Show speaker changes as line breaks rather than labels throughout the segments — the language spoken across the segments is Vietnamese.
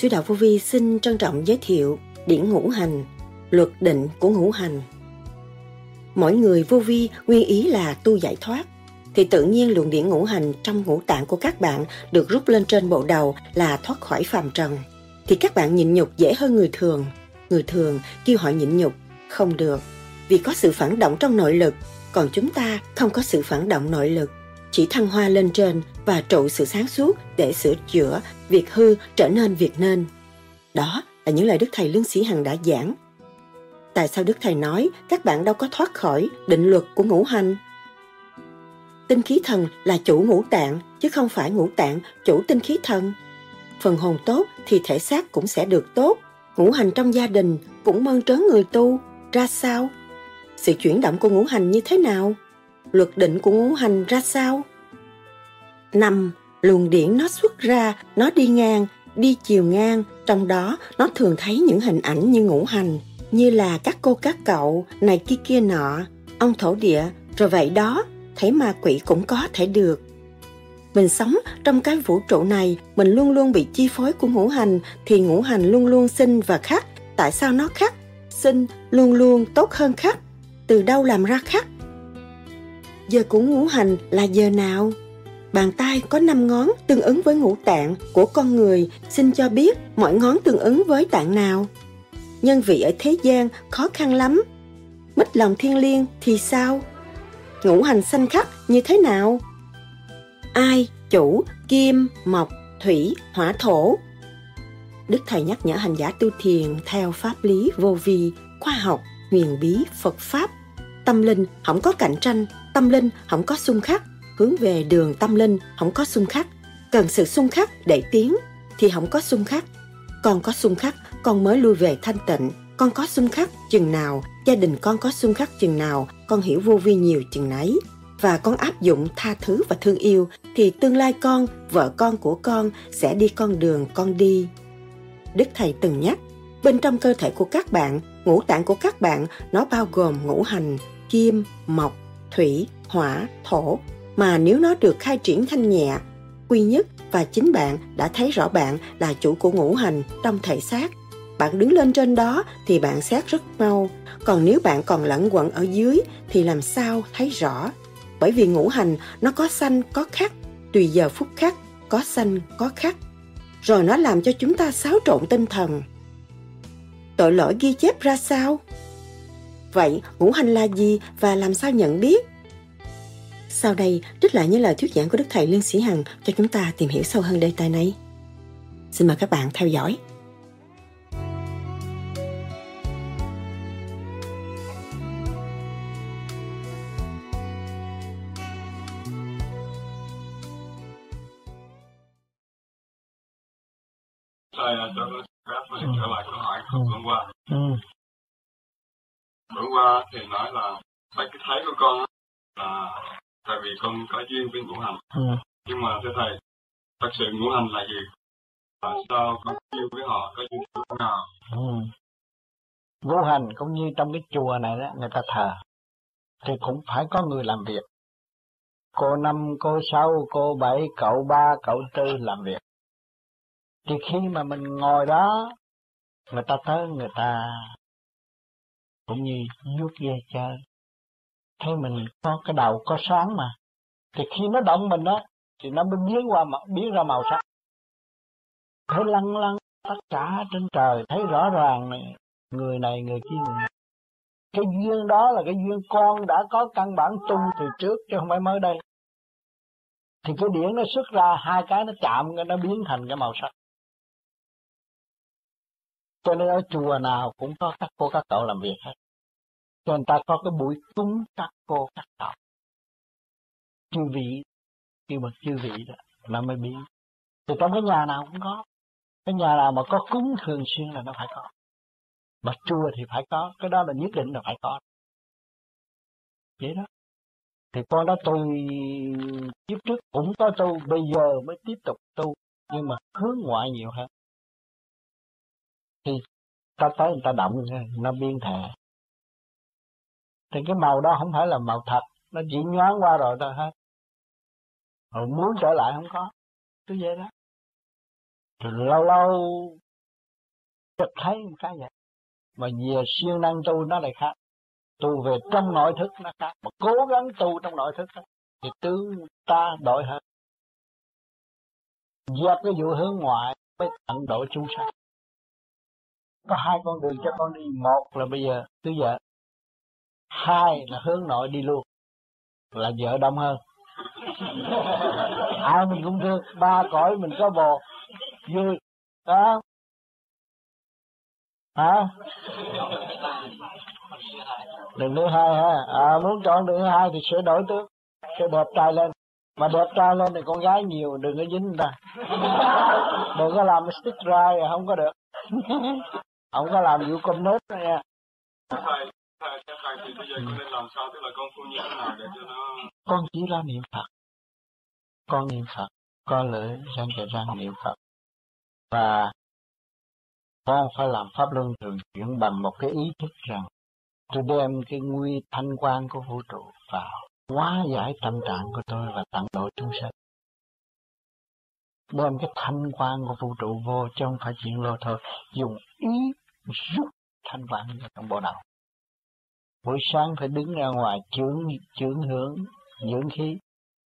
Sư Đạo Vô Vi xin trân trọng giới thiệu điển ngũ hành, luật định của ngũ hành. Mỗi người vô vi nguyên ý là tu giải thoát, thì tự nhiên luồng điển ngũ hành trong ngũ tạng của các bạn được rút lên trên bộ đầu là thoát khỏi phàm trần. Thì các bạn nhịn nhục dễ hơn người thường. Người thường kêu họ nhịn nhục, không được, vì có sự phản động trong nội lực, còn chúng ta không có sự phản động nội lực chỉ thăng hoa lên trên và trụ sự sáng suốt để sửa chữa việc hư trở nên việc nên. Đó là những lời Đức Thầy Lương Sĩ Hằng đã giảng. Tại sao Đức Thầy nói các bạn đâu có thoát khỏi định luật của ngũ hành? Tinh khí thần là chủ ngũ tạng, chứ không phải ngũ tạng chủ tinh khí thần. Phần hồn tốt thì thể xác cũng sẽ được tốt. Ngũ hành trong gia đình cũng mơn trớn người tu. Ra sao? Sự chuyển động của ngũ hành như thế nào? Luật định của ngũ hành ra sao? Năm, luồng điển nó xuất ra, nó đi ngang, đi chiều ngang, trong đó nó thường thấy những hình ảnh như ngũ hành, như là các cô các cậu, này kia kia nọ, ông thổ địa, rồi vậy đó, thấy ma quỷ cũng có thể được. Mình sống trong cái vũ trụ này, mình luôn luôn bị chi phối của ngũ hành, thì ngũ hành luôn luôn sinh và khắc. Tại sao nó khắc? Sinh luôn luôn tốt hơn khắc. Từ đâu làm ra khắc? Giờ của ngũ hành là giờ nào? Bàn tay có 5 ngón tương ứng với ngũ tạng của con người, xin cho biết mỗi ngón tương ứng với tạng nào. Nhân vị ở thế gian khó khăn lắm. Mít lòng thiên liêng thì sao? Ngũ hành xanh khắc như thế nào? Ai, chủ, kim, mộc, thủy, hỏa thổ. Đức Thầy nhắc nhở hành giả tu thiền theo pháp lý vô vi, khoa học, huyền bí, Phật Pháp. Tâm linh không có cạnh tranh, tâm linh không có xung khắc, hướng về đường tâm linh không có xung khắc. Cần sự xung khắc để tiến thì không có xung khắc. Con có xung khắc, con mới lui về thanh tịnh. Con có xung khắc chừng nào, gia đình con có xung khắc chừng nào, con hiểu vô vi nhiều chừng nấy. Và con áp dụng tha thứ và thương yêu thì tương lai con, vợ con của con sẽ đi con đường con đi. Đức thầy từng nhắc, bên trong cơ thể của các bạn, ngũ tạng của các bạn, nó bao gồm ngũ hành, kim, mộc thủy, hỏa, thổ mà nếu nó được khai triển thanh nhẹ, quy nhất và chính bạn đã thấy rõ bạn là chủ của ngũ hành trong thể xác. Bạn đứng lên trên đó thì bạn xét rất mau, còn nếu bạn còn lẫn quẩn ở dưới thì làm sao thấy rõ? Bởi vì ngũ hành nó có xanh có khắc, tùy giờ phút khắc, có xanh có khắc. Rồi nó làm cho chúng ta xáo trộn tinh thần. Tội lỗi ghi chép ra sao? Vậy ngũ hành là gì và làm sao nhận biết? Sau đây, trích lại những lời thuyết giảng của Đức Thầy Lương Sĩ Hằng cho chúng ta tìm hiểu sâu hơn đề tài này. Xin mời các bạn theo dõi.
Thầy cho phép mình trở lại câu hỏi của hôm qua. Bữa qua thì nói là phải cái thấy của con là tại vì con có duyên với ngũ hành. Ừ. nhưng mà thưa thầy thật sự ngũ hành là gì? Tại sao con yêu với họ có duyên thế nào? Ừ.
ngũ hành cũng như trong cái chùa này đó người ta thờ. Thì cũng phải có người làm việc. Cô năm cô sáu cô bảy cậu ba cậu tư làm việc. Thì khi mà mình ngồi đó người ta tới người ta cũng như vuốt dây chơi. Thấy mình có cái đầu có sáng mà. Thì khi nó động mình đó thì nó mới biến qua biến ra màu sắc. Thấy lăng lăng, tất cả trên trời, thấy rõ ràng này, người này, người kia. Người này. cái duyên đó là cái duyên con đã có căn bản tu từ trước chứ không phải mới đây. Thì cái điển nó xuất ra, hai cái nó chạm nó biến thành cái màu sắc cho nên ở chùa nào cũng có các cô các cậu làm việc hết. Cho người ta có cái buổi cúng các cô các cậu. Chư vị kêu bậc chư vị đó là mới biết, thì trong cái nhà nào cũng có. Cái nhà nào mà có cúng thường xuyên là nó phải có. Mà chùa thì phải có. Cái đó là nhất định là phải có. Vậy đó. Thì con đó tôi kiếp trước cũng có tu bây giờ mới tiếp tục tu. Nhưng mà hướng ngoại nhiều hơn thì ta tới người ta động nó biến thể thì cái màu đó không phải là màu thật nó chỉ nhoáng qua rồi thôi hết rồi muốn trở lại không có cứ vậy đó. Rồi lâu lâu chợt thấy một cái vậy. Mà về siêng năng tu nó lại khác. Tu về trong nội thức nó khác mà cố gắng tu trong nội thức đó, thì tướng ta đổi hơn dẹp cái vụ hướng ngoại mới tận độ chúng sanh có hai con đường cho con đi. Một là bây giờ cứ vợ. Hai là hướng nội đi luôn. Là vợ đông hơn. Ai mình cũng thương. Ba cõi mình có bồ. Vui. Đó hả? Đường thứ hai ha. À, muốn chọn đường thứ hai thì sửa đổi tướng. Sẽ đẹp trai lên. Mà đẹp trai lên thì con gái nhiều đừng có dính người ta. Đừng có làm stick dry không có được không có làm vụ công nết đó nha.
Thầy thầy theo thầy thì bây giờ con nên làm sao? Tức là con phu như thế nào để cho nó
con chỉ là niệm phật. Con niệm phật con lưỡi răng kề răng niệm phật. Và con phải làm pháp luân thường chuyển bằng một cái ý thức rằng tôi đem cái nguy thanh quan của vũ trụ vào hóa giải tâm trạng của tôi và tận độ chúng sanh. Đem cái thanh quan của vũ trụ vô chứ không phải chuyện lô thôi dùng ý rút thanh vạn vào trong bộ đầu buổi sáng phải đứng ra ngoài chướng chướng hướng dưỡng khí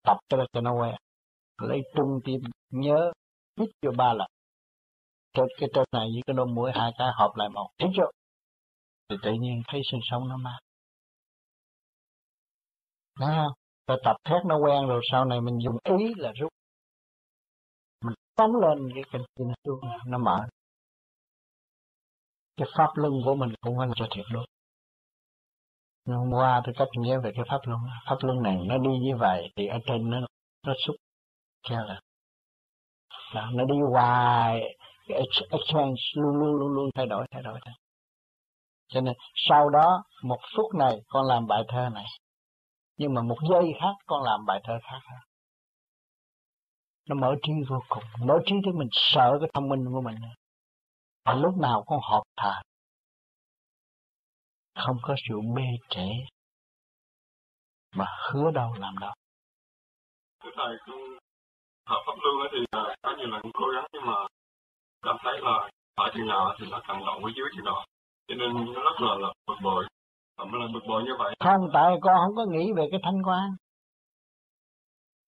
tập cho nó cho nó quen lấy trung tim nhớ hít vô ba lần trên cái trên này với cái đôi mũi hai cái hợp lại một hít vô thì tự nhiên thấy sinh sống nó mát Thấy không? Tập thét nó quen rồi sau này mình dùng ý là rút. Mình phóng lên cái kinh kia nó xuống, nó mở. Cái pháp luân của mình cũng phải là cho thiệt đối. Hôm qua tôi cách nghĩa về cái pháp luân. Pháp luân này nó đi như vậy thì ở trên nó nó xúc cho là đó, nó đi hoài cái exchange luôn luôn luôn luôn thay đổi thay đổi thay. cho nên sau đó một phút này con làm bài thơ này nhưng mà một giây khác con làm bài thơ khác nó mở trí vô cùng mở trí thì mình sợ cái thông minh của mình và lúc nào con họp thà không có sự bê trễ mà hứa đâu làm đâu
thưa thầy con học pháp luân thì à, có nhiều lần cố gắng nhưng mà cảm thấy là ở chừng nào thì nó càng động với dưới chừng đó cho nên nó rất là là bực bội Ông là bực bội như vậy.
Không, tại con không có nghĩ về cái thanh quan.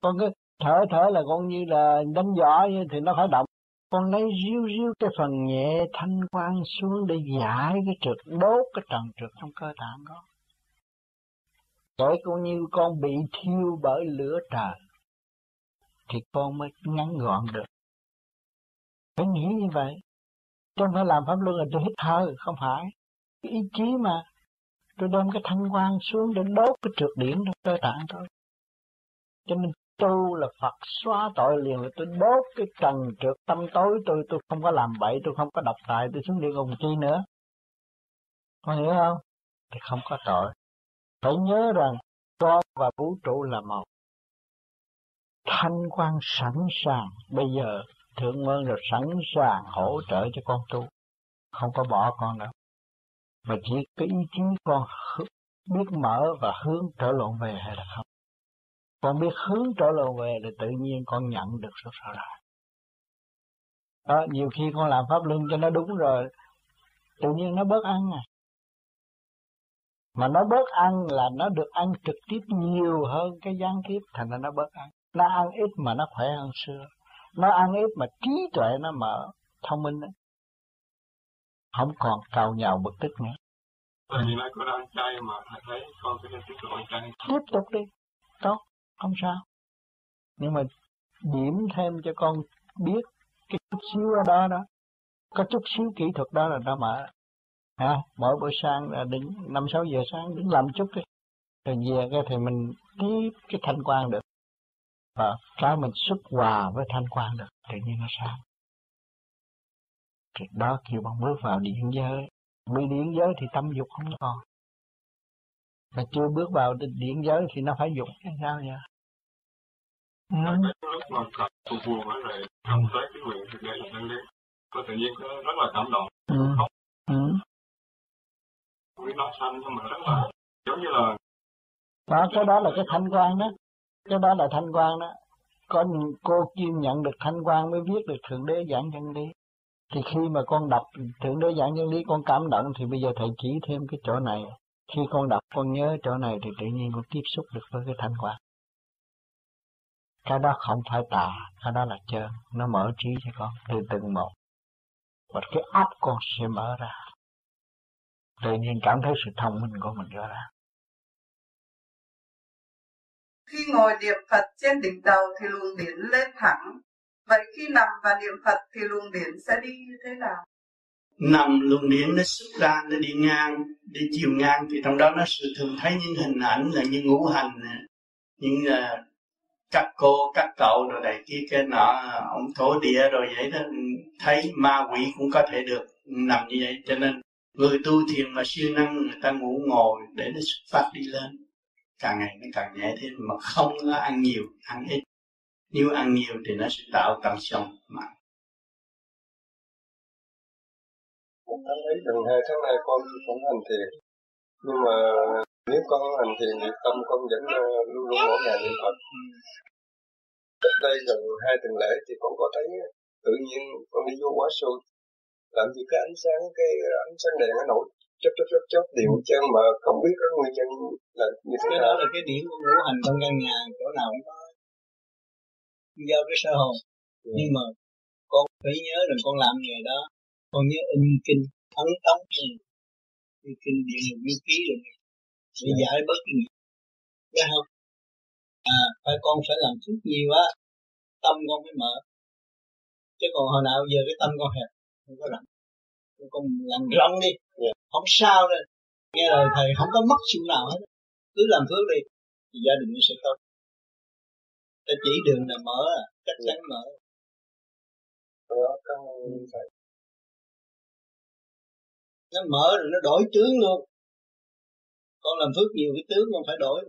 Con cứ thở thở là con như là đánh giỏ thì nó phải động. Con lấy riu riu cái phần nhẹ thanh quan xuống để giải cái trượt, đốt cái trần trượt trong cơ tạng con. Kể con như con bị thiêu bởi lửa trời, thì con mới ngắn gọn được. Phải nghĩ như vậy. tôi phải làm pháp luân là tôi hít thở, không phải. Cái ý chí mà tôi đem cái thanh quan xuống để đốt cái trượt điển trong cơ tạng tôi cho nên tu là Phật, xóa tội liền là tôi đốt cái trần trượt tâm tối. Tôi tôi không có làm bậy, tôi không có độc tài, tôi xuống địa ngục chi nữa. Con hiểu không? Thì không có tội. Phải nhớ rằng, con và vũ trụ là một. Thanh quan sẵn sàng. Bây giờ, thượng mơn rồi sẵn sàng hỗ trợ cho con tu. Không có bỏ con đâu. Mà chỉ cái ý chí con biết mở và hướng trở lộn về hay là không? Con biết hướng trở lộn về thì tự nhiên con nhận được rất rõ ràng đó nhiều khi con làm pháp luân cho nó đúng rồi tự nhiên nó bớt ăn à. Mà nó bớt ăn là nó được ăn trực tiếp nhiều hơn cái gián tiếp thành ra nó bớt ăn. Nó ăn ít mà nó khỏe hơn xưa. Nó ăn ít mà trí tuệ nó mở thông minh đấy không còn cào nhào bực tức nữa.
Tại vì nay con ăn chay mà thầy thấy con nên tiếp tục ăn chay.
Tiếp tục đi, tốt, không sao. Nhưng mà điểm thêm cho con biết cái chút xíu ở đó đó, có chút xíu kỹ thuật đó là nó mở. À, mỗi buổi sáng là đứng năm sáu giờ sáng đứng làm chút đi. Rồi về cái thì mình tiếp cái thanh quan được. Và cái mình xuất hòa với thanh quan được, tự nhiên nó sáng. Thì đó kêu bằng bước vào điện giới. mới điện giới thì tâm dục không còn. Mà chưa bước vào điện giới thì nó phải dục hay sao vậy?
Ừ. lúc mà thật buồn buồn ở lại không tới cái nguyện thực đây là đang đi. Có tự nhiên rất là cảm động.
Ừ. Ừ.
Vì nó xanh nhưng mà rất là giống như là
đó cái đó là cái thanh quan đó cái đó là thanh quan đó có cô kim nhận được thanh quan mới viết được thượng đế giảng chân lý
thì khi mà con đọc thượng đế giảng chân lý con cảm động thì bây giờ thầy chỉ thêm cái chỗ này khi con đọc con nhớ chỗ này thì tự nhiên con tiếp xúc được với cái thanh quan cái đó không phải tà cái đó là chân nó mở trí cho con từ từng một. Và cái óc con sẽ mở ra. Tự nhiên cảm thấy sự thông minh của mình rõ ràng.
Khi ngồi niệm Phật trên đỉnh đầu thì luồng điển lên thẳng. Vậy khi nằm và niệm Phật thì luồng điển sẽ đi như thế nào?
Nằm luồng điển nó xuất ra nó đi ngang đi chiều ngang. Thì trong đó nó sự thường thấy những hình ảnh là như ngũ hành những uh, các cô, các cậu rồi này kia cái nọ, ông thổ địa rồi vậy đó, thấy ma quỷ cũng có thể được nằm như vậy. Cho nên người tu thiền mà siêng năng, người ta ngủ ngồi để nó xuất phát đi lên. Càng ngày nó càng nhẹ thêm, mà không có ăn nhiều, ăn ít. Nếu ăn nhiều thì nó sẽ tạo tâm sông mà.
Tháng ấy gần hai tháng nay con cũng hành thiền nhưng mà nếu con hành thiền thì tâm con vẫn uh, luôn luôn mỗi ngày niệm phật. Cách đây gần hai tuần lễ thì con có thấy tự nhiên con đi vô quá sâu làm gì cái ánh sáng cái ánh sáng đèn nó nổi chớp chớp chớp chớp đều chân mà không biết cái nguyên nhân là như thế
cái
nào.
đó là cái điểm của ngũ hành trong căn nhà chỗ nào cũng có. Do cái sơ hồn. Yeah. nhưng mà con phải nhớ rằng con làm nghề đó con nhớ in kinh ấn tống in kinh điện một như ký rồi để giải bớt cái nghiệp. Biết không? À phải con phải làm chút nhiều á. Tâm con mới mở. Chứ còn hồi nào giờ cái tâm con hẹp không có làm con làm rộng đi. Yeah. không sao đâu. Nghe lời thầy không có mất xu nào hết. Cứ làm phước đi thì gia đình nó sẽ tốt. Ta chỉ đường là mở à chắc chắn mở.
Thầy.
Nó mở rồi nó đổi tướng luôn con làm phước nhiều, cái tướng con phải đổi.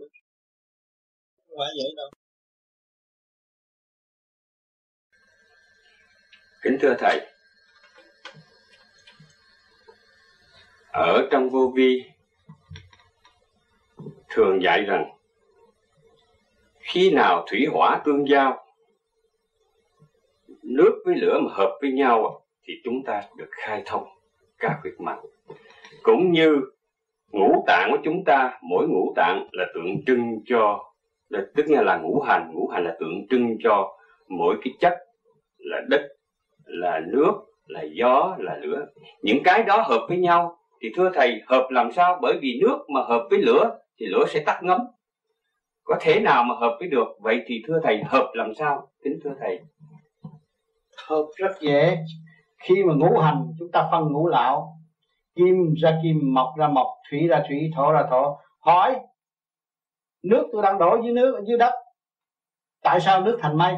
Không phải vậy đâu.
Kính thưa thầy, ở trong vô vi, thường dạy rằng, khi nào thủy hỏa tương giao, nước với lửa mà hợp với nhau, thì chúng ta được khai thông các huyết mạch. Cũng như ngũ tạng của chúng ta, mỗi ngũ tạng là tượng trưng cho tức là là ngũ hành ngũ hành là tượng trưng cho mỗi cái chất là đất, là nước, là gió, là lửa. Những cái đó hợp với nhau thì thưa thầy, hợp làm sao? Bởi vì nước mà hợp với lửa thì lửa sẽ tắt ngấm. Có thể nào mà hợp với được? Vậy thì thưa thầy, hợp làm sao? Kính thưa thầy.
Hợp rất dễ. Khi mà ngũ hành, chúng ta phân ngũ lão kim, ra kim mộc ra mộc thủy ra thủy, thổ ra thổ. Hỏi, nước tôi đang đổ dưới nước, dưới đất, tại sao nước thành mây?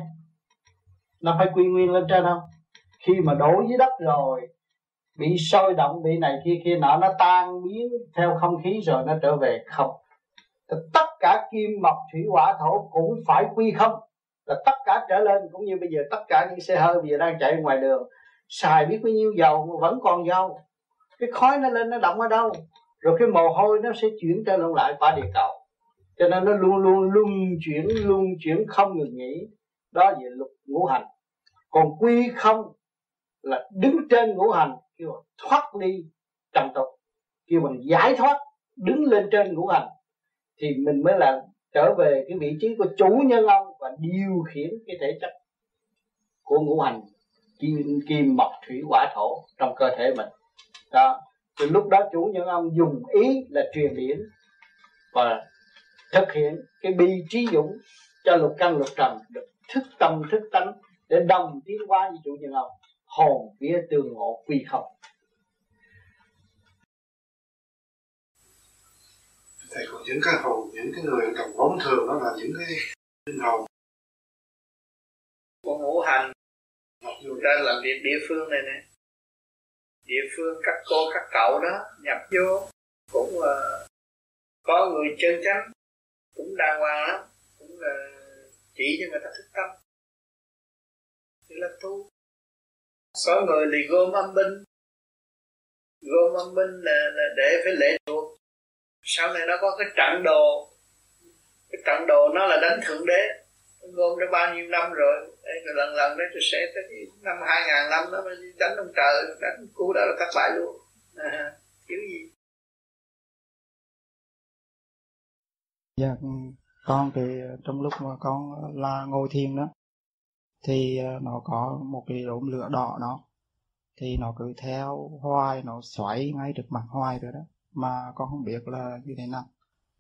Nó phải quy nguyên lên trên không? Khi mà đổ dưới đất rồi, bị sôi động, bị này kia kia nọ, nó tan biến theo không khí rồi nó trở về không. Tất cả kim, mộc, thủy, hỏa, thổ cũng phải quy không. Là tất cả trở lên, cũng như bây giờ, tất cả những xe hơi bây giờ đang chạy ngoài đường, xài biết bao nhiêu dầu mà vẫn còn dầu cái khói nó lên, nó động ở đâu? Rồi cái mồ hôi nó sẽ chuyển trở lại qua địa cầu. Cho nên nó luôn luôn luân chuyển luân chuyển không ngừng nghỉ. Đó về luật ngũ hành. Còn quy không là đứng trên ngũ hành, kêu thoát ly trần tục. Kêu bằng giải thoát, đứng lên trên ngũ hành, thì mình mới là trở về cái vị trí của chủ nhân ông và điều khiển cái thể chất của ngũ hành kim kim, mộc, thủy, hỏa, thổ trong cơ thể mình đó. Thì lúc đó chủ nhân ông dùng ý là truyền điển và thực hiện cái bi trí dũng cho lục căn lục trần được thức tâm thức tánh để đồng tiến hóa với chủ nhân ông. Hồn vía tương ngộ quy không.
Thầy còn những cái hồn những cái người cầm bóng thường đó là những cái linh hồn.
Của ngũ hành mặc dù ra làm việc địa phương này nè địa phương các cô các cậu đó nhập vô cũng uh, có người chân chánh cũng đàng hoàng lắm cũng là chỉ cho người ta thức tâm. Thì là tu. Có người thì gom âm binh. Gom âm binh là, là để phải lễ thuộc sau này nó có cái trận đồ. Cái trận đồ nó là đánh thượng đế
gồm đã bao nhiêu năm rồi. Đây là lần lần đấy tôi sẽ tới năm hai ngàn năm đó mới đánh ông trời đánh cú đó là thất bại luôn. À, kiểu gì?
Dạ ừ. con thì trong lúc mà con la ngồi thiền đó thì ờ, nó có một cái đốm lửa đỏ đó thì nó cứ theo hoài nó xoáy ngay trước mặt hoài rồi đó. Mà con không biết là như thế nào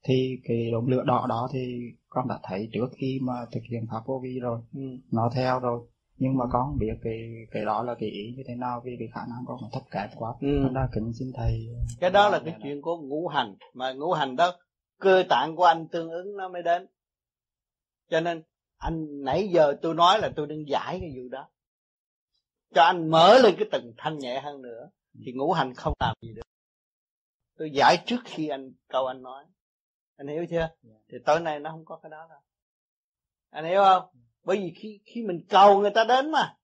thì cái đốm lửa đỏ đó thì con đã thấy trước khi mà thực hiện pháp vô vi rồi. Ừ. nó theo rồi. Nhưng mà con biết cái cái đó là cái ý như thế nào vì cái khả năng con thấp kém quá. Ừ. con đã kính xin thầy
cái đó là cái chuyện của ngũ hành mà ngũ hành đó cơ tạng của anh tương ứng nó mới đến. Cho nên anh nãy giờ tôi nói là tôi đang giải cái vụ đó. Cho anh mở lên cái tầng thanh nhẹ hơn nữa thì ngũ hành không làm gì được. Tôi giải trước khi anh câu anh nói anh hiểu chưa? Thì tối nay nó không có cái đó đâu. Anh hiểu không? Bởi vì khi khi mình cầu người ta đến mà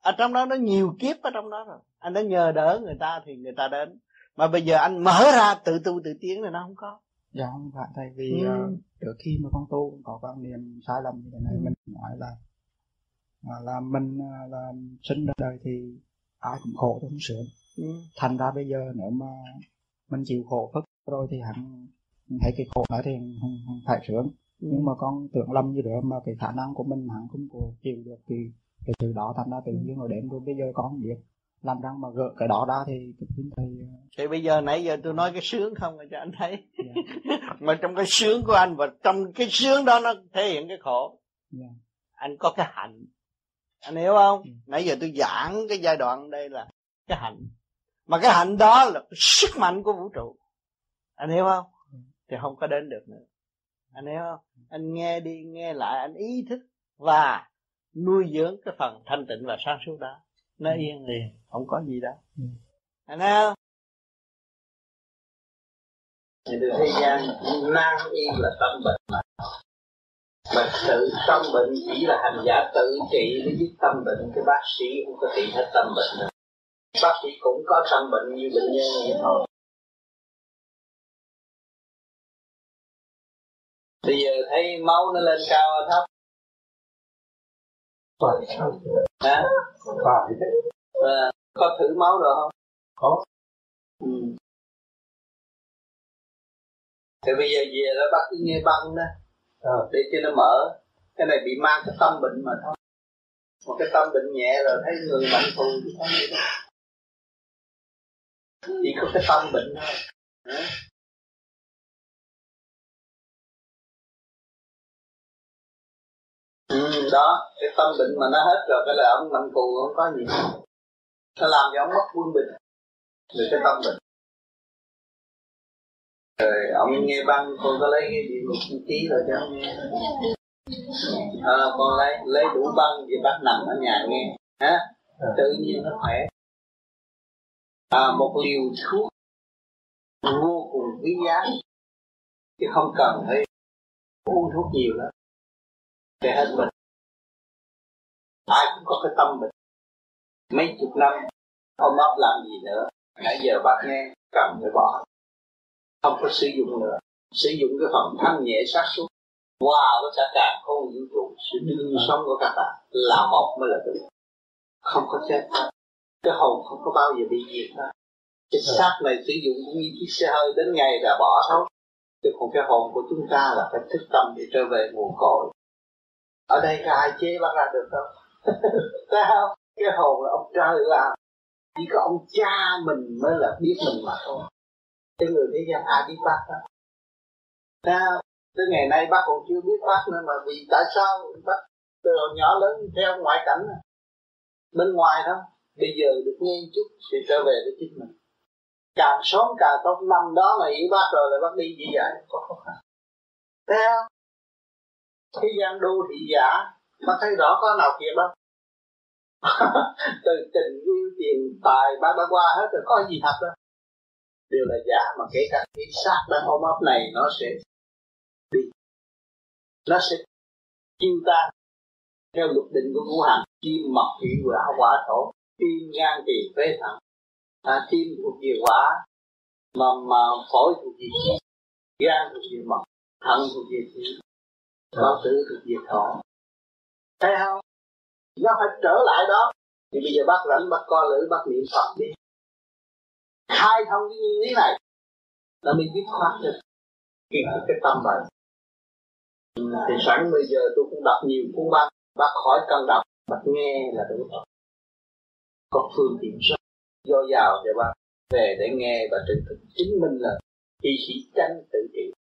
ở trong đó nó nhiều kiếp ở trong đó rồi. Anh đã nhờ đỡ người ta thì người ta đến. Mà bây giờ anh mở ra tự tu tự tiến thì nó không có.
Dạ không phải. Thầy vì ừ. uh, trước khi mà con tu có quan niệm sai lầm như thế này ừ. mình nói là là mình ờ, là sinh ra đời thì ai cũng khổ cũng sướng ừ. thành ra bây giờ nếu mà mình chịu khổ phức rồi thì hẳn thấy cái khổ đó thì không, không phải sướng ừ. nhưng mà con tưởng lầm như được mà cái khả năng của mình hẳn không có chịu được thì cái sự đó thành ra tự nhiên rồi đến rồi bây giờ con không biết làm răng mà gỡ cái đó ra thì kính thầy ờ,
thì bây giờ nãy giờ tôi nói cái sướng không cho anh thấy yeah. Dạ. mà trong cái sướng của anh và trong cái sướng đó nó thể hiện cái khổ yeah. Dạ. anh có cái hạnh anh hiểu không yeah. Ừ. nãy giờ tôi giảng cái giai đoạn đây là cái hạnh mà cái hạnh đó là cái sức mạnh của vũ trụ anh hiểu không. Ừ. thì không có đến được nữa. Anh hiểu không? Anh nghe đi nghe lại anh ý thức và nuôi dưỡng cái phần thanh tịnh và sáng suốt đó. Nó ừ. yên liền không có gì đó. Ừ. anh thấy không?
Thế gian nan y là tâm bệnh mà. Mà tự tâm bệnh chỉ là hành giả tự trị mới giúp tâm bệnh. Cái bác sĩ không có trị hết tâm bệnh nữa. Bác sĩ cũng có tâm bệnh như bệnh nhân vậy thôi bây giờ thấy máu nó lên cao thấp. Hả? Phải à, có thử máu rồi không?
Có.
Ừ. thì bây giờ về đó bác cứ nghe băng đó. À. để cho nó mở. Cái này bị mang cái tâm bệnh mà thôi. Một cái tâm bệnh nhẹ rồi thấy người gì đâu. Chỉ có cái tâm bệnh thôi. À. ừ, đó cái tâm bệnh mà nó hết rồi cái là ông mạnh cù không có gì. Nó làm cho ông mất quân bình về cái tâm bệnh rồi ông nghe băng con có lấy cái gì một ký rồi cho ông nghe. À, con lấy lấy đủ băng thì bắt nằm ở nhà nghe. Hả? Tự nhiên nó khỏe. À, một liều thuốc vô cùng quý giá. Chứ không cần phải uống thuốc nhiều lắm về hết mình. Ai cũng có cái tâm mình. Mấy chục năm ông bác làm gì nữa. Nãy giờ bác nghe cần phải bỏ. Không có sử dụng nữa. Sử dụng cái phần thanh nhẹ sát suốt wow với cả càng không vũ trụ. Sự đương sống của các bạn là một mới là đúng. Không có chết. Cái hồn không có bao giờ bị diệt hết. Cái xác này sử dụng cũng như chiếc xe hơi đến ngày là bỏ thôi. Chứ còn cái hồn của chúng ta là phải thức tâm để trở về nguồn cội ở đây có ai chế bác ra được không? Thấy không cái hồn là ông trời làm chỉ có ông cha mình mới là biết mình mà thôi. Cái người thế gian ai biết bác đó sao? Tới ngày nay bác còn chưa biết bác nữa mà vì tại sao bác từ hồi nhỏ lớn theo ngoại cảnh này. bên ngoài thôi bây giờ được nghe chút thì trở về với chính mình. Càng sớm càng tốt, năm đó mà hiểu bác rồi là bác đi gì vậy, có khó khăn. Thấy không? Thế gian đô thị giả. Mà thấy rõ có nào kia không từ tình yêu tiền tài ba ba qua hết rồi có gì thật đâu đều là giả mà kể cả cái xác đang ôm ấp này nó sẽ đi. Nó sẽ chiêu ta theo luật định của ngũ hành kim mộc thủy hỏa quả thổ tim gan tỳ phế thận à, tim thuộc về quả mà mà phổi thuộc về khí gan thuộc về mộc thận thuộc về thủy bao tử thuộc về thọ thấy không? Nó phải trở lại đó. Thì bây giờ bác rảnh bác co lưỡi bác niệm phật đi. Khai thông cái nguyên lý này là mình biết thoát được. Cái, cái tâm bệnh thì sẵn bây giờ tôi cũng đọc nhiều cuốn bác. Bác khỏi cần đọc bác nghe là đủ rồi. Có phương tiện rất do giàu cho bác. Về để nghe và thực thực chứng minh là y sĩ tranh tự trị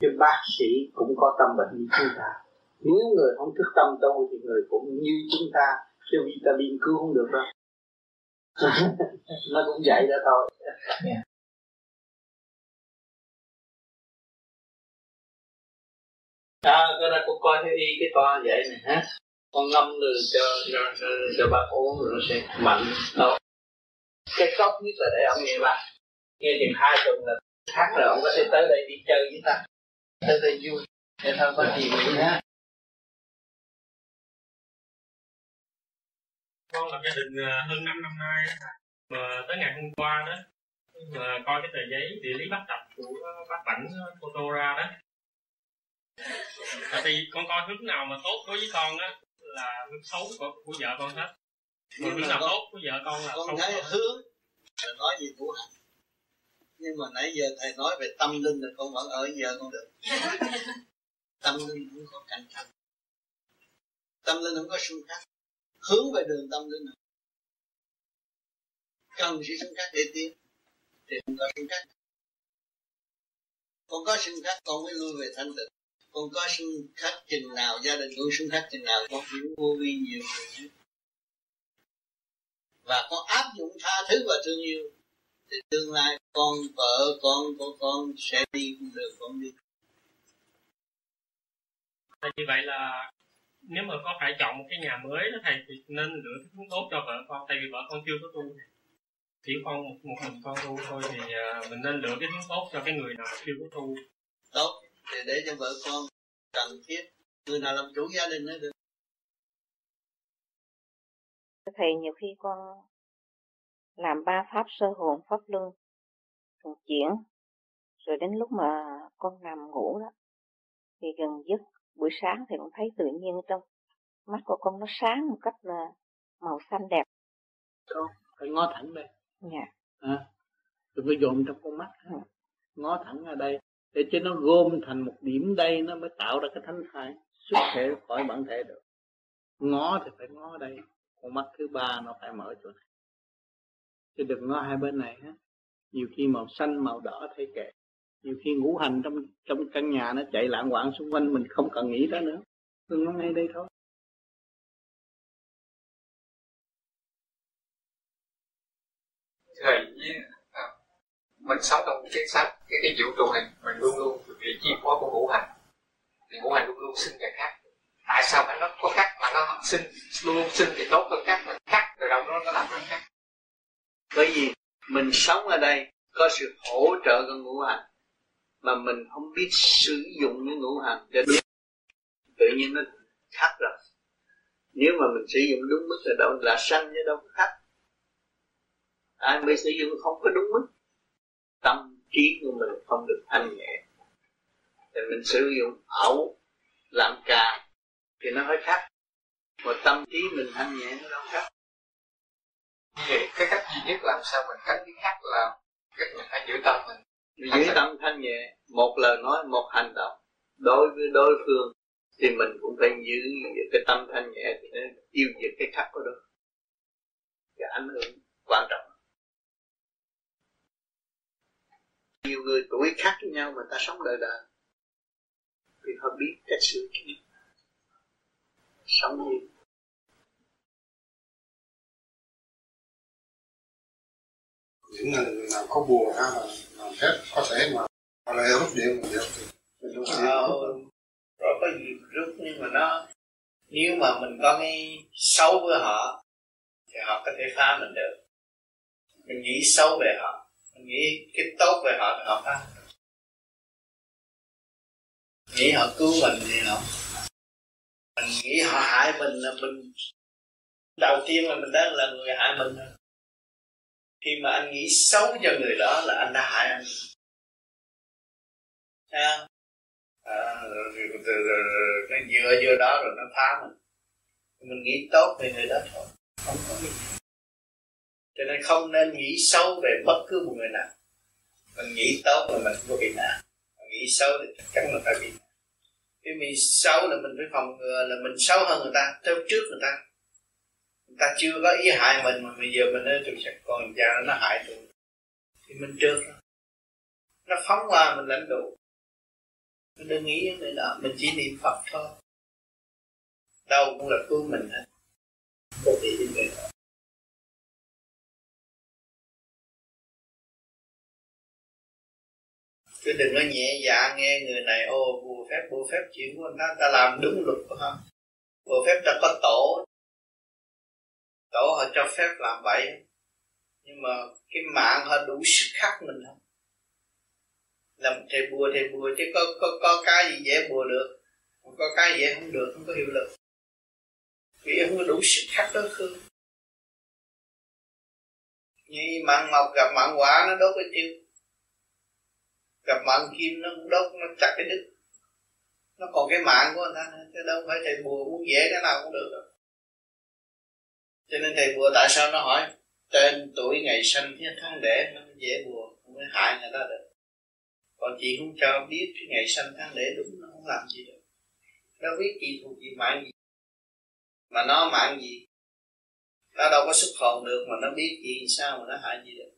chứ bác sĩ cũng có tâm bệnh như chúng ta. Nếu người không thức tâm tu thì người cũng như chúng ta chứ vitamin cứu không được đâu. Nó cũng vậy đó thôi. À cái này cô coi theo y cái to vậy này ha con ngâm rồi cho cho cho, cho bác uống rồi nó sẽ mạnh đâu cái cốc nhất là để ông nghe bác. Nghe chừng hai tuần là khác rồi ông có thể tới đây đi chơi với ta tới đây vui. Để thôi có gì vậy nhá.
Con là gia đình à, hơn 5 năm nay mà tới ngày hôm qua đó mà coi cái tờ giấy địa lý bắt tập của bác Bảnh photo ra đó. Tại vì con coi hướng nào mà tốt đối với con á là hướng xấu của, của vợ con hết. Hướng nào tốt của vợ con là
con thấy hướng là nói gì của hành nhưng mà nãy giờ thầy nói về tâm linh là con vẫn ở giờ con được. Tâm linh không có cạnh tranh tâm linh không có xung khắc. Hướng về đường tâm linh này cần sự xung khắc để tiến. Thì không có xung khắc. Con có xung khắc con mới lui về thanh tịnh. Con có xung khắc chừng nào gia đình con xung khắc chừng nào. Con hiểu vô vi nhiều rồi và con áp dụng tha thứ và thương yêu thì tương lai con vợ con của con sẽ đi con đường con đi.
Như vậy là nếu mà có phải chọn một cái nhà mới đó thầy thì nên lựa cái hướng tốt cho vợ con tại vì vợ con chưa có tu chỉ con một, một mình con tu thôi thì à, mình nên lựa cái hướng tốt cho cái người nào chưa có tu.
Tốt thì để cho vợ con cần thiết. Người nào làm chủ gia đình nó được.
Thầy nhiều khi con làm ba pháp sơ hồn pháp luân thường chuyển. Rồi đến lúc mà con nằm ngủ đó thì gần giấc buổi sáng thì con thấy tự nhiên trong mắt của con nó sáng một cách là màu xanh đẹp.
Đúng, phải ngó thẳng đây.
Dạ.
À, đừng có dồn trong con mắt. Ha. ngó thẳng ở đây để cho nó gom thành một điểm đây nó mới tạo ra cái thánh thai xuất thể khỏi bản thể được. Ngó thì phải ngó đây con mắt thứ ba nó phải mở chỗ này chứ đừng ngó hai bên này hết nhiều khi màu xanh màu đỏ thấy kệ. Nhiều khi ngũ hành trong trong căn nhà nó chạy lạng quạng xung quanh mình không cần nghĩ tới nữa. Đừng nó ngay đây thôi.
Thầy à, mình sống trong cái sách cái cái vũ trụ này mình luôn luôn bị chi phối của ngũ hành. Thì ngũ hành luôn luôn sinh cái khác. Tại sao mà nó có khác mà nó sinh luôn luôn sinh thì tốt hơn khác mà khác rồi đâu nó nó làm nó khác
bởi vì mình sống ở đây, có sự hỗ trợ của ngũ hành. Mà mình không biết sử dụng những ngũ hành cho đúng. Tự nhiên nó khác rồi. Nếu mà mình sử dụng đúng mức là đâu? Là sanh chứ đâu có khác. Ai mới sử dụng không có đúng mức. Tâm trí của mình không được thanh nhẹ. Thì mình sử dụng ẩu, làm cà, thì nó hơi khác. Mà tâm trí mình thanh nhẹ nó đâu khác
vậy cái cách duy nhất làm sao mình tránh cái khác là cách mình phải giữ tâm mình.
Giữ tâm. Thanh nhẹ. Một lời nói một hành động. Đối với đối phương thì mình cũng phải giữ cái tâm thanh nhẹ thì nó tiêu diệt cái khắc của đối cái ảnh hưởng quan trọng. Nhiều người tuổi khác với nhau mà ta sống đời đời. Vì họ biết cách sửa chữa sống như
những người nào có buồn ha là làm phép, có thể mà họ lại rút điện mình được. Mình rút điện
rồi có ờ, gì rút, nhưng mà nó, nếu mà mình có cái xấu với họ, thì họ có thể phá mình được. Mình nghĩ xấu về họ, mình nghĩ cái tốt về họ thì họ phá. Nghĩ họ cứu mình thì họ mình nghĩ họ hại mình là mình, đầu tiên là mình đang là người hại mình rồi khi mà anh nghĩ xấu cho người đó là anh đã hại anh. À, rồi, rồi, rồi, rồi, nó dựa vô đó rồi nó phá mình.
Mình nghĩ tốt về người đó thôi. Không có gì. Cho nên không nên nghĩ xấu về bất cứ một người nào. Mình nghĩ tốt là mình không có bị nạn nghĩ xấu thì chắc chắn là phải bị. Nạn khi mình xấu là mình phải phòng ngừa là mình xấu hơn người ta theo trước người ta ta chưa có ý hại mình mà bây giờ mình nói tôi sẽ còn cha nó hại tôi. Thì mình trước nó phóng qua mình lãnh đủ. Mình đừng nghĩ như đề đó mình chỉ niệm phật thôi. Đâu cũng là cứu mình hết. Không nghĩ đến người đó chứ đừng có nhẹ dạ nghe người này, ô, bùa phép bùa phép chuyện của anh ta ta làm đúng luật của họ. Bùa phép ta có tổ tổ họ cho phép làm vậy. Nhưng mà cái mạng họ đủ sức khắc mình không làm thầy bùa thầy bùa chứ có có có cái gì dễ bùa được. Không có cái gì không được, không có hiệu lực. Vì không có đủ sức khắc đối phương. Như mạng mộc gặp mạng quả nó đốt cái tiêu gặp mạng kim nó cũng đốt, nó chặt cái đứt. Nó còn cái mạng của người ta chứ đâu phải thầy bùa muốn dễ cái nào cũng được đâu cho nên thầy bùa tại sao nó hỏi tên tuổi ngày sinh thế tháng đẻ nó dễ bùa không mới hại người ta được. Còn chị không cho biết cái ngày sinh tháng đẻ đúng, nó không làm gì được. Nó biết chị thuộc gì mạng gì, mà nó mạng gì? Nó đâu có xuất hồn được mà nó biết gì sao mà nó hại gì được.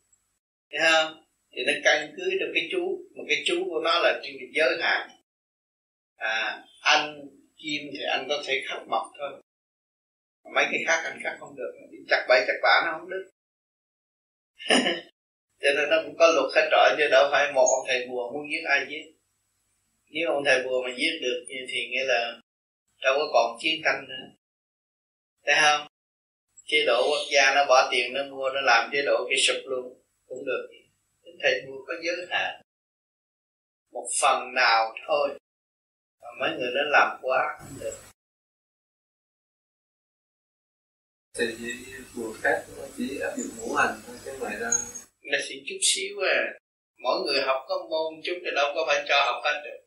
Thấy không? Thì nó căn cứ được cái chú một cái chú của nó là trên giới hạn. À anh kim thì anh có thể khắc mộc thôi mấy cái khác anh khác không được. Chặt bậy chặt bạ nó không được. Cho nên nó cũng có luật hết trọi, chứ đâu phải một ông thầy bùa muốn giết ai giết. Nếu ông thầy bùa mà giết được thì nghĩa là đâu có còn chiến tranh nữa. Thấy không? Chế độ quốc gia nó bỏ tiền, nó mua, nó làm chế độ cái sụp luôn. Cũng được. Thầy bùa có giới hạn. Một phần nào thôi. Mà mấy người nó làm quá, không được.
Thì bùa khác nó chỉ áp dụng ngũ hành thôi, chứ ngoài ra
là chỉ chút xíu à. Mỗi người học có môn chút thì đâu có phải cho học hết được.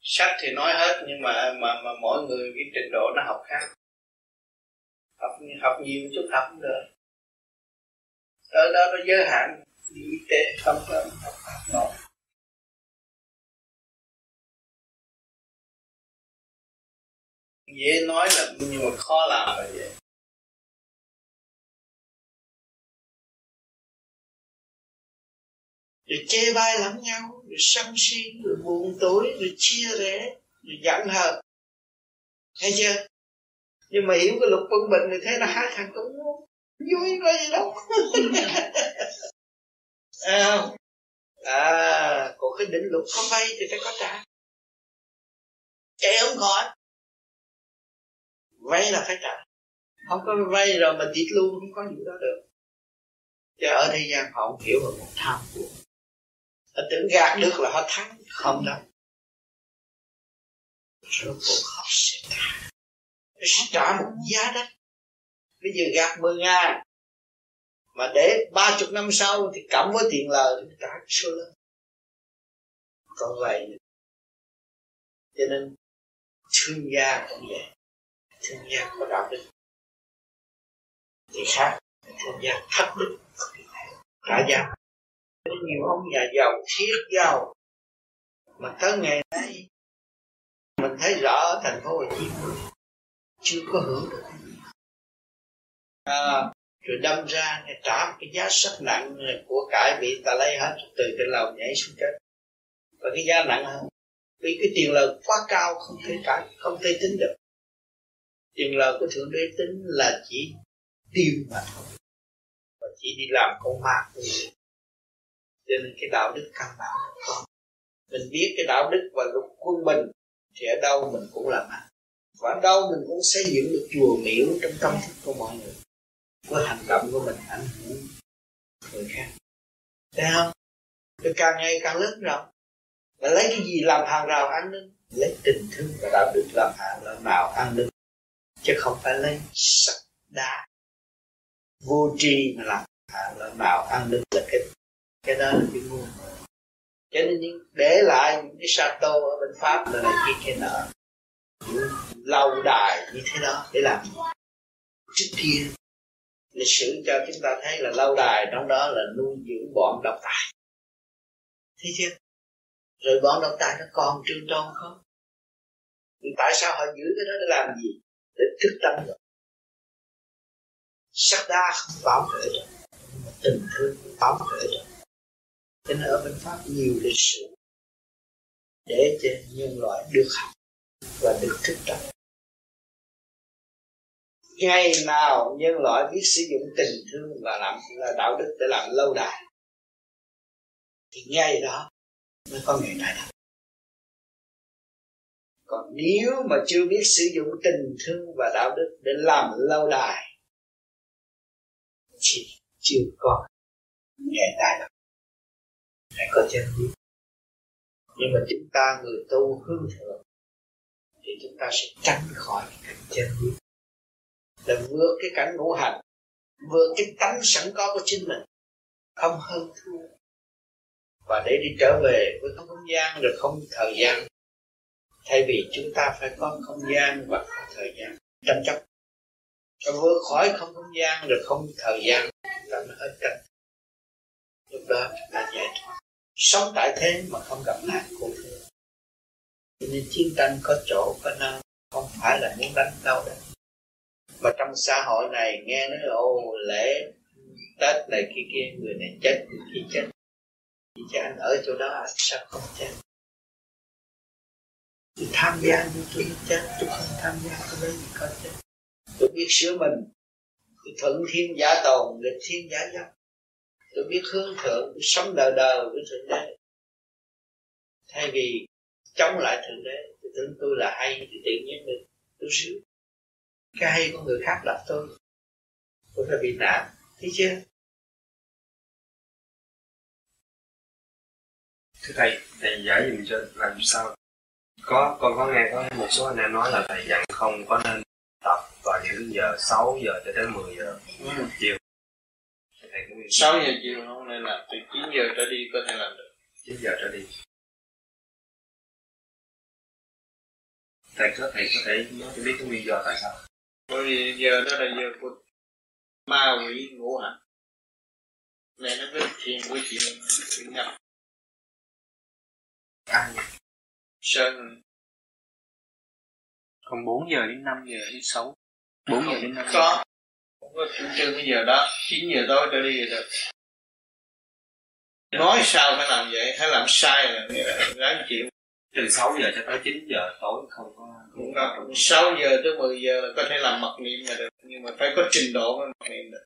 Sách thì nói hết, nhưng mà mà mà mỗi người cái trình độ nó học khác. Học học nhiều chút học cũng được. Tới đó nó giới hạn, đi y tế, không có học nổi. Dễ nói là, nhưng mà khó làm là vậy. Rồi chê bai lẫn nhau rồi sân si rồi buồn tối rồi chia rẽ rồi giận hờn. Thấy chưa? Nhưng mà hiểu cái luật quân bình thì thế là hát thằng cũng vui có gì đâu à, à còn cái định luật có vay thì phải có trả. Chạy không khỏi vay là phải trả. Không có vay rồi mà tiết luôn không có gì đó được. Chứ ở thế gian họ không hiểu là một tham của họ tưởng gạt được là họ thắng. Không đâu. Rồi cuộc họ sẽ trả họ sẽ trả một giá đắt bây giờ gạt mười ngàn. Mà để ba chục năm sau thì cộng với tiền lời thì trả số lớn. Còn vậy cho nên, thương gia cũng vậy. Thương gia có đạo đức. Thì khác, thương gia thất đức. Trả giá nhiều ông nhà giàu thiết giàu. Mà tới ngày nay mình thấy rõ ở thành phố Hồ Chí Minh chưa có hưởng được à, rồi đâm ra trả một cái giá rất nặng của cải bị ta lấy hết từ trên lầu nhảy xuống chết và cái giá nặng hơn vì cái tiền lời quá cao không thể trả, không thể tính được. Tiền lời của thượng đế tính là chỉ tiêu mà thôi. Và chỉ đi làm con ma thôi cho nên cái đạo đức căn bản không. Mình biết cái đạo đức và luật quân bình thì ở đâu mình cũng làm ăn. Và ở đâu mình cũng xây dựng được chùa miếu trong tâm thức của mọi người. Với hành động của mình ảnh hưởng người khác. Thấy không? Tôi càng ngày càng lớn rộng. Và lấy cái gì làm hàng rào an ninh? Lấy tình thương và đạo đức làm hàng rào an ninh? Chứ không phải lấy sắt đá. Vô tri mà làm hàng rào an ninh là cái cái đó là cái ngu cho nên để lại những cái sato tô ở bên pháp là lại cái kia nợ lâu đài như thế đó để làm trước kia, lịch sử cho chúng ta thấy là lâu đài trong đó là nuôi dưỡng bọn độc tài. Thấy chưa? Rồi bọn độc tài nó còn trương tròn không? Tại sao họ giữ cái đó để làm gì? Để thức tâm rồi sắc đa không bảo vệ được tình thương bảo vệ được cho nên ở bên pháp nhiều lịch sử để cho nhân loại được học và được thức tập. Ngày nào nhân loại biết sử dụng tình thương và làm, là đạo đức để làm lâu đài, thì ngay đó mới có ngày đại đạo. Còn nếu mà chưa biết sử dụng tình thương và đạo đức để làm lâu đài, thì chưa có ngày đại đạo để có chân lý. Nhưng mà chúng ta người tu hướng thượng, thì chúng ta sẽ tránh khỏi cái cảnh chân lý. Là vượt cái cảnh ngũ hành, vượt cái tánh sẵn có của chính mình, không hơn thua. Và để đi trở về với không không gian rồi không thời gian, thay vì chúng ta phải có không gian và có thời gian tranh chấp. Và vượt khỏi không không gian rồi không thời gian, chúng ta mới hết tranh. Lúc đó chúng ta giải thoát sống tại thế mà không gặp nạn khổ thương cho nên chiến tranh có chỗ, có nơi, không phải là muốn đánh đâu đấy mà trong xã hội này nghe nói ô lễ tết này kia kia, người này chết, người kia chết. Thì cho anh ở chỗ đó, anh sao không chết? Thì tham gia như tôi chết, tôi không tham gia tôi lấy gì có chết? Tôi biết sửa mình tôi thuận thiên giả tồn nghịch thiên giả dâm tôi biết hướng thượng tôi sống đời đời với thượng đế. Thay vì chống lại thượng đế tôi tưởng tôi là hay thì tự nhiên mình tôi sướng. Cái hay của người khác lập tôi. Tôi phải bị nạn thấy chưa?
Thưa thầy thầy giải dùm cho làm sao? Có con có nghe có một số anh em nói là thầy dặn không có nên tập vào những giờ 6 giờ cho đến 10 giờ. Ừ. chiều
6 giờ chiều không nên làm từ 9 giờ trở đi có thể làm được.
9 giờ trở đi. Thầy có thầy có thể nói cho biết cái nguyên do tại sao?
Bởi vì giờ đó là giờ của ma quỷ ngũ hành. Nên nó biết thiền với chuyện chuyện nhập
ai
sơn.
Còn 4 giờ đến 5 giờ đến 6 4 giờ đến 5 giờ.
Có không có chủ trương cái giờ đó. 9 giờ tối trở đi được. Nói sao phải làm vậy? Hay làm sai là ráng chịu.
Từ 6 giờ cho tới 9 giờ tối không có
cũng có 6 giờ tới 10 giờ là có thể làm mặc niệm là được. Nhưng mà phải có trình độ mới mặc niệm được.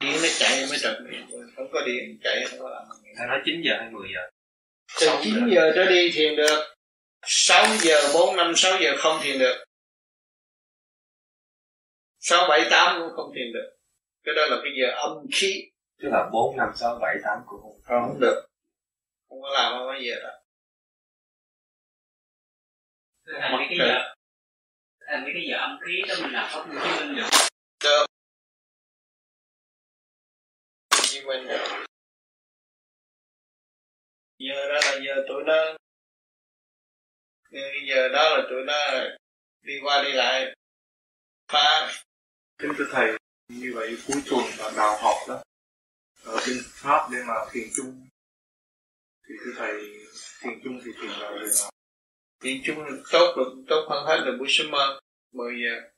Điện nó chạy mới trật niệm. Không có điện chạy không có làm mặc niệm.
Nói 9 giờ hay 10 giờ?
Từ 9 giờ. giờ trở đi thiền được. 6 giờ 4 5 6 giờ không thiền được 6 7 8 cũng không thiền được. Cái đó là cái giờ âm khí.
Tức là 4 5 6 7 8 cũng không,
không được. Không có làm bao giờ đó
thành cái giờ thành cái giờ âm khí đó mình làm pháp minh chứng minh được.
Được. Chứng minh được. Giờ đó là giờ tụi nó cái giờ đó là tụi nó đi qua đi lại. Phá
kính thưa thầy như vậy cuối tuần là đào học đó. Ở bên pháp để mà thiền chung. Thì thưa thầy thiền chung thì thiền vào giờ nào?
Nhìn chung là tốt là tốt hơn hết là buổi sớm 10 giờ.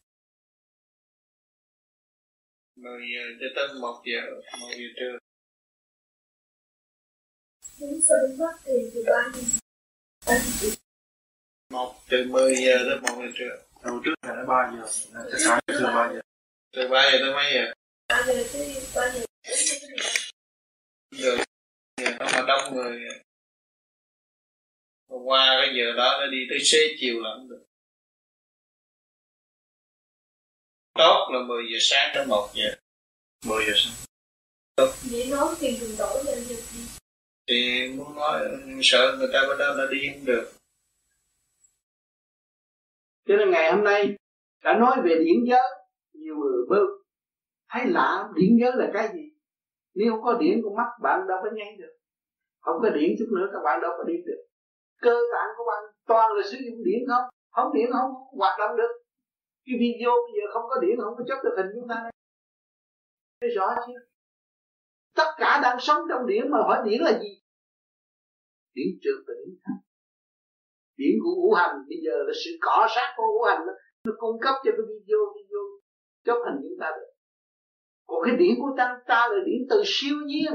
10 giờ cho tới 1 giờ 1 giờ trưa. Một từ 10 giờ tới 1 giờ trưa.
Đầu trước là nó 3 giờ từ sáng từ 3 giờ
từ 3 giờ tới mấy giờ
3 giờ tới 3 giờ
giờ nó mà đông người. Qua cái giờ đó nó đi tới xế chiều là không được. Tốt là 10 giờ sáng tới 1 giờ.
10 giờ sáng.
Tốt.
Vậy nói tiền đường đổi lên được đi
thì muốn nói sợ người ta bên đó nó đi không được. Cho nên ngày hôm nay đã nói về điển giới nhiều người bơ thấy lạ điển giới là cái gì? Nếu không có điển con mắt bạn đâu có nghe được. Không có điển chút nữa các bạn đâu có đi được. Cơ bản của bạn toàn là sử dụng điện không?
Không điện không hoạt động được. Cái video bây giờ không có điện không có chấp được hình chúng ta đây. Thấy rõ chưa? Tất cả đang sống trong điện mà hỏi điện là gì? Điện trượt và điện thanh điện của ngũ hành bây giờ là sự cỏ sát của ngũ hành đó, nó cung cấp cho cái video video chấp hành chúng ta được. Còn cái điểm của ta ta là điểm từ siêu nhiên.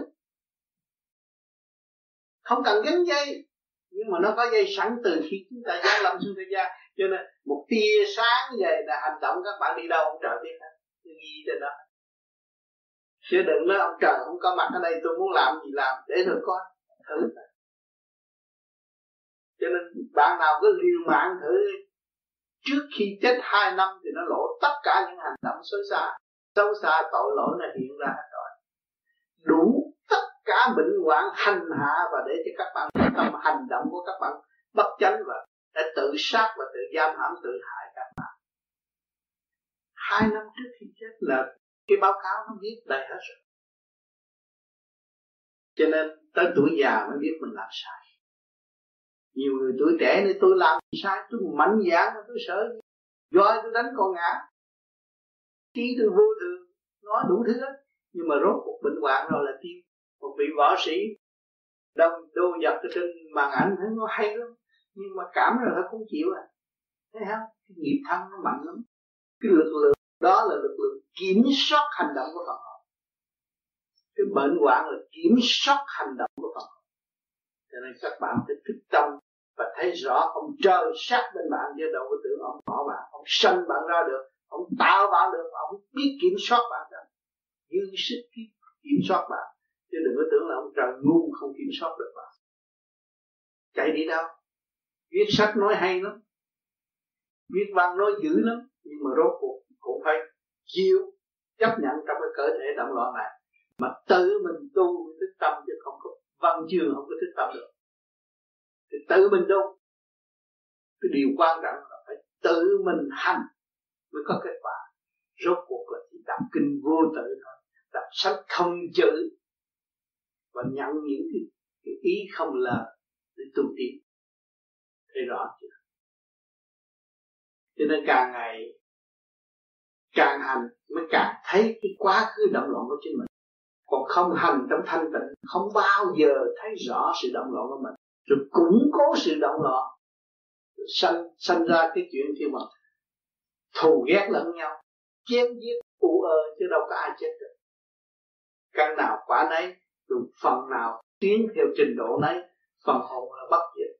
Không cần gắn dây, nhưng mà nó có dây sẵn từ khi chúng ta giáng lâm xuống thế gian. Cho nên một tia sáng về là hành động các bạn đi đâu ông trời biết hết. Ghi trên đó. Chứ đừng nói ông trời không có mặt ở đây, tôi muốn làm gì làm, để rồi coi. Thử. Cho nên bạn nào cứ liều mạng thử trước khi chết hai năm thì nó lộ tất cả những hành động xấu xa. Xấu xa tội lỗi nó hiện ra hết rồi. Đủ tất cả bệnh hoạn hành hạ và để cho các bạn tâm hành động của các bạn bất chánh và để tự sát và tự giam hãm, tự hại các bạn. Hai năm trước khi chết là cái báo cáo nó viết đầy hết rồi. Cho nên tới tuổi già mới biết mình làm sai nhiều người tuổi trẻ nên tôi làm sai? Tôi mạnh dạn mà tôi sợ do tôi đánh con ngã. Trí tôi vô thường nói đủ thứ hết. Nhưng mà rốt cuộc bệnh hoạn rồi là tiêu. Một vị võ sĩ đông đô giật ở trên màn ảnh thấy nó hay lắm. Nhưng mà cảm rồi nó không chịu à. Thấy không? Cái nghiệp thân nó mạnh lắm. Cái lực lượng đó là lực lượng kiểm soát hành động của phật, hồn cái bệnh hoạn là kiểm soát hành động của phật, cho nên các bạn phải thức tâm và thấy rõ ông trời sát bên bạn chứ đâu có tưởng ông bỏ bạn. Ông sanh bạn ra được, ông tạo bạn được ông biết kiểm soát bạn được dư sức kiểm soát bạn. Chứ đừng có tưởng là ông trời ngu không kiểm soát được bạn. Chạy đi đâu? Viết sách nói hay lắm. Viết văn nói dữ lắm. Nhưng mà rốt cuộc cũng phải chịu chấp nhận trong cái cơ thể động loạn này. Mà tự mình tu mới thức tâm chứ không có, văn chương không có thức tâm được thì tự mình tu. Cái điều quan trọng là phải tự mình hành mới có kết quả. Rốt cuộc là chỉ đọc kinh vô tự thôi. Đọc sách không chữ và nhận những cái, cái ý không lời để tu tiến. Thấy rõ chưa? Cho nên càng ngày càng hành mới càng thấy cái quá khứ động loạn của chính mình. Còn không hành trong thanh tịnh không bao giờ thấy rõ sự động loạn của mình rồi củng cố sự động loạn. Rồi sanh sanh ra cái chuyện kia mà thù ghét lẫn nhau. Chém giết, u ơ, chứ đâu có ai chết được. Căn nào quả nấy rồi phần nào tiến theo trình độ nấy, phần hồn là bất diệt.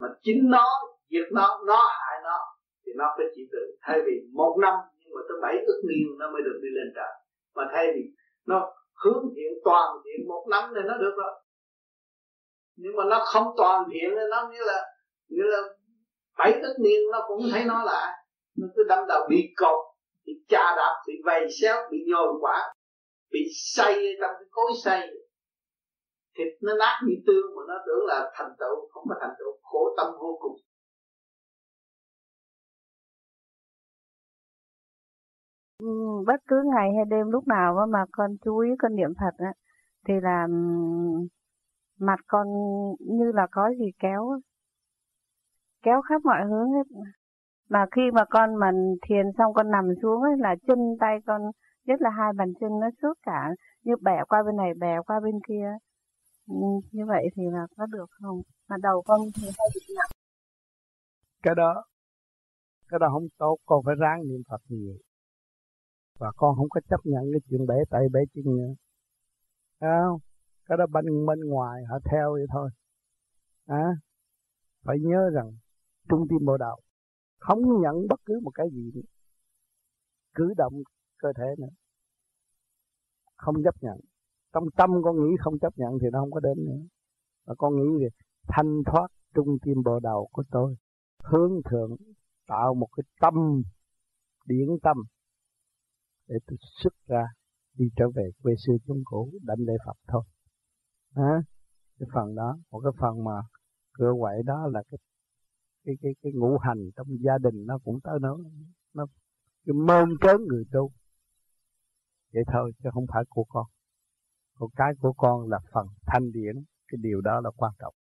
Mà chính nó, diệt nó nó hại nó, thì nó phải chịu đựng thay vì một năm, nhưng mà tới bảy ức niên nó mới được đi lên trời. Mà thay vì nó hướng thiện toàn thiện một năm thì nó được rồi nhưng mà nó không toàn thiện nên nó như là như là bảy tất niên nó cũng thấy nó lại nó cứ đâm đầu bị cột bị cha đạp bị vầy xéo bị nhồi quả bị say trong cái cối say. Thịt nó nát như tương mà nó tưởng là thành tựu không có thành tựu khổ tâm vô cùng.
Ừ, bất cứ ngày hay đêm lúc nào mà con chú ý con niệm Phật á, thì là mặt con như là có gì kéo kéo khắp mọi hướng hết. Mà khi mà con mà thiền xong con nằm xuống ấy, là chân tay con, nhất là hai bàn chân nó suốt cả, như bẻ qua bên này, bẻ qua bên kia. Ừ, như vậy thì là có được không? Mà đầu con thì hơi bị nặng.
Cái đó cái đó không tốt. Con phải ráng niệm phật nhiều. Và con không có chấp nhận cái chuyện bể tay bể chân nữa. Không? Cái đó bên bên ngoài họ theo vậy thôi. À, phải nhớ rằng trung tim bộ đạo không nhận bất cứ một cái gì cử động cơ thể nữa. Không chấp nhận. Trong tâm con nghĩ không chấp nhận thì nó không có đến nữa. Và con nghĩ về thanh thoát trung tim bộ đầu của tôi. Hướng thượng tạo một cái tâm điển tâm để tôi xuất ra đi trở về quê xưa chúng cũ đảnh lễ Phật thôi. À, cái phần đó, một cái phần mà cửa quậy đó là cái cái cái cái ngũ hành trong gia đình nó cũng tới nó nó cái mơn trớn người tu. Vậy thôi chứ không phải của con. Còn cái của con là phần thanh điển. Cái điều đó là quan trọng.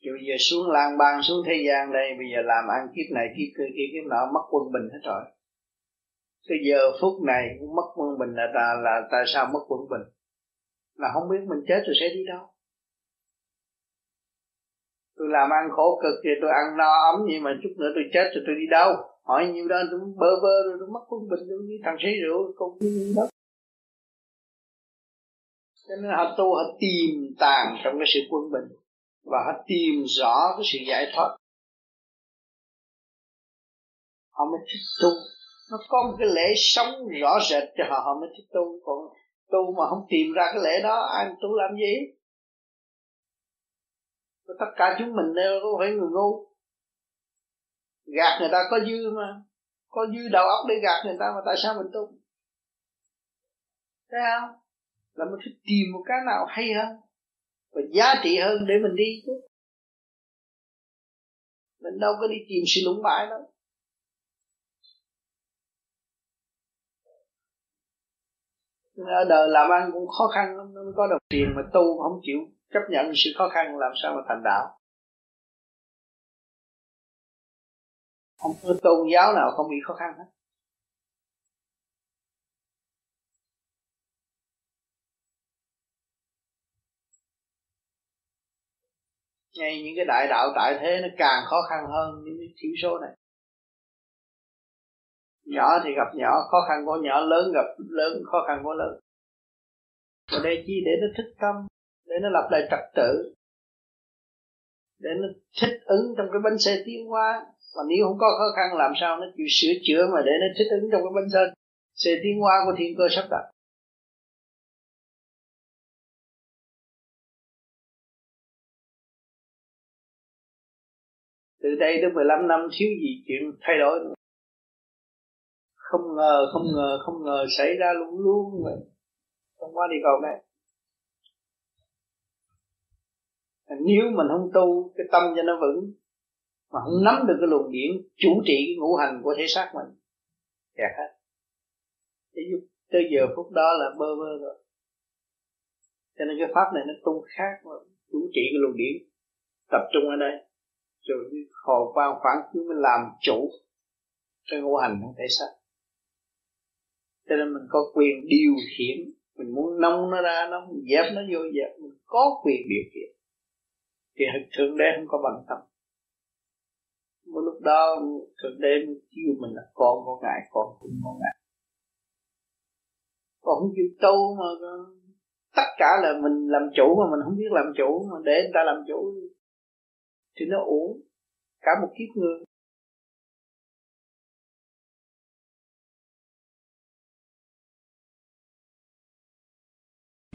Chịu
giờ xuống lang bang xuống thế gian đây bây giờ làm ăn kiếp này kiếp kia kiếp, kiếp nọ mất quân bình hết rồi cái giờ phút này mất quân bình là, là là tại sao mất quân bình? Là không biết mình chết rồi sẽ đi đâu. Tôi làm ăn khổ cực thì tôi ăn no ấm nhưng mà chút nữa tôi chết rồi tôi đi đâu? Hỏi nhiêu đó tôi bơ vơ rồi tôi mất quân bình tôi như thằng sĩ rượu cũng như đó. Cho nên họ tu họ tìm tàng trong cái sự quân bình và họ tìm rõ cái sự giải thoát. Họ mới thích tu nó có một cái lễ sống rõ rệt cho họ họ mới thích tu. Còn tu mà không tìm ra cái lễ đó, ai tu làm gì? Và tất cả chúng mình đều có phải người ngu. Gạt người ta có dư mà. Có dư đầu óc để gạt người ta mà tại sao mình tu? Thấy không? Là mình phải tìm một cái nào hay hơn và giá trị hơn để mình đi chứ. Mình đâu có đi tìm sự lũng bại đâu. Ở đời làm ăn cũng khó khăn lắm, nó có đồng tiền mà tu không chịu chấp nhận sự khó khăn, làm sao mà thành đạo. Không có tôn giáo nào không bị khó khăn hết. Ngay những cái đại đạo tại thế nó càng khó khăn hơn những cái thiểu số này nhỏ thì gặp nhỏ, khó khăn của nhỏ, lớn gặp lớn, khó khăn của lớn. Và đây chi để nó thích tâm, để nó lập lại trật tự, để nó thích ứng trong cái bánh xe tiến hóa. Mà nếu không có khó khăn, làm sao nó chịu sửa chữa mà để nó thích ứng trong cái bánh xe xe tiến hóa của thiên cơ sắp đặt? Từ đây tới 15 năm, thiếu gì chuyện thay đổi. nữa không ngờ không ngờ không ngờ xảy ra luôn luôn vậy. Trong quá đi cầu này nếu mình không tu, cái tâm cho nó vững, mà không nắm được cái luồng điển chủ trị cái ngũ hành của thể xác mình, kẹt hết. Tới giờ phút đó là bơ vơ rồi. Cho nên cái pháp này nó tu khác mà chủ trị cái luồng điển tập trung ở đây. Rồi hồ quan phản chiếu mình làm chủ cái ngũ hành trong thể xác cho nên mình có quyền điều khiển. Mình muốn nông nó ra, nó dẹp nó vô, dẹp. Mình có quyền điều khiển. Thì thượng đế không có bằng tâm. Một lúc đó, thượng đế kêu mình là con của ngài, con cũng của ngài. Còn không chịu tu mà tất cả là mình làm chủ mà, mình không biết làm chủ mà để người ta làm chủ. Thì nó uổng. Cả một kiếp người.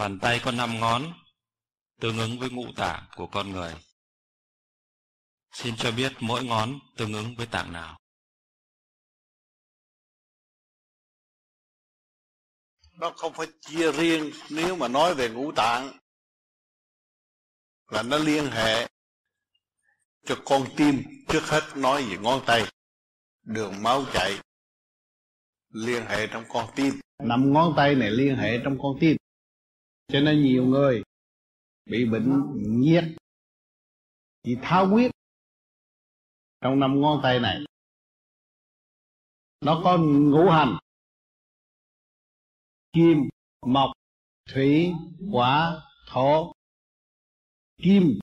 Bàn tay có năm ngón, tương ứng với ngũ tạng của con người. Xin cho biết mỗi ngón tương ứng với tạng nào.
Nó không phải chia riêng nếu mà nói về ngũ tạng là nó liên hệ cho con tim trước hết nói về ngón tay đường máu chạy liên hệ trong con tim năm ngón tay này liên hệ trong con tim cho nên nhiều người bị bệnh nhiệt. Vì tháo huyết trong năm ngón tay này. Nó có ngũ hành, kim, mộc, thủy, hỏa, thổ, kim.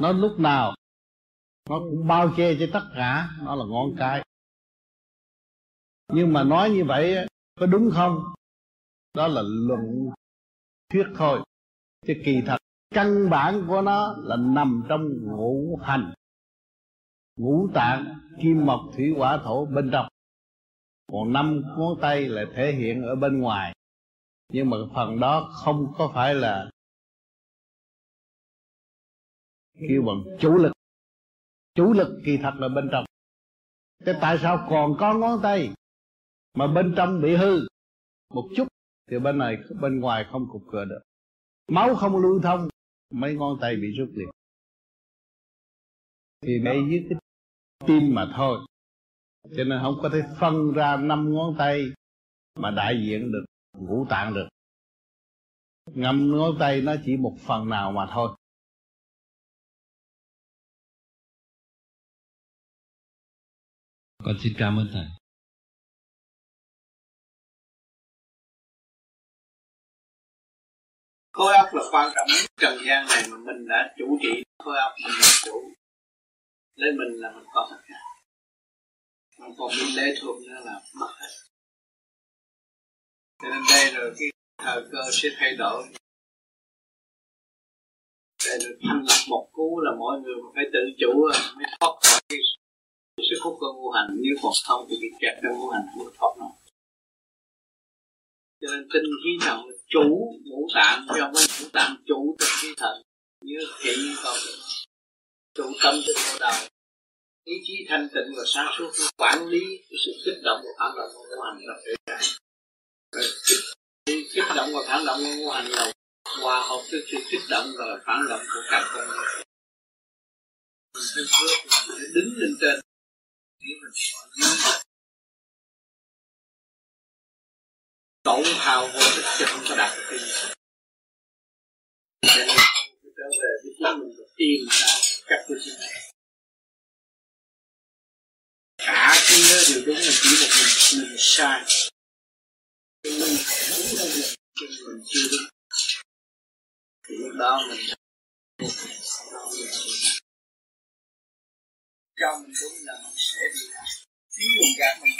Nó lúc nào nó cũng bao che cho tất cả, nó là ngón cái. Nhưng mà nói như vậy có đúng không? Đó là luận thuyết thôi. Chứ kỳ thật, căn bản của nó là nằm trong ngũ hành. Ngũ tạng, kim mộc, thủy hỏa, thổ bên trong còn năm ngón tay là thể hiện ở bên ngoài. Nhưng mà phần đó không có phải là kêu bằng chủ lực. Chủ lực kỳ thật là bên trong. Thế tại sao còn có ngón tay mà bên trong bị hư? Một chút thì bên này, bên ngoài không cục cửa được. Máu không lưu thông. Mấy ngón tay bị rút liền. Thì ngay dưới cái tim mà thôi. Cho nên không có thể phân ra năm ngón tay mà đại diện được, ngũ tạng được. Ngâm ngón tay nó chỉ một phần nào mà thôi.
Con xin cảm ơn thầy.
Khối óc là quan trọng nhất. Trần gian này mà mình đã chủ trị khối óc, mình là chủ. Lấy mình là mình có tất cả còn còn bị lệ thuộc nữa là mất hết. Cho nên đây rồi cái thời cơ sẽ thay đổi. Để được thành lập một cú là mọi người phải tự chủ mới thoát khỏi cái sức hút của ngũ hành. Nếu còn không thì bị kẹt trong ngũ hành không thoát nổi cho nên tinh khí thần chủ ngũ tạng cho mấy ngũ tạng chủ tinh khí thần. Như kỹ câu chủ tâm tinh bộ đầu ý chí thanh tịnh và sáng suốt quản lý sự kích động và phản động của ngũ hành là để chạy kích, động và phản động của ngũ hành là hòa hợp với sự kích động và phản động của cả con người. Mình phải đứng lên trên. Để mình dưới tổn hao vô ích chứ không có đạt được cái gì cho nên trở về với chính mình và tìm ra cách của chính mình cả thế giới đều đúng là chỉ một mình mình sai. Cho mình đúng hơn mình chứ mình chưa đúng thì lúc đó mình trong đúng là mình sẽ bị làm nếu mình gạt mình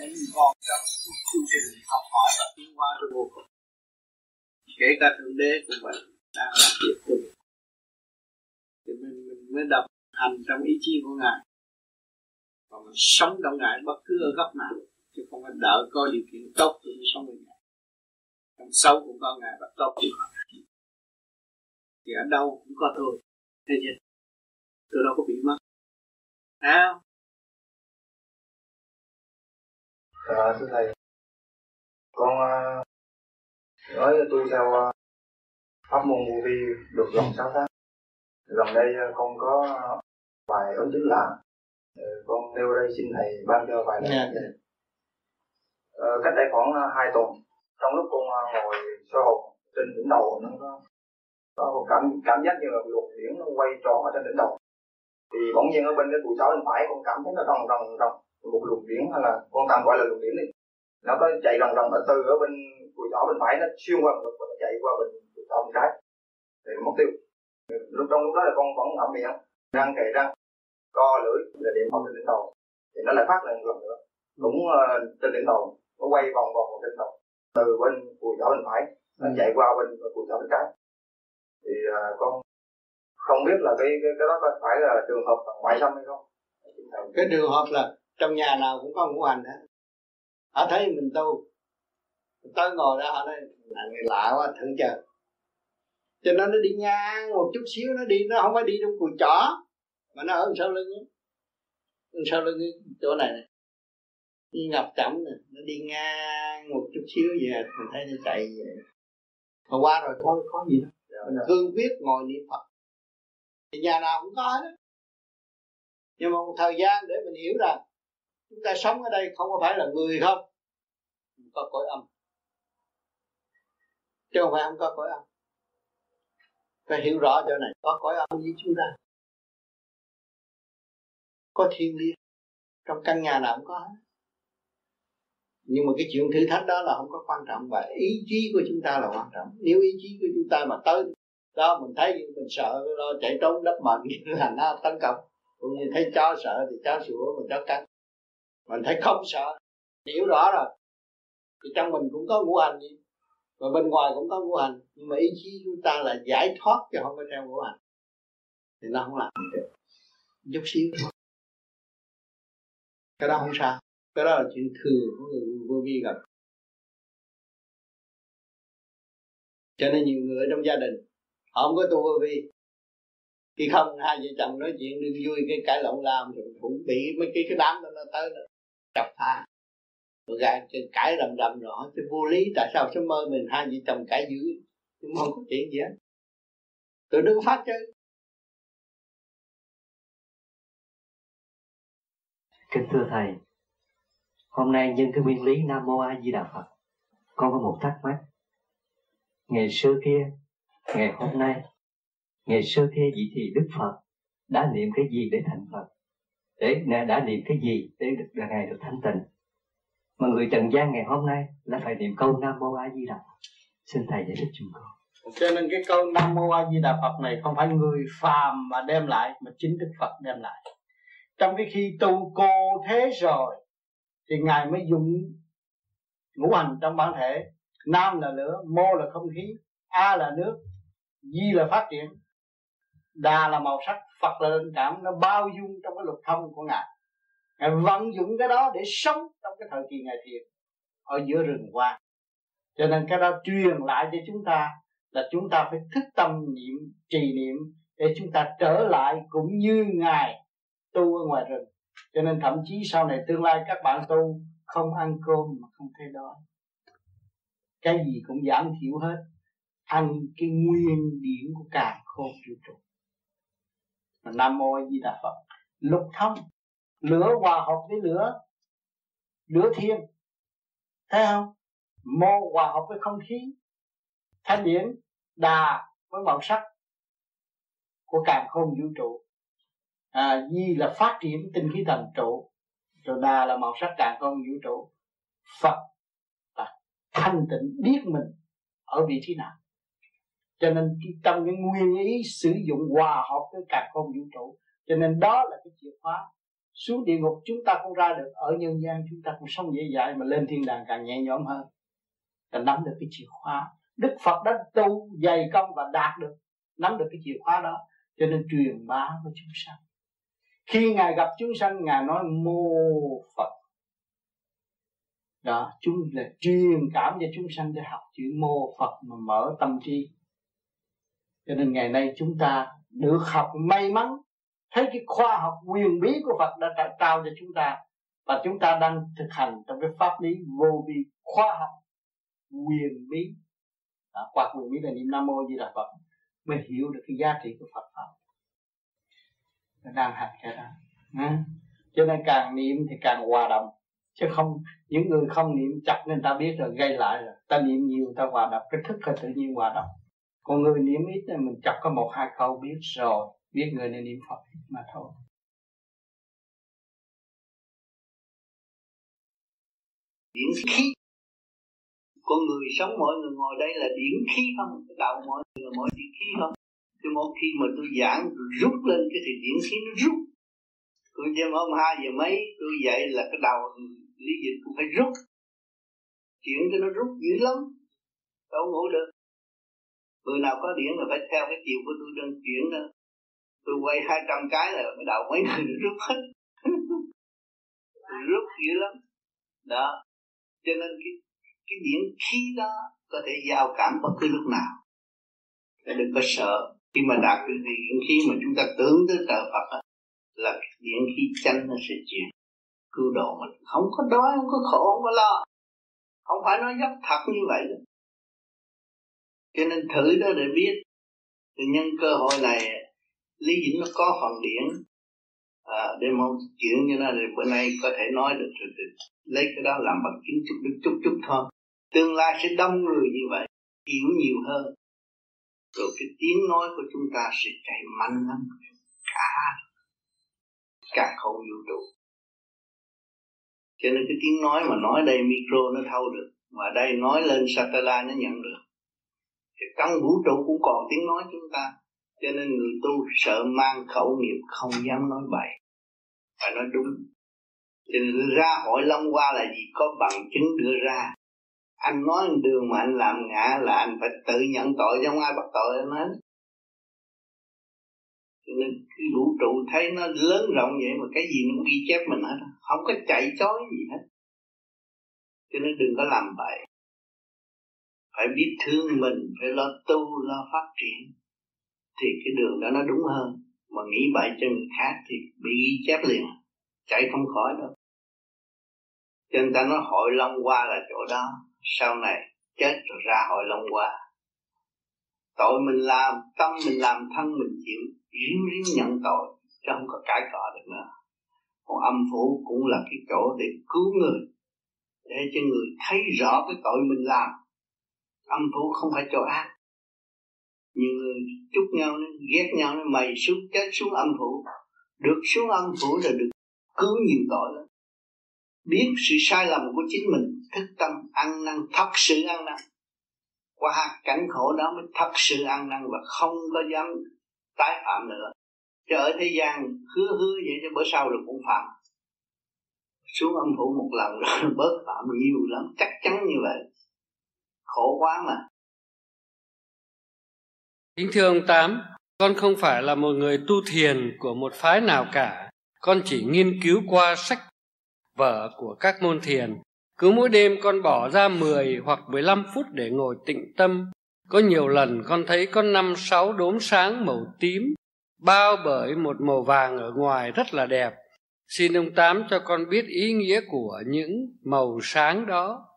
nên còn trong chương trình học hỏi và tiến hóa trong vô cùng kể cả thượng đế cũng vậy đang làm việc cùng thì mình, mình mới đọc hành trong ý chí của ngài. Và mình sống trong ngài bất cứ ở góc nào chứ không phải đợi có điều kiện tốt thì mới sống với ngài. Trong sâu cũng có ngài và tốt cũng có ngài. Thì ở đâu cũng có tôi. Thế chứ tôi đâu có bị mất. À,
Dạ thưa thầy. Con uh, nói tôi theo uh, pháp môn vô vi được gần 6 tháng. Gần đây uh, con có vài ấn chứng lạ. Uh, Con nêu đây xin thầy ban cho vài lời yeah. uh, Cách đây khoảng 2 tuần Trong lúc con ngồi soi hồn trên đỉnh đầu nó có có một cảm cảm giác như là luồng điển nó quay tròn ở trên đỉnh đầu. Thì bỗng nhiên ở bên cái tụi cháu bên phải con cảm thấy nó rồng rồng rồng một luồng điển hay là con tạm gọi là luồng điển đi. Nó có chạy ròng ròng từ ở bên cùi chỏ bên phải nó xuyên qua ngực và nó chạy qua bên cùi chỏ bên trái. Thì mất tiêu. Lúc trong lúc đó là con vẫn ở miệng răng kề răng co lưỡi là điểm không trên đỉnh đầu. Thì nó lại phát một lần nữa. Cũng uh, trên đỉnh đầu nó quay vòng vòng trên đầu. Từ bên cùi chỏ bên phải nó ừ. chạy qua bên cùi chỏ bên trái. Thì uh, con không biết là cái cái, cái đó có phải là trường hợp ngoại xâm hay không?
Cái trường hợp là trong nhà nào cũng có ngũ hành hết. Họ thấy mình tu tới ngồi đó họ nói là người lạ quá thử chờ. Cho nên nó đi ngang một chút xíu nó đi nó không phải đi trong cùi chỏ mà nó ở sau lưng ấy. sau lưng chỗ này này ngập chậm này nó đi ngang một chút xíu vậy mình thấy nó chạy vậy mà qua rồi thôi có gì đâu mình cương quyết ngồi niệm phật. Thì nhà nào cũng có hết nhưng mà một thời gian để mình hiểu rằng chúng ta sống ở đây không có phải là người không? Có cõi âm. Chứ không phải không có cõi âm. Phải hiểu rõ chỗ này. Có cõi âm với chúng ta. Có thiên liên trong căn nhà nào cũng có hết. Nhưng mà cái chuyện thử thách đó là không có quan trọng và ý chí của chúng ta là quan trọng. Nếu ý chí của chúng ta mà tới đó, mình thấy mình sợ lo chạy trốn đất mệnh là nó tấn công. Cũng như thấy chó sợ thì chó sủa, mà chó cắn mình thấy không sợ. Hiểu rõ rồi. Thì trong mình cũng có ngũ hành gì và bên ngoài cũng có ngũ hành. Nhưng mà ý chí chúng ta là giải thoát chứ không có theo ngũ hành. Thì nó không làm được. Chút xíu thôi. Cái đó không sao. Cái đó là chuyện thường của người vô vi gặp. Cho nên nhiều người trong gia đình, họ không có tu vô vi. Khi không, hai vợ chồng nói chuyện đương vui, cái cãi lộn làm rồi cũng bị mấy cái cái đám đó nó tới đó chọc tha. Rồi gà cãi rầm rầm rõ chứ vô lý tại sao trong mơ mình hai vợ chồng cãi dữ? Nhưng không có chuyện gì hết? Tôi đừng phát chơi
kính thưa thầy hôm nay nhân cái nguyên lý nam mô a di đà phật con có một thắc mắc. Ngày xưa kia ngày hôm nay ngày xưa kia vị thì đức phật đã niệm cái gì để thành phật để đã niệm cái gì để được là ngày được thanh tịnh? Mà người trần gian ngày hôm nay là phải niệm câu nam mô a di đà xin thầy giải thích chúng con.
Cho nên cái câu nam mô a di đà phật này không phải người phàm mà đem lại, mà chính đức phật đem lại. Trong cái khi tu cô thế rồi, thì ngài mới dùng ngũ hành trong bản thể. Nam là lửa, mô là không khí, a là nước, di là phát triển, đà là màu sắc phật là linh cảm nó bao dung trong cái luật thông của ngài. Ngài vận dụng cái đó để sống trong cái thời kỳ ngài thiền ở giữa rừng hoa cho nên cái đó truyền lại cho chúng ta là chúng ta phải thức tâm niệm, trì niệm để chúng ta trở lại cũng như ngài tu ở ngoài rừng. Cho nên thậm chí sau này tương lai các bạn tu không ăn cơm mà không thấy đói. Cái gì cũng giảm thiểu hết. Ăn cái nguyên điển của càng khôn vũ trụ nam mô di đà phật. Lục thông lửa hòa hợp với lửa lửa thiên thấy không? Mô hòa hợp với không khí. Thanh điển đà với màu sắc của càng khôn vũ trụ. À, di là phát triển tinh khí thần trụ. Rồi đà là màu sắc càng khôn vũ trụ. Phật là thanh tịnh biết mình ở vị trí nào cho nên trong cái nguyên ý sử dụng hòa hợp với cả không vũ trụ. Cho nên đó là cái chìa khóa. Xuống địa ngục chúng ta cũng ra được, ở nhân gian chúng ta cũng sống dễ dãi mà lên thiên đàng càng nhẹ nhõm hơn. Là nắm được cái chìa khóa. Đức phật đã tu, dày công và đạt được, nắm được cái chìa khóa đó. Cho nên truyền bá với chúng sanh. Khi ngài gặp chúng sanh, ngài nói, mô phật. Đó, chúng là truyền cảm cho chúng sanh để học chữ mô phật mà mở tâm trí cho nên ngày nay chúng ta được học may mắn thấy cái khoa học quyền bí của Phật đã trao cho chúng ta và chúng ta đang thực hành trong cái pháp lý vô vi khoa học quyền bí. À, qua quyền bí là niệm nam mô di đà phật mới hiểu được cái giá trị của phật pháp. Đang hành cái đó. À. cho nên càng niệm thì càng hòa đồng chứ không những người không niệm chặt nên ta biết rồi gây lại rồi. Ta niệm nhiều ta hòa đồng cái thức là tự nhiên hòa đồng còn người niệm ít thì mình chọc có một, hai câu biết rồi, biết người nên niệm phật mà thôi.
Điển khí. Con người sống mọi người ngồi đây là điển khí không? Cái đạo mọi người là mọi điển khí không? Thì một khi mà tôi giảng rút lên cái thì điển khí nó rút. Tôi đêm hôm hai giờ mấy, tôi dậy là cái đầu lý dịch cũng phải rút. Chuyện cho nó rút dữ lắm. Đâu ngủ được người nào có điển là phải theo cái chiều của tôi đơn chuyển đó. Tôi quay hai trăm cái là cái đầu mấy người rút hết. Rút dữ lắm. Đó. Cho nên cái cái điển khí đó có thể giao cảm bất cứ lúc nào. Để đừng có sợ. Khi mà đạt được điển khí mà chúng ta tưởng tới trời Phật đó, là điển khí chánh nó sẽ chuyển. Cứu độ mình. Không có đói không có khổ không có lo. Không phải nói dốc thật như vậy đâu cho nên thử đó để biết. Thì nhân cơ hội này lý dĩnh nó có phần điển. À, để một chuyện như này thì bữa nay có thể nói được rồi, thì lấy cái đó làm bằng chứng chút chút chút chút thôi. Tương lai sẽ đông người như vậy hiểu nhiều hơn. Rồi cái tiếng nói của chúng ta sẽ chạy mạnh lắm. Cả cả không vũ trụ. Cho nên cái tiếng nói mà nói đây micro nó thâu được. Mà đây nói lên satellite nó nhận được thì trong vũ trụ cũng còn tiếng nói chúng ta. Cho nên người tu sợ mang khẩu nghiệp không dám nói bậy. Phải nói đúng. Cho nên ra hội long qua là gì? Có bằng chứng đưa ra. Anh nói đường mà anh làm ngã là anh phải tự nhận tội chứ không ai bắt tội anh hết. Cho nên cái vũ trụ thấy nó lớn rộng vậy mà cái gì nó cũng ghi chép mình hết không có chạy chối gì hết. Cho nên đừng có làm bậy phải biết thương mình, phải lo tu, lo phát triển, thì cái đường đó nó đúng hơn. Mà nghĩ bậy cho người khác thì bị ghi chép liền, chạy không khỏi đâu. Cho nên ta nói hội long qua là chỗ đó. Sau này chết rồi ra hội long qua tội mình làm, tâm mình làm, thân mình chịu, riêng riêng nhận tội, chứ không có cãi cọ được nữa. Còn âm phủ cũng là cái chỗ để cứu người, để cho người thấy rõ cái tội mình làm âm phủ không phải chỗ ác. Nhiều người chúc nhau ghét nhau mày xuống, chết xuống âm phủ được xuống âm phủ là được
cứu nhiều tội lắm. Biết sự sai lầm của chính mình, thức tâm, ăn năn, thật sự ăn năn. Qua cảnh khổ đó mới thật sự ăn năn và không có dám tái phạm nữa. Chứ ở thế gian hứa hứa vậy cho bữa sau rồi cũng phạm. Xuống âm phủ một lần rồi bớt phạm nhiều lắm, chắc chắn như vậy khổ quá mà.
Kính thưa ông tám, con không phải là một người tu thiền của một phái nào cả. Con chỉ nghiên cứu qua sách vở của các môn thiền. Cứ mỗi đêm con bỏ ra 10 hoặc 15 phút để ngồi tĩnh tâm. Có nhiều lần con thấy có năm, sáu đốm sáng màu tím bao bởi một màu vàng ở ngoài rất là đẹp. Xin ông tám cho con biết ý nghĩa của những màu sáng đó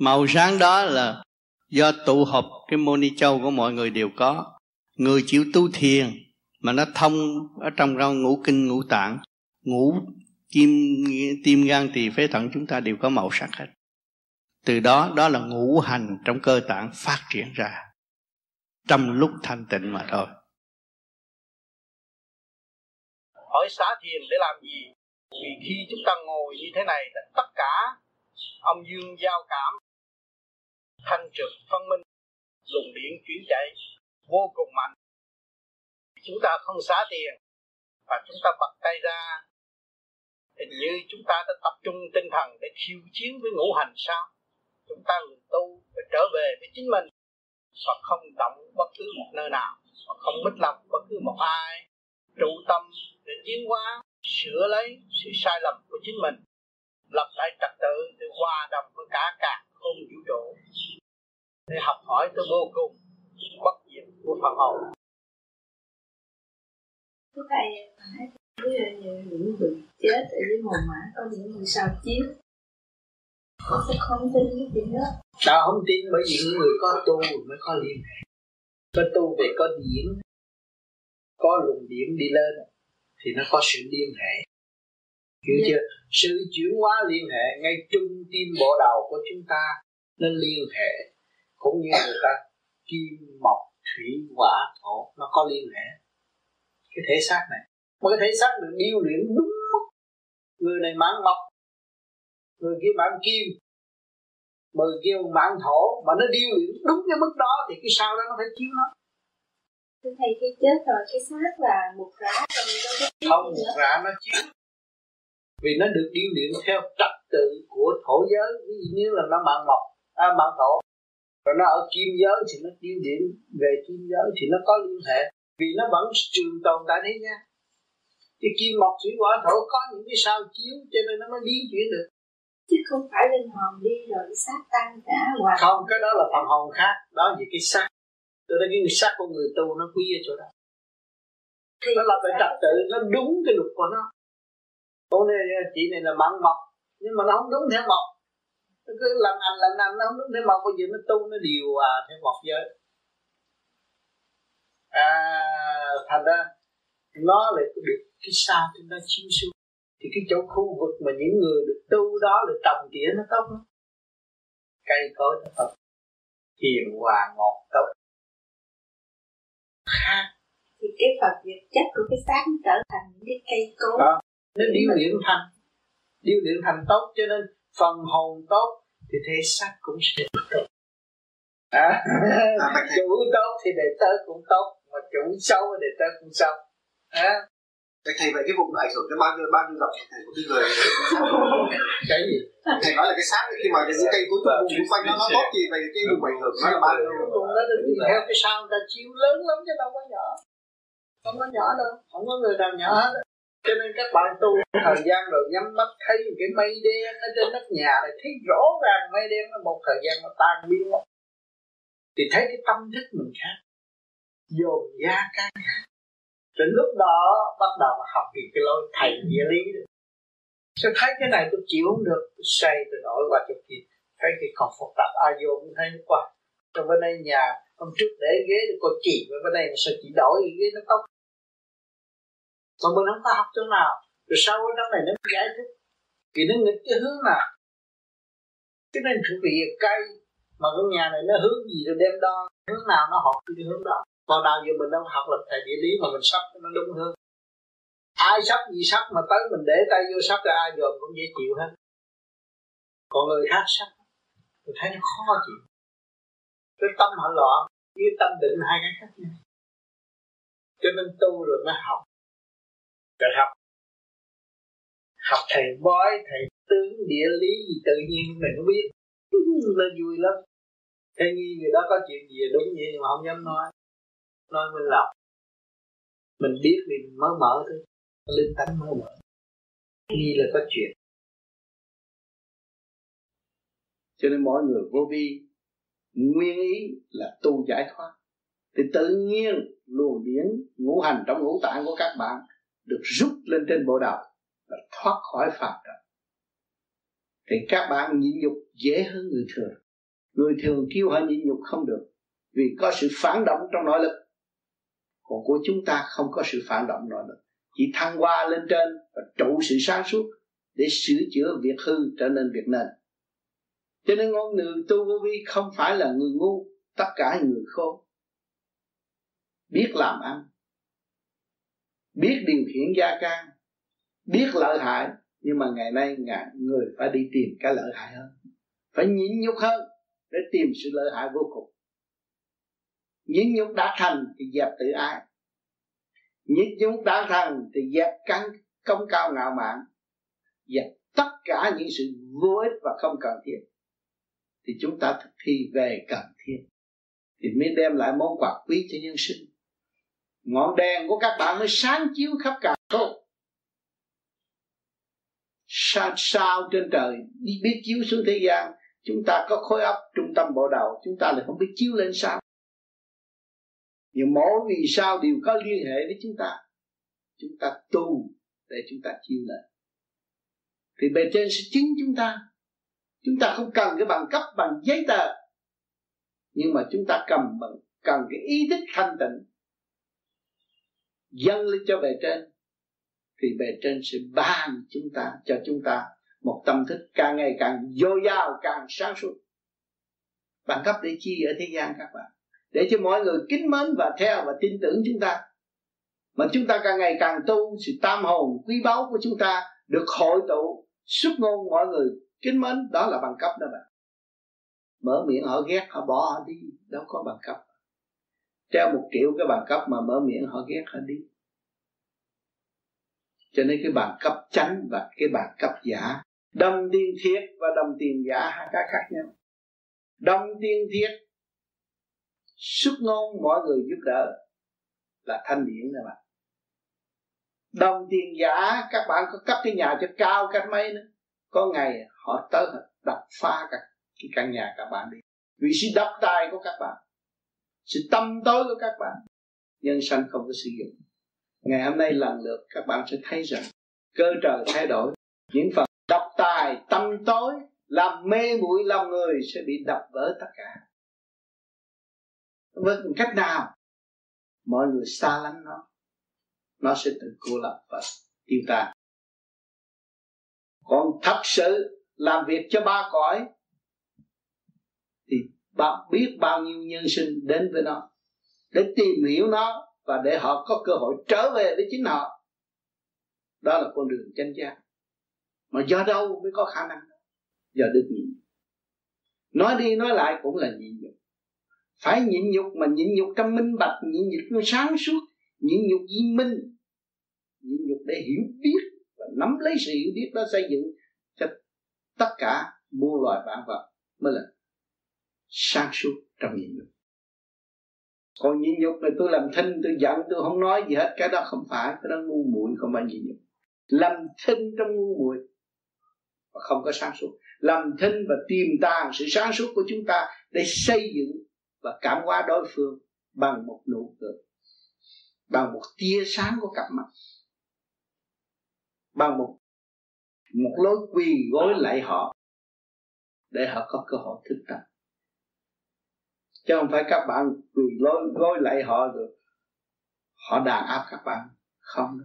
màu sáng đó là do tụ hợp cái môn ni châu của mọi người đều có. Người chịu tu thiền mà nó thông ở trong rau ngũ kinh ngũ tạng, ngũ kim, tim gan tỳ phế thận chúng ta đều có màu sắc hết. Từ đó đó là ngũ hành trong cơ tạng phát triển ra trong lúc thanh tịnh mà thôi.
Hỏi xá thiền để làm gì? Vì khi chúng ta ngồi như thế này là tất cả âm dương giao cảm thanh trực phân minh luồng điện chuyển chạy, vô cùng mạnh. Chúng ta không xả tiền và chúng ta bật tay ra. Hình như chúng ta đã tập trung tinh thần để khiêu chiến với ngũ hành sao? Chúng ta người tu phải trở về với chính mình và không động bất cứ một nơi nào và không mít lòng bất cứ một ai. Trụ tâm để tiến hóa, sửa lấy sự sai lầm của chính mình, lập lại trật tự để hòa đồng với cả cả không vũ trụ để học hỏi tới vô cùng bất diệt của phần hồn.
Thưa thầy, ví dụ như những người chết ở dưới mồ mã có những người sao chiếu. Con sẽ không tin cái chuyện đó
sao không tin bởi vì những người có tu mới có liên hệ. Có tu về có điển có luồng điển đi lên thì nó có sự liên hệ. Hiểu. Dạ. chưa? Sự chuyển hóa liên hệ ngay trung tim bộ đầu của chúng ta nó liên hệ cũng như người ta kim mộc thủy hỏa thổ nó có liên hệ. Cái thể xác này mà cái thể xác được điêu luyện đúng mức người này mãn mộc người kia mãn kim người kia mãn thổ mà nó điêu luyện đúng cái mức đó thì cái sau đó nó phải chiếu nó.
Thưa thầy khi chết rồi cái xác là một rã trong
không một rã nó chiếu. Vì nó được điêu luyện theo trật tự của thổ giới ví dụ như là nó mạng mộc à, mạng thổ rồi nó ở kim giới thì nó điêu luyện về kim giới thì nó có liên hệ. Vì nó vẫn trường tồn tại thế nha. Cái kim mộc thủy hỏa thổ có những cái sao chiếu cho nên nó mới biến chuyển được.
Chứ không phải linh hồn đi rồi xác tan cả
hoặc không cái đó là phần hồn khác. Đó là cái xác. Tôi nói cái xác của người tu nó quý ở chỗ đó. Thì nó là phải trật tự nó đúng cái luật của nó. Cô này chị này là mặn mộc nhưng mà nó không đúng theo mộc nó cứ lần anh lần anh nó không theo mộc bây giờ nó tu nó điều à theo mộc giới. À thành ra nó lại được cái sao chúng ta chiếu xuống. Thì cái chỗ khu vực mà những người được tu đó được trồng tỉa nó tốt lắm. Cây cối nó tốt. Hiền hòa ngọt tốt.
Khác thì cái vật vật chất của cái xác nó trở thành những cái cây cối.
Đó. Nó điêu luyện thành điêu luyện thành tốt cho nên phần hồn tốt thì thể xác cũng sẽ tốt. À, chủ tốt thì đệ tớ cũng tốt mà chủ xấu thì đệ tớ cũng xấu. À.
Thầy, thầy vậy cái vùng ảnh hưởng tới bao nhiêu bao nhiêu dòng thầy của cái người?
Cái gì?
Thầy nói là cái xác khi mà những cây cuối cùng xung quanh nó nó tốt gì vậy cái vùng ảnh hưởng nó là bao nhiêu?
Vùng đó là theo cái sao người ta chiếu lớn lắm chứ đâu có nhỏ. Không có nhỏ đâu không có người nào nhỏ hết cho nên các bạn tu thời gian rồi nhắm mắt thấy cái mây đen ở trên nóc nhà này, thấy rõ ràng mây đen nó một thời gian nó tan biến mất. Thì thấy cái tâm thức mình khác, dồn ra cái đến lúc đó bắt đầu học thì cái lối thầy nghĩa lý sẽ thấy cái này tôi chịu không được? Tôi xây tôi đổi qua chỗ kia. Thấy cái còn phức tạp ai vô cũng thấy nó qua. Trong bên đây nhà, Hôm trước để ghế để cô chỉ Bên đây mà sao chỉ đổi ghế nó tóc còn mình không có học chỗ nào? Rồi sau cái đó này nó giải thích. Vì nó nghịch cái hướng nào? Cái nên thuộc về cây, Mà cái nhà này nó hướng gì rồi đem đo, Hướng nào nó học cái hướng đó. Còn nào giờ mình đang học là thầy địa lý mà mình sắp nó đúng hơn. Ai sắp gì sắp mà tới mình để tay vô sắp rồi ai dòm cũng dễ chịu hết. Còn người khác sắp, mình thấy nó khó chịu. Cái tâm họ loạn với tâm định hai cái khác nhau. Cho nên tu rồi mới học rồi học. Học thầy bói, thầy tướng, địa lý gì tự nhiên mình cũng biết. Nó vui lắm. Thế nghi người đó có chuyện gì đúng vậy nhưng mà không dám nói. Nói mình lọc mình biết thì mình mới mở thôi. Linh tánh mới mở. Nghi là có chuyện. Cho nên mọi người vô vi, nguyên ý là tu giải thoát. Thì tự nhiên luồng điển ngũ hành trong ngũ tạng của các bạn được rút lên trên bộ đầu và thoát khỏi phạm trần. Thì các bạn nhịn nhục dễ hơn người thường. Người thường kêu họ nhịn nhục không được vì có sự phản động trong nội lực. Còn của chúng ta không có sự phản động nội lực. Chỉ thăng hoa lên trên và trụ sự sáng suốt để sửa chữa việc hư trở nên việc nên cho nên ngôn ngữ tu vô vi không phải là người ngu, tất cả người khôn. Biết làm ăn biết điều khiển gia can, biết lợi hại, nhưng mà ngày nay ngài, người phải đi tìm cái lợi hại hơn. Phải nhịn nhục hơn để tìm sự lợi hại vô cùng. Nhịn nhục đã thành thì dẹp tự ái. Nhịn nhục đã thành thì dẹp căn công cao ngạo mạn. Dẹp tất cả những sự vô ích và không cần thiết. Thì chúng ta thực thi về cần thiết. Thì mới đem lại món quà quý cho nhân sinh ngọn đèn của các bạn mới sáng chiếu khắp cả không? Sao sao trên trời đi biết chiếu xuống thế gian, chúng ta có khối óc trung tâm bộ đầu, chúng ta lại không biết chiếu lên sao. Nhưng mỗi vì sao đều có liên hệ với chúng ta chúng ta tu để chúng ta chiếu lên thì bề trên sẽ chứng chúng ta. Chúng ta không cần cái bằng cấp, bằng giấy tờ, nhưng mà chúng ta cầm bằng, cần cái ý thức thanh tịnh dâng lên cho bề trên, thì bề trên sẽ ban chúng ta, cho chúng ta một tâm thức càng ngày càng dồi dào, càng sáng suốt. Bằng cấp để chi ở thế gian các bạn. Để cho mọi người kính mến và theo và tin tưởng chúng ta. Mà chúng ta càng ngày càng tu, sự tam hồn, quý báu của chúng ta được hội tụ, xuất ngôn mọi người kính mến, đó là bằng cấp đó bạn. Mở miệng, họ ghét, họ bỏ, họ đi. Đâu có bằng cấp treo một triệu cái bằng cấp mà mở miệng họ ghét họ đi? Cho nên cái bằng cấp chánh và cái bằng cấp giả đồng tiền thiệt và đồng tiền giả hai cái khác nhau. Đồng tiền thiệt, xuất ngôn mọi người giúp đỡ là thanh điển nè bạn. Đồng tiền giả các bạn có cấp cái nhà cho cao cách mấy nữa. Có ngày họ tới đập phá cả cái căn nhà các bạn đi. Vì sự độc tài của các bạn sự tâm tối của các bạn. Nhân sanh không có sử dụng. Ngày hôm nay lần lượt các bạn sẽ thấy rằng, cơ trời thay đổi. Những phần độc tài, tâm tối, làm mê muội lòng người sẽ bị đập vỡ tất cả. Với cách nào, mọi người xa lánh nó nó sẽ tự cô lập và tiêu tan. Còn thật sự làm việc cho ba cõi, thì bạn biết bao nhiêu nhân sinh đến với nó, để tìm hiểu nó và để họ có cơ hội trở về với chính họ. Đó là con đường chân giác. Mà do đâu mới có khả năng? Do được nhịn. Nói đi nói lại cũng là nhịn nhục. Phải nhịn nhục mà nhịn nhục trong minh bạch, nhịn nhục sáng suốt, nhịn nhục viên minh. Nhịn nhục để hiểu biết và nắm lấy sự hiểu biết đó xây dựng cho tất cả muôn loài vạn vật mới là sáng suốt trong nhịn nhục còn nhịn nhục là tôi làm thinh, tôi giận, tôi không nói gì hết. Cái đó không phải, cái đó ngu muội, không phải nhịn nhục. Làm thinh trong ngu muội và không có sáng suốt. Làm thinh và tiềm tàng sự sáng suốt của chúng ta để xây dựng và cảm hóa đối phương bằng một nụ cười, bằng một tia sáng của cặp mắt, bằng một một lối quỳ gối lại họ để họ có cơ hội thức tâm chứ không phải các bạn quỳ lôi gối lại họ được họ đàn áp các bạn. Không.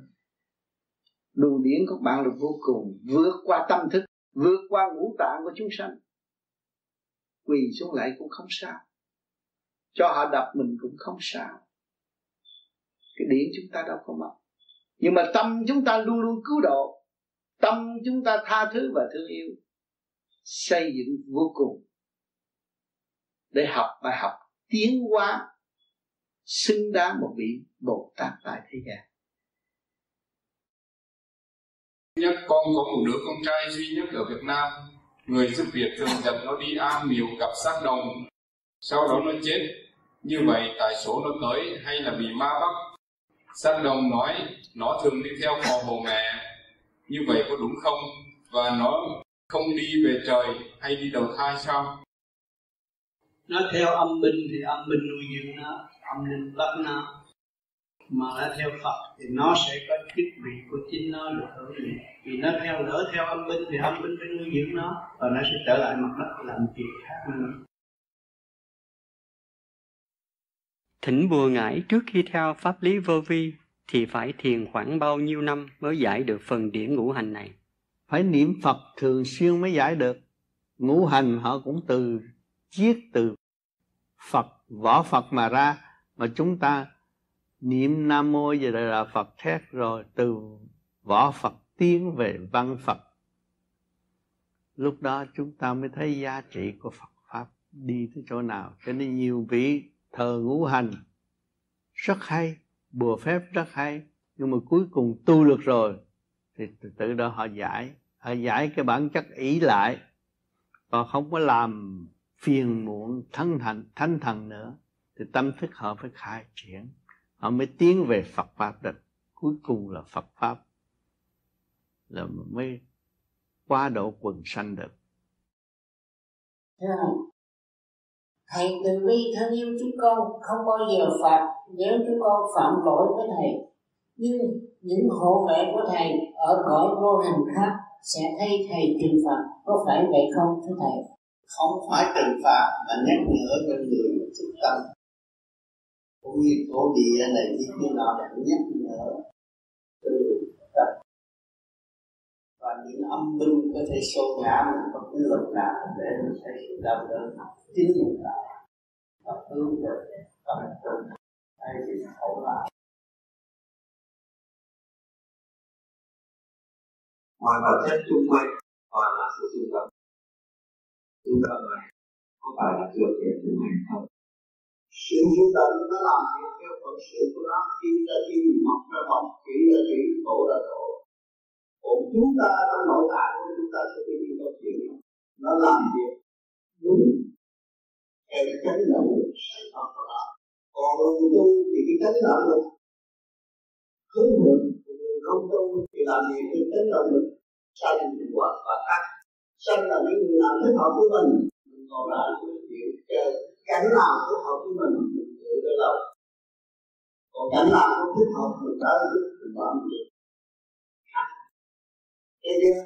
Đủ điển của bạn là vô cùng, vượt qua tâm thức, vượt qua ngũ tạng của chúng sanh. Quỳ xuống lại cũng không sao. Cho họ đập mình cũng không sao. Cái điển chúng ta đâu có mất
nhưng mà tâm chúng ta luôn luôn cứu độ. Tâm chúng ta tha thứ và thương yêu. Xây dựng vô cùng để học bài học tiến hóa, xứng đáng một vị bồ tát tại thế gian.
Nhất con có một đứa con trai duy nhất ở Việt Nam, người giúp việc thường dẫn nó đi am miều gặp xác đồng. Sau đó nó chết. Như vậy tại số nó tới hay là bị ma bắt? Xác đồng nói, nó thường đi theo họ bồ mẹ. Như vậy có đúng không? Và nó không đi về trời hay đi đầu thai sao?
Nó theo âm binh thì âm binh nuôi dưỡng nó âm linh bắt nó mà nó theo Phật thì nó sẽ có chức vị của chính nó được hưởng vì nó theo lỡ theo âm binh thì âm binh phải nuôi dưỡng nó và nó sẽ trở lại mặt đất làm việc khác nữa
Thỉnh bùa ngải trước khi theo pháp lý vô vi thì phải thiền khoảng bao nhiêu năm mới giải được phần điểm ngũ hành này?
Phải niệm Phật thường xuyên mới giải được. Ngũ hành họ cũng từ chiết từ Phật, võ Phật mà ra. Mà chúng ta niệm Nam Mô giờ là Phật thét rồi từ võ Phật tiến về văn Phật. Lúc đó chúng ta mới thấy giá trị của Phật Pháp đi tới chỗ nào. Cho nên nhiều vị thờ ngũ hành rất hay bùa phép rất hay nhưng mà cuối cùng tu được rồi thì từ từ đó họ giải họ giải cái bản chất ý lại còn không có làm phiền muộn, thân thành thánh thần nữa, thì tâm thức họ phải khai triển. Họ mới tiến về Phật pháp được. Cuối cùng là Phật pháp là mới qua độ quần sanh được.
Thầy từ bi thân yêu chúng con, không bao giờ phạt nếu chúng con phạm lỗi với thầy. Nhưng những hộ vệ của thầy ở cõi vô hình khác sẽ thay thầy trừng phạt. Có phải vậy không, thưa thầy?
Không phải trừng phạt, mà nhắc nhở cho người thức tâm. Cũng như cổ địa này như thế nào để nhắc nhở cho người thức tâm. Và những âm binh có thể xô ngã mình có cái lực nào để mình thấy sự đau đớn chính mình là và hướng về tâm trung hay thì khổ lại
mọi vật chất xung quanh, toàn là sự trung tâm chúng ta là có phải là được hiện tu hành không?
Sự trung tâm nó làm việc theo phật sự của nó. Khi ra khi mọc ra mọc, kỹ ra kỹ, tổ ra tổ. Còn chúng ta trong nội tại của chúng ta sẽ bị câu chuyện nó làm việc đúng theo cái chánh động lực sẵn có của nó. Còn người tu thì cái chánh động lực hướng thượng người không tu thì làm gì cái chánh động lực sanh hoặc và khác xem là những người nào thích hợp với mình mình còn lại cái chuyện cảnh nào thích hợp với mình mình chịu cái lòng còn cảnh nào không thích hợp, mình tới mình làm gì Thấy chưa?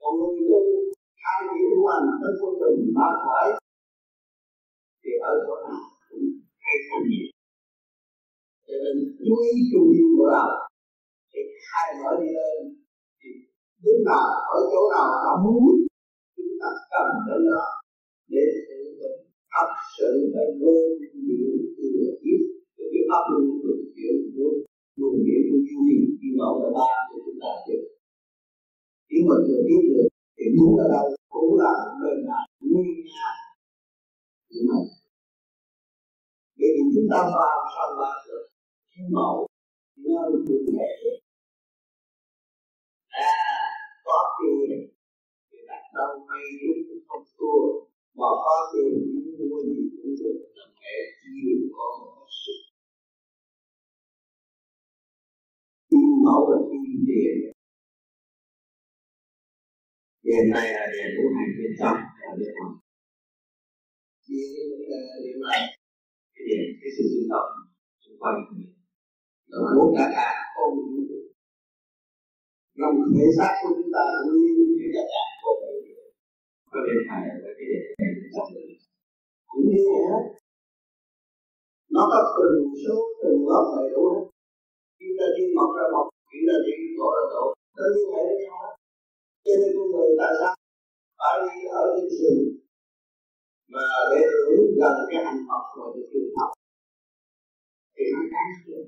Còn người tu hai điểm của hành tới quân bình ba khỏi thì ở chỗ nào cũng hay không nhiều. Cho nên, chú ý trung tâm của đạo, thì khai mở đi lên, thì lúc nào, ở chỗ nào đã muốn thật tâm cần đến đó để sự dụng thật sự là vô nhiễm thừa tiếp cái pháp luân thường chuyển của luồng điện của chu hành khi mở ra ba để chúng ta được chỉ mình vừa biết được thì muốn ở đâu cũng là bên nào nguyên nhà nhưng mà bởi vì chúng ta vào sau ba được? Khi mẫu nó cụ thể à có tiền thì đặt đâu may đúng không thua. Mà có tiền mua gì cũng được. Là mẹ nhiều có một sự. Mẫu là kim tiền hiện này là điện của hành bên trong là điện học điện này cái điện cái sự sinh động xung quanh. Của mình nó muốn cả cả ôm mình lòng thể xác của chúng ta cũng như như cả cả có điện hải là cái đề này trong cũng như vậy hết nó có từng số từng lớp đầy đủ hết. Chúng ta đi mọc ra mọc chúng ta đi tổ ra tổ nó liên hệ với nhau hết cho nên con người tại sao phải đi ở trên rừng, mà để hưởng gần cái hành Phật và được tu học thì nó đáng được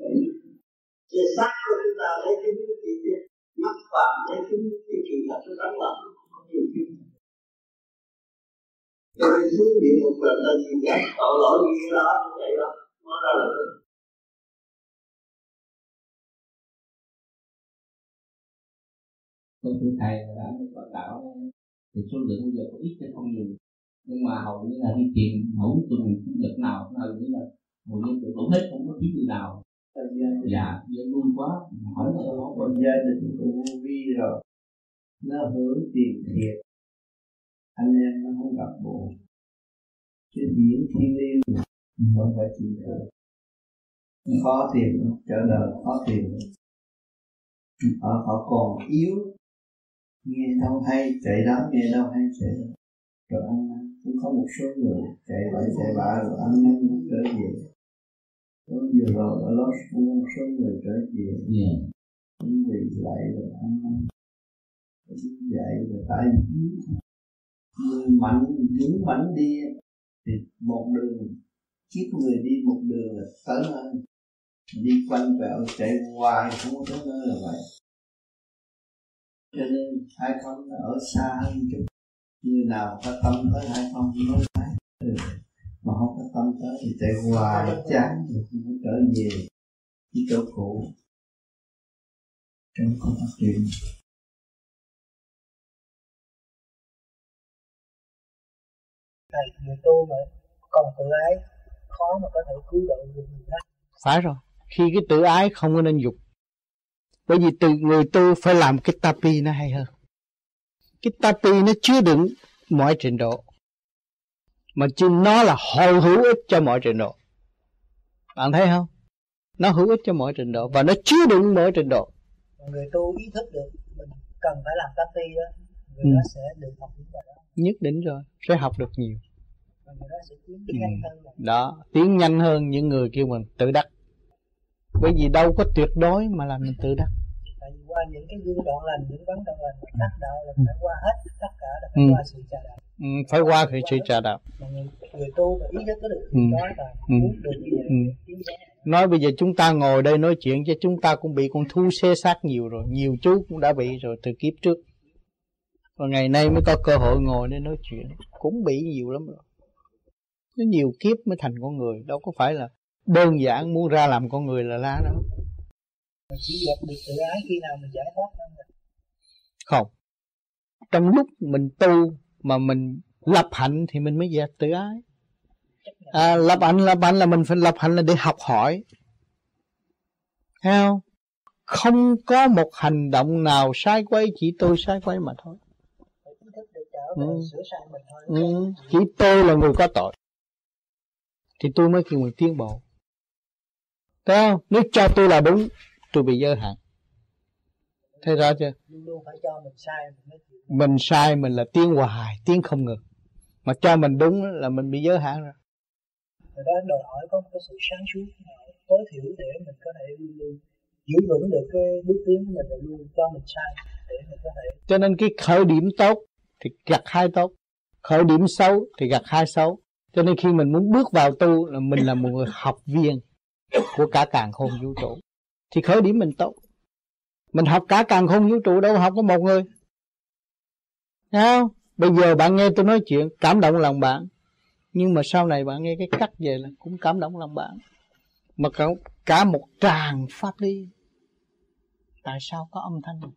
cái xác của chúng ta lấy cái gì biết mắt phạm thấy cái cái kỳ thật nó đáng là không nhiều chuyện cho nên xuống địa ngục là ta gì vậy tội lỗi gì đó như vậy đó. Nó ra là
con thưa thầy đã có tạo thì số lượng bây giờ có ít hay không nhiều. Nhưng mà hầu như là đi tìm mỗi tuần nhật nào hầu như là hầu như được đủ hết không có thiếu người nào. Dạ giờ luôn quá hỏi là có
còn gia đình của vô vi rồi. Nó hướng tiền thiệt anh em nó không gặp bộ. Cái điển thiên liêng không phải chịu được khó tìm trở đời khó tìm họ họ còn yếu. Nghe đâu hay chạy đó nghe đâu hay chạy đó rồi ăn năn cũng có một số người chạy bậy chạy bạ rồi ăn năn trở về. Có vừa rồi ở Los cũng có một số người trở về.
Yeah.
cũng vì lại rồi ăn năn dạy rồi tại vì người mạnh dũng mạnh đi thì một đường, kiếp người đi một đường là tới nơi. Đi quanh vẹo chạy hoài, không có tới nơi là vậy. Cho nên hai con ở xa hơn chút. Người nào có tâm tới hai con nói thấy ừ, mà không có tâm tới thì chạy hoài chán rồi, không có trở về. Cái chỗ cũ. Trong công phát triển.
Thầy người tu mà còn tự ái khó mà có thể cứu độ được người khác.
Phải rồi. Khi cái tự ái không có nên dục. Bởi vì từ người tu phải làm cái tapi nó hay hơn. Cái tapi nó chứa đựng mọi trình độ. Mà chứ nó là hồi hữu ích cho mọi trình độ. Bạn thấy không? Nó hữu ích cho mọi trình độ và nó chứa đựng mọi trình độ.
Người tu ý thức được mình cần phải làm tapi đó người
ừ.
đó sẽ được học những bài đó
nhất định rồi sẽ học được nhiều ừ.
nhanh hơn là
đó tiến nhanh hơn những người kêu mình tự đắc bởi vì đâu có tuyệt đối mà làm mình tự đắc
tại vì qua những cái gương đoạn lành những vấn đoạn lành mà đắc đạo là phải qua hết tất cả là phải
Ừ.
qua sự trà đạo
ừ, phải qua sự trà đạo
người, người tu mà ý thức có được
Ừ.
đó là
Ừ.
muốn được như vậy
ừ. nói bây giờ chúng ta ngồi đây nói chuyện chứ chúng ta cũng bị con thu xê xác nhiều rồi nhiều chú cũng đã bị rồi từ kiếp trước và ngày nay mới có cơ hội ngồi để nói chuyện. Cũng bị nhiều lắm rồi. Nó nhiều kiếp mới thành con người. Đâu có phải là đơn giản muốn ra làm con người là la đâu.
Chỉ dẹp được tự ái khi nào mình giải thoát thôi
không. Trong lúc mình tu mà mình lập hạnh thì mình mới dẹp tự ái. À, lập hạnh lập hạnh là mình phải lập hạnh là để học hỏi. Thấy không? Không có một hành động nào sai quay chỉ tôi sai quay mà thôi
phải ý thức được trở về
Ừ.
sửa sai mình thôi
ừ. chỉ tôi là người có tội thì tôi mới kêu mình tiến bộ Thấy không? Nếu cho tôi là đúng, tôi bị giới hạn. Thấy rõ chưa?
luôn luôn phải cho mình sai mình mới chịu
Mình sai mình là tiến hoài, tiến không ngừng. Mà cho mình đúng là mình bị giới hạn rồi.
rồi đó đòi hỏi có một cái sự sáng suốt tối thiểu để mình có thể giữ vững được cái bước tiến của mình và luôn cho mình sai để mình có thể
Cho nên cái khởi điểm tốt thì gặt hai tốt. Khởi điểm xấu thì gặt hai xấu. Cho nên khi mình muốn bước vào tu là mình là một người học viên của cả càng khôn vũ trụ. Thì khởi điểm mình tốt. Mình học cả càng khôn vũ trụ đâu học có một người. Thấy không? Bây giờ bạn nghe tôi nói chuyện cảm động lòng bạn. Nhưng mà sau này bạn nghe cái cắt về là cũng cảm động lòng bạn. Mà cả, cả một tràng pháp lý. Tại sao có âm thanh này?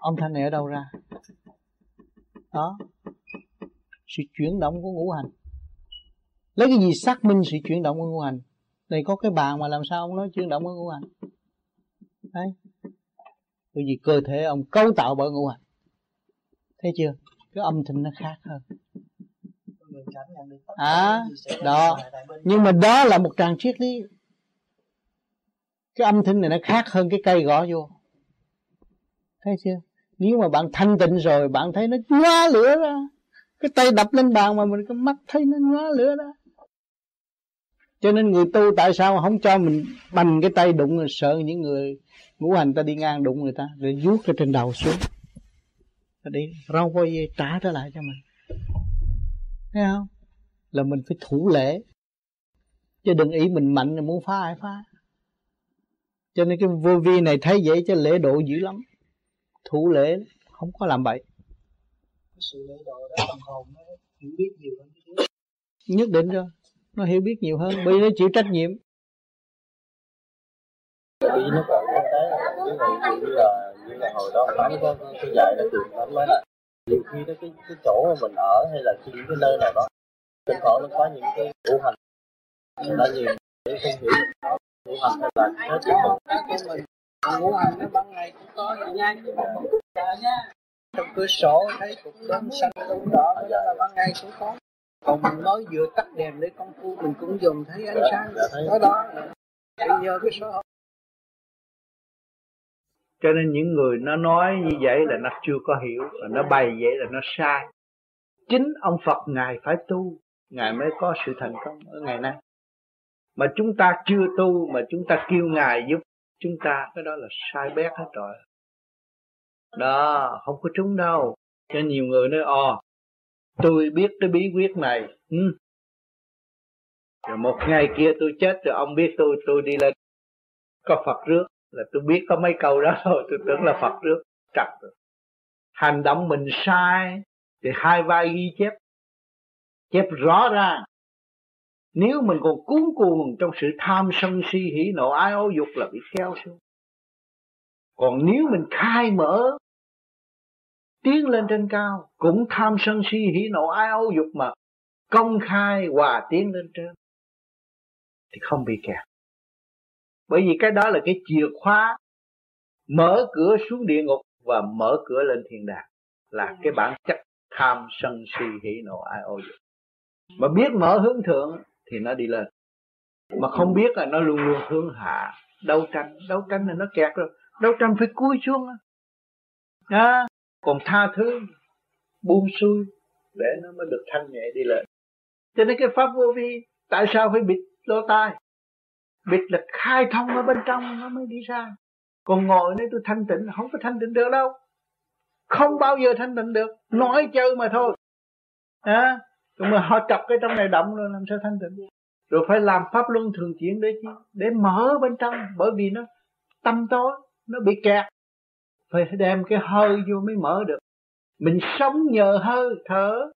Âm thanh này ở đâu ra? Đó. Sự chuyển động của ngũ hành. Lấy cái gì xác minh sự chuyển động của ngũ hành? Đây có cái bàn mà làm sao ông nói chuyển động của ngũ hành? Đấy. Bởi vì cơ thể ông cấu tạo bởi ngũ hành. Thấy chưa? Cái âm thanh nó khác hơn. À, đó. Nhưng mà đó là một tràng triết lý. Cái âm thanh này nó khác hơn cái cây gõ vô. Thấy chưa? Nếu mà bạn thanh tịnh rồi, bạn thấy nó nhóa lửa ra. Cái tay đập lên bàn mà mình cái mắt thấy nó nhóa lửa ra. Cho nên người tu tại sao mà không cho mình bành cái tay đụng rồi sợ những người ngũ hành ta đi ngang đụng người ta rồi vuốt cái trên đầu xuống. Rồi đi rau quay về trả trở lại cho mình. Thấy không? Là mình phải thủ lễ. Chứ đừng ý mình mạnh là muốn phá ai phá. cho nên cái vô vi này thấy vậy cho lễ độ dữ lắm thủ lễ không có làm bậy.
Sự lễ độ đó phần hồn nó hiểu biết nhiều hơn cái
nhất định rồi nó hiểu biết nhiều hơn bởi nó chịu trách nhiệm.
Ý nó còn cái là như là như là hồi đó bán có cái dạy đã trường nó nói là nhiều khi đó cái cái chỗ mà mình ở hay là những cái nơi nào đó thỉnh thoảng nó có những cái ngũ hành. Ta nhìn để không hiểu. Nó ngũ hành hay là nó chỉ
của mình ngũ hành nó ban ngày cũng có nha nha trong cửa sổ thấy cục đốm xanh đốm đỏ đó là ban ngày cũng có. Còn mình mới vừa tắt đèn để công phu mình cũng dùng thấy ánh sáng đó đó. Bây giờ cái số
cho nên những người nó nói như vậy là nó chưa có hiểu và nó bày vậy là nó sai. Chính ông Phật ngài phải tu ngài mới có sự thành công ở ngày nay. Mà chúng ta chưa tu mà chúng ta kêu ngài giúp chúng ta, cái đó là sai bét hết rồi. Đó, không có trúng đâu. Cho nhiều người nói ồ tôi biết cái bí quyết này. Ừ. rồi một ngày kia tôi chết rồi, ông biết tôi tôi đi lên. Có Phật rước, là tôi biết có mấy câu đó thôi, tôi tưởng là Phật rước. Trật rồi. Hành động mình sai, thì hai vai ghi chép. Chép rõ ràng nếu mình còn cuốn cuồng trong sự tham sân si hỉ nộ ái ố dục là bị theo xuống. Còn nếu mình khai mở, tiến lên trên cao, cũng tham sân si hỉ nộ ái ố dục mà công khai hòa tiến lên trên, thì không bị kẹt. Bởi vì cái đó là cái chìa khóa mở cửa xuống địa ngục và mở cửa lên thiên đàng, là cái bản chất tham sân si hỉ nộ, ai ô dục. Mà biết mở hướng thượng thì nó đi lên. Mà không biết là nó luôn luôn hướng hạ. Đấu tranh đấu tranh là nó kẹt rồi. Đấu tranh phải cúi xuống à, còn tha thứ buông xuôi để nó mới được thanh nhẹ đi lên. Cho nên cái pháp vô vi tại sao phải bịt lỗ tai? Bịt là khai thông ở bên trong nó mới đi ra. Còn ngồi nơi tôi thanh tịnh không có thanh tịnh được đâu. Không bao giờ thanh tịnh được. Nói chơi mà thôi. À, mà họ chọc cái trong này động rồi làm sao thanh tịnh? Rồi phải làm pháp luân thường chuyển để chi? Để mở bên trong, bởi vì nó tâm tối, nó bị kẹt. Phải đem cái hơi vô mới mở được. Mình sống nhờ hơi thở.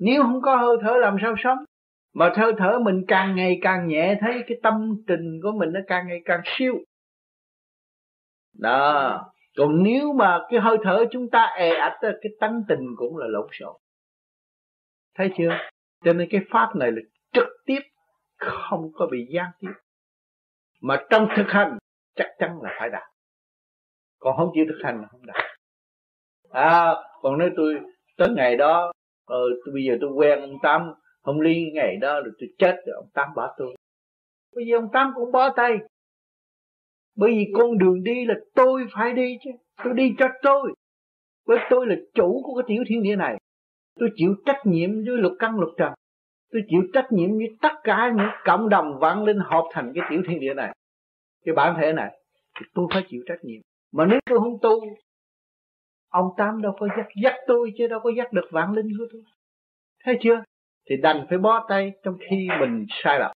Nếu không có hơi thở làm sao sống? Mà hơi thở mình càng ngày càng nhẹ, thấy cái tâm tình của mình nó càng ngày càng siêu. Đó. Còn nếu mà cái hơi thở chúng ta è ạch, cái tánh tình cũng là lộn xộn thấy chưa? Cho nên cái pháp này là trực tiếp không có bị gián tiếp. Mà trong thực hành chắc chắn là phải đạt. Còn không chịu thực hành là không đạt. À còn nếu tôi tới ngày đó ờ, tôi, bây giờ tôi quen ông tám ông ly ngày đó rồi tôi chết rồi ông tám bỏ tôi. Bây giờ ông tám cũng bỏ tay. Bởi vì con đường đi là tôi phải đi chứ. Tôi đi cho tôi. Bởi tôi là chủ của cái tiểu thiên địa này tôi chịu trách nhiệm với lục căn lục trần. Tôi chịu trách nhiệm với tất cả những cộng đồng vạn linh hợp thành cái tiểu thiên địa này, cái bản thể này, thì tôi phải chịu trách nhiệm. Mà nếu tôi không tu, ông tám đâu có dắt dắt tôi chứ đâu có dắt được vạn linh của tôi. Thấy chưa? Thì đành phải bó tay trong khi mình sai lầm.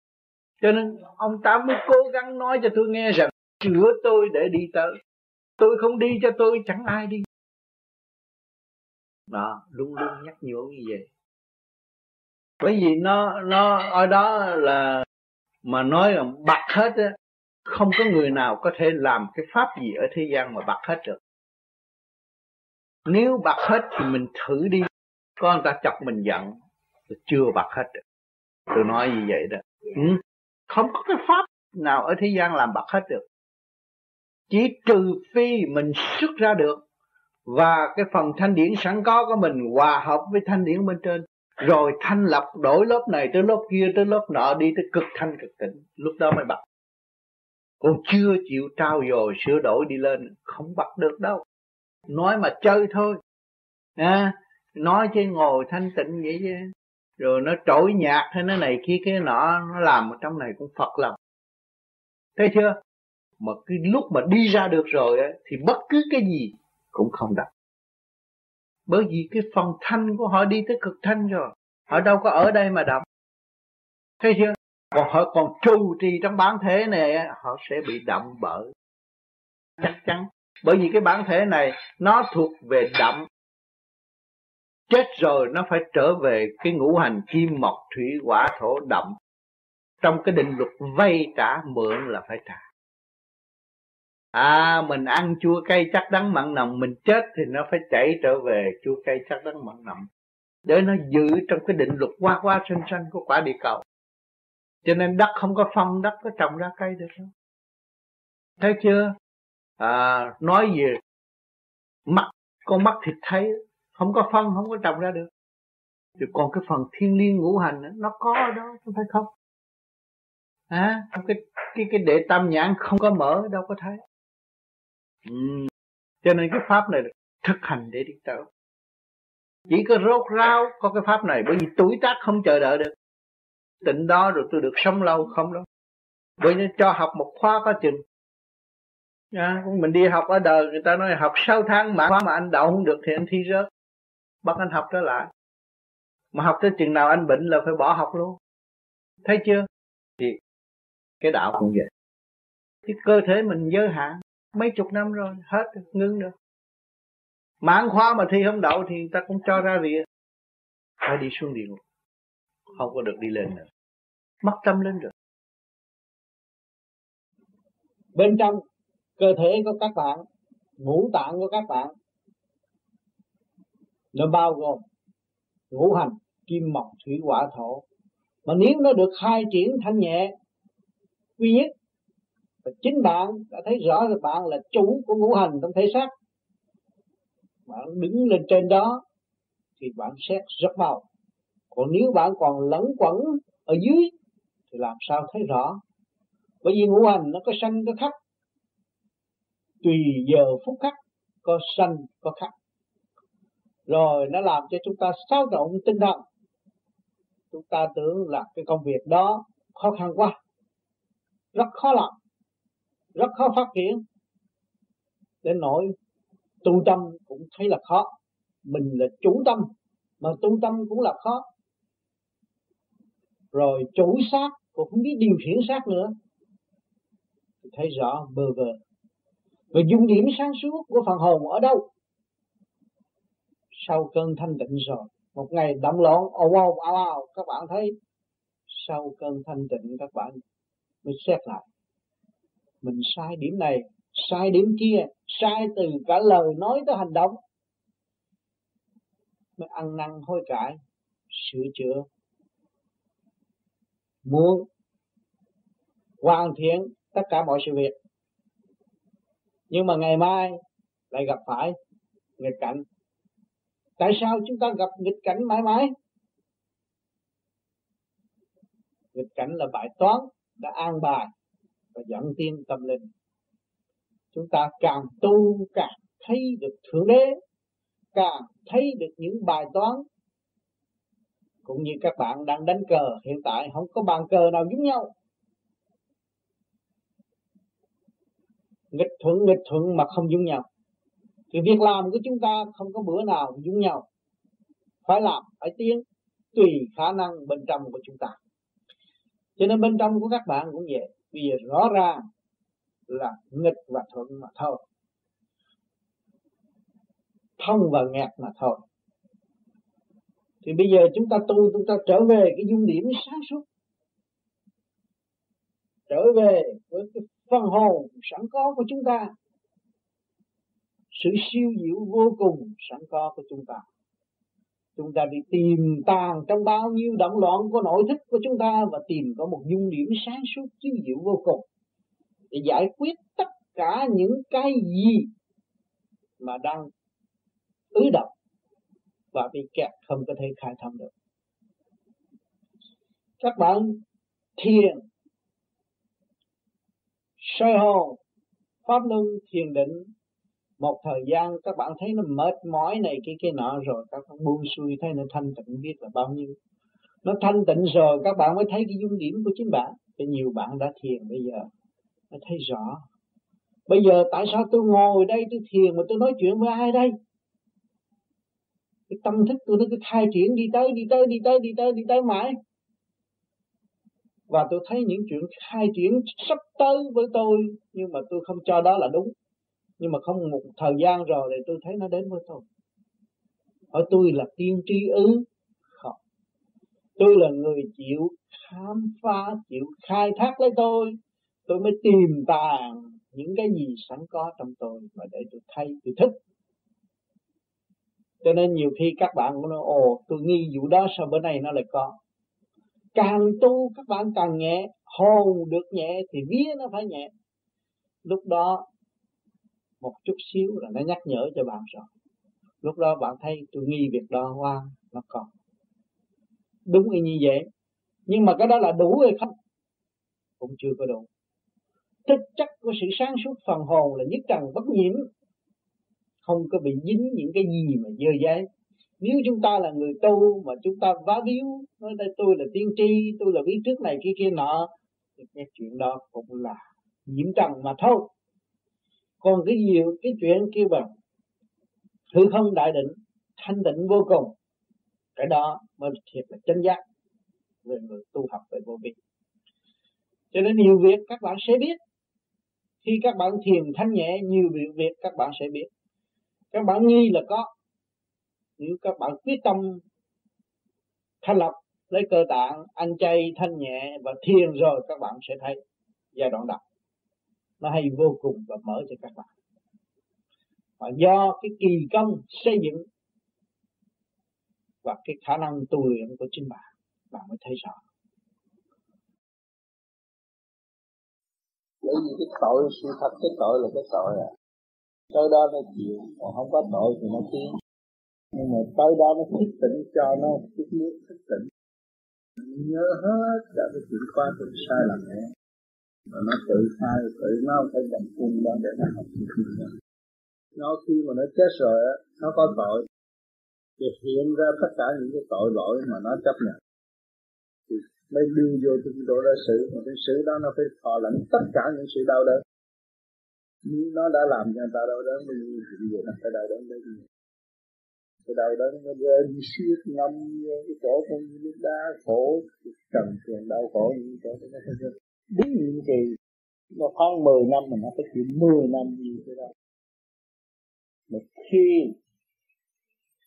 Cho nên ông tám mới cố gắng nói cho tôi nghe rằng chữa tôi để đi tới. Tôi không đi cho tôi, chẳng ai đi đó luôn luôn nhắc nhở như vậy. Bởi vì nó nó, ở đó là mà nói là bật hết á, không có người nào có thể làm cái pháp gì ở thế gian mà bật hết được. Nếu bật hết thì mình thử đi. Có người ta chọc mình giận chưa bật hết được. Tôi nói như vậy đó. Ừ. không có cái pháp nào ở thế gian làm bật hết được. Chỉ trừ phi mình xuất ra được và cái phần thanh điển sẵn có của mình hòa hợp với thanh điển bên trên. Rồi thanh lập đổi lớp này tới lớp kia tới lớp nọ đi tới cực thanh cực tịnh. Lúc đó mới bật. Còn chưa chịu trao dồi sửa đổi đi lên không bật được đâu. Nói mà chơi thôi. À, nói chứ ngồi thanh tịnh vậy chứ. Rồi nó trỗi nhạc hay nó này kia cái nọ nó làm ở trong này cũng phật lòng. Thấy chưa? Mà cái lúc mà đi ra được rồi ấy thì bất cứ cái gì cũng không đọc bởi vì cái phần thanh của họ đi tới cực thanh rồi. Họ đâu có ở đây mà đọc. Thấy chưa? Còn họ còn trụ trì trong bản thể này, họ sẽ bị động bởi chắc chắn. Bởi vì cái bản thể này, nó thuộc về động chết rồi, nó phải trở về cái ngũ hành kim, mộc, thủy, hỏa, thổ động trong cái định luật vay trả mượn là phải trả à mình ăn chua cay chắc đắng mặn nồng mình chết thì nó phải chảy trở về chua cay chắc đắng mặn nồng. Để nó giữ trong cái định luật qua qua sinh sanh của quả địa cầu. Cho nên đất không có phân đất có trồng ra cây được đâu. Thấy chưa? À, nói về mắt con mắt thịt thấy không có phân không có trồng ra được. Thì còn cái phần thiên liêng ngũ hành đó, nó có đó không phải không? À, cái cái cái đệ tam nhãn không có mở đâu có thấy ừ. cho nên cái pháp này thực hành để đi tới. Chỉ có rốt ráo có cái pháp này bởi vì tuổi tác không chờ đợi được. Tịnh đó rồi tôi được sống lâu không đâu bởi nên cho học một khóa có chừng. À, mình đi học ở đời người ta nói học 6 tháng mà khóa mà anh đậu không được thì anh thi rớt. Bắt anh học trở lại. Mà học tới chừng nào anh bệnh là phải bỏ học luôn. Thấy chưa? Thì cái đạo cũng vậy. Cái cơ thể mình giới hạn mấy chục năm rồi hết ngưng được mãn khóa mà thi không đậu thì người ta cũng cho ra rìa. Phải đi xuống địa ngục. Không có được đi lên nữa. Mất tâm lên rồi. Bên trong cơ thể của các bạn ngũ tạng của các bạn. Nó bao gồm ngũ hành kim mộc thủy hỏa thổ. Mà nếu nó được khai triển thanh nhẹ duy nhất và chính bạn đã thấy rõ là bạn là chủ của ngũ hành trong thể xác. Bạn đứng lên trên đó thì bạn xét rất mau. Còn nếu bạn còn lẫn quẩn ở dưới thì làm sao thấy rõ? Bởi vì ngũ hành nó có sanh, có khắc. Tùy giờ phút khắc, có sanh, có khắc. Rồi nó làm cho chúng ta xáo động tinh thần. Chúng ta tưởng là cái công việc đó khó khăn quá, rất khó làm rất khó phát triển. Đến nỗi tu tâm cũng thấy là khó. Mình là chủ tâm, mà tu tâm cũng là khó. Rồi chủ xác cũng không biết điều khiển xác nữa. Thấy rõ, bơ vơ. Và dung điểm sáng suốt của phần hồn ở đâu? Sau cơn thanh tịnh rồi, một ngày động loạn, ồ ồn ào ào các bạn thấy. Sau cơn thanh tịnh, các bạn mới xét lại mình sai điểm này, sai điểm kia, sai từ cả lời nói tới hành động. Mới ăn năn hối cải, sửa chữa. Muốn hoàn thiện tất cả mọi sự việc. Nhưng mà ngày mai lại gặp phải nghịch cảnh. Tại sao chúng ta gặp nghịch cảnh mãi mãi? Nghịch cảnh là bài toán đã an bài và dẫn tiến tâm linh. Chúng ta càng tu càng thấy được thượng đế, càng thấy được những bài toán. Cũng như các bạn đang đánh cờ, hiện tại không có bàn cờ nào giống nhau. Nghịch thuận nghịch thuận mà không giống nhau. Thì việc làm của chúng ta không có bữa nào giống nhau. Phải làm, phải tiến, tùy khả năng bên trong của chúng ta. Cho nên bên trong của các bạn cũng vậy bây rõ ràng là nghịch và thuận mà thôi. Thông và nghẹt mà thôi. Thì bây giờ chúng ta tu, chúng ta trở về cái dung điểm sáng suốt. Trở về với cái phần hồn sẵn có của chúng ta. Sự siêu diệu vô cùng sẵn có của chúng ta chúng ta đi tìm tàng trong bao nhiêu động loạn của nội thức của chúng ta và tìm có một dung điểm sáng suốt, chiếu diệu vô cùng để giải quyết tất cả những cái gì mà đang ứ động và bị kẹt, không có thể khai thông được. Các bạn thiền, soi hồn, pháp luân, thiền định một thời gian các bạn thấy nó mệt mỏi này, cái cái nọ rồi, các bạn buông xuôi, thấy nó thanh tịnh biết là bao nhiêu. Nó thanh tịnh rồi, các bạn mới thấy cái dung điểm của chính bạn. Cho nhiều bạn đã thiền bây giờ nó thấy rõ. Bây giờ tại sao tôi ngồi đây tôi thiền mà tôi nói chuyện với ai đây? Cái tâm thức tôi nó cứ khai triển, đi tới đi tới đi tới đi tới đi tới mãi. Và tôi thấy những chuyện khai triển sắp tới với tôi, nhưng mà tôi không cho đó là đúng nhưng mà không một thời gian rồi thì tôi thấy nó đến với tôi. Hỏi tôi là tiên tri ư? Không. Tôi là người chịu khám phá, chịu khai thác lấy tôi. Tôi mới tìm tàng những cái gì sẵn có trong tôi mà để tôi thay, tôi thích cho nên nhiều khi các bạn cũng nói, ồ, tôi nghi vụ đó sao bữa nay nó lại có? Càng tu, các bạn càng nhẹ. Hồn được nhẹ thì vía nó phải nhẹ. Lúc đó một chút xíu là nó nhắc nhở cho bạn rồi lúc đó bạn thấy tôi nghi việc đó qua nó còn. Đúng y như vậy. Nhưng mà cái đó là đủ hay không? Cũng chưa có đủ. Thực chất của sự sáng suốt phần hồn là nhất trần bất nhiễm. Không có bị dính những cái gì mà dơ giấy nếu chúng ta là người tu mà chúng ta vá víu, nói đây tôi là tiên tri, tôi là biết trước này kia kia nọ, thì cái chuyện đó cũng là nhiễm trần mà thôi còn cái gì, cái chuyện kêu bằng, hư không đại định, thanh định vô cùng, cái đó mới thiệt là chân giác về người tu học về vô vi. Cho nên nhiều việc các bạn sẽ biết. Khi các bạn thiền thanh nhẹ, nhiều việc các bạn sẽ biết. Các bạn nghi là có. Nếu các bạn quyết tâm thanh lập lấy cơ tạng, ăn chay thanh nhẹ và thiền rồi, các bạn sẽ thấy giai đoạn đầu nó hay vô cùng và mở cho các bạn. Và do cái kỳ công xây dựng và cái khả năng tu luyện của chính bạn bạn mới thấy rõ.
Bởi vì cái tội, sự thật, cái tội là cái tội à. Tới đó nó chịu, còn không có tội thì nó tiến. Nhưng mà tới đó nó thức tỉnh, cho nó chút nước thức tỉnh. Nhớ hết cả cái chuyện qua từng sai lầm. này và nó tự sai tự nó phải dành cung đó để nó học được đó nó khi mà nó chết rồi á, nó có tội. Thì hiện ra tất cả những cái tội lỗi mà nó chấp nhận. Thì mới đưa vô trong độ ra sự mà cái sự đó nó phải thọ lãnh tất cả những sự đau đớn. Nếu nó đã làm cho người ta đau đớn bao nhiêu thì bây giờ nó phải đau đớn bao nhiêu cái đau đớn nó rơi đi siết ngâm vô cái chỗ con như nước đá khổ trần tiền đau khổ như chỗ nó phải đúng những kỳ nó khoảng 10 năm mà nó phải chịu 10 năm như thế đó. Mà khi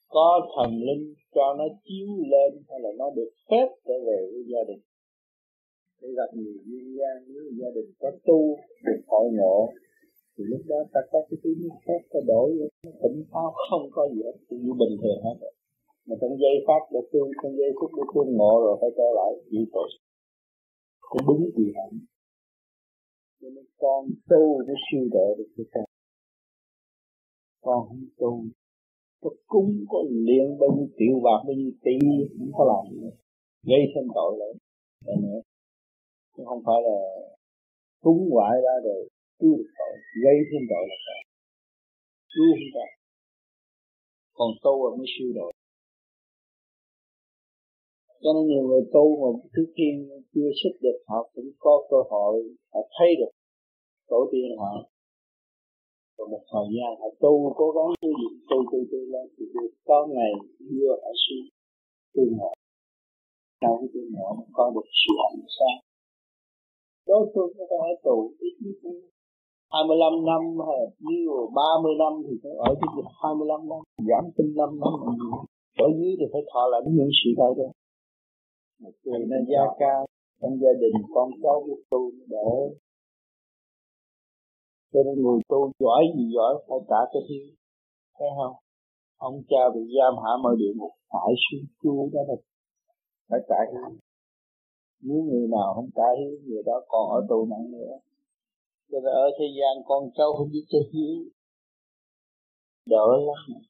có thần linh cho nó chiếu lên hay là nó được phép trở về với gia đình, để gặp nhiều duyên gian, nếu gia đình có tu, được hội ngộ, thì lúc đó ta có cái tiếng phép ta đổi. Nó tỉnh táo không có gì hết như bình thường hết. Mà trong giây pháp được tương trong giây phút được tương ngộ rồi, phải trở lại, chịu tội cũng đúng vì hạnh cho nên con tu mới siêu độ được cái con con không tu, có cúng, có luyện bao nhiêu triệu bạc bao nhiêu tỷ không có làm nữa gây thêm tội lại nữa chứ không phải là cúng ngoại ra rồi cứu được tội, gây thêm tội là tội cứu không tội. Còn tu là mới siêu độ cho nên nhiều người tu mà trước khi chưa xuất được, họ cũng có cơ hội, họ thấy được tổ tiên họ. Rồi một thời gian họ tu, cố gắng tu gì, tu tu tu lên thì được. Có ngày đưa ở xuống tương ngộ sau cái tương ngộ có được sự hạnh sáng đối phương có thể tù ít nhất 25 năm hay như 30 năm thì phải ở cái 25 năm. Giảm tinh 5 năm ở dưới thì phải thọ lại những sự đau đó một người nên gia cao trong gia đình, con cháu biết tu để cho nên người tu giỏi gì giỏi phải trả cái thiếu thấy không? Ông cha bị giam hãm ở địa ngục, phải xuống chúa đó là phải trả hiếu nếu người nào không trả hiếu người đó còn ở tù nặng nữa. Cho nên ở thế gian con cháu không biết cái hiếu. Đỡ lắm.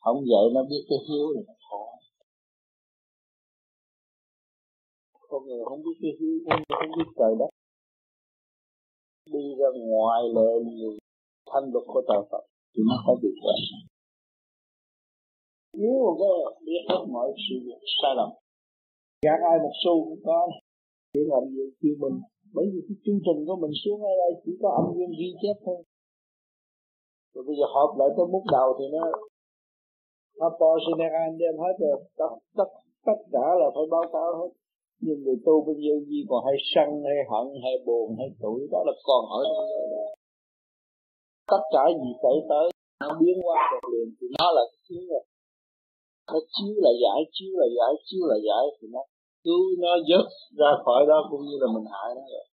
Không vậy nó biết cái hiếu là khó. Con người không biết cái hiếu không biết trời đất. Đi ra ngoài lệ nhiều thanh luật của trời Phật. Thì nó phải bị vậy nếu mà có biết hết mọi sự việc sai lầm, gạt ai một xu cũng có. Để làm gì kêu mình bởi vì cái chương trình của mình xuống ở đây chỉ có âm dương ghi chép thôi. Rồi bây giờ họp lại tới mức đầu thì nó Apo General đem hết rồi. Tất tất tất cả là phải báo cáo hết
nhưng người tu bao nhiêu gì còn hay sân hay hận hay buồn hay tuổi đó là còn ở trong đó. Tất cả gì xảy tới nó biến qua một liền thì nó là cái chiếu rồi. Nó chiếu là giải chiếu là giải chiếu là giải thì nó cứu nó dứt ra khỏi đó cũng như là mình hại nó rồi.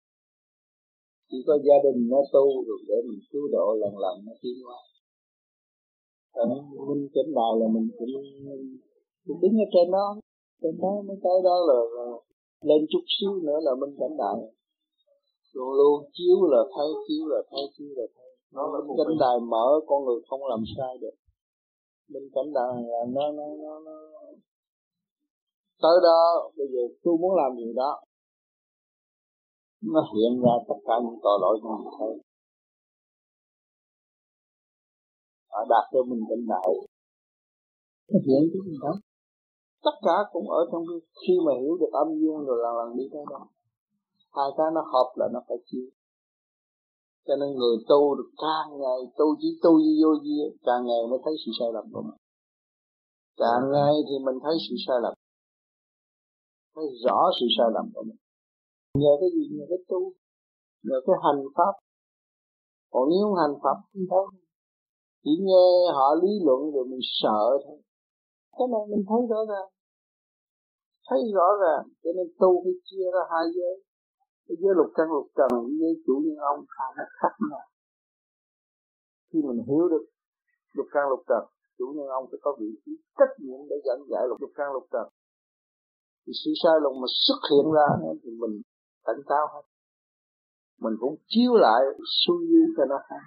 Chỉ có gia đình nó tu rồi để mình cứu độ lần lần nó tiến qua Còn mình chánh bài là mình cũng, cũng đứng ở trên đó. Trên đó mới tới đó là, là lên chút xíu nữa là mình cảnh đại luôn luôn. Chiếu là thấy chiếu là thấy chiếu là thấy. Nó cảnh đài mở con người không làm sai được. Mình cảnh đài là nó nó nó, nó tới đó bây giờ tôi muốn làm gì đó. Nó hiện ra tất cả những tội lỗi của mình thấy họ đạt cho mình cảnh đại nó hiện cái gì đó tất cả cũng ở trong cái khi mà hiểu được âm dương rồi lần lần đi tới đó. Hai cái nó hợp là nó phải chia cho nên người tu được càng ngày, tu chỉ tu vô gì, càng ngày mới thấy sự sai lầm của mình. Càng ngày thì mình thấy sự sai lầm. Thấy rõ sự sai lầm của mình. Nhờ cái gì? Nhờ cái tu. Nhờ cái hành pháp. Còn nếu hành pháp không thấy chỉ nghe họ lý luận rồi mình sợ thôi. Cái này mình thấy rõ ràng thấy rõ ràng, cho nên tu phải chia ra hai giới. Cái giới lục căn, lục trần với chủ nhân ông hai nó khác nhau khi mình hiểu được lục căn, lục trần, chủ nhân ông phải có vị trí trách nhiệm để dẫn giải lục lục căn, lục trần. Thì sự sai lầm mà xuất hiện ra thì mình cảnh táo hết. Mình cũng chiếu lại suy nghĩ cho nó hay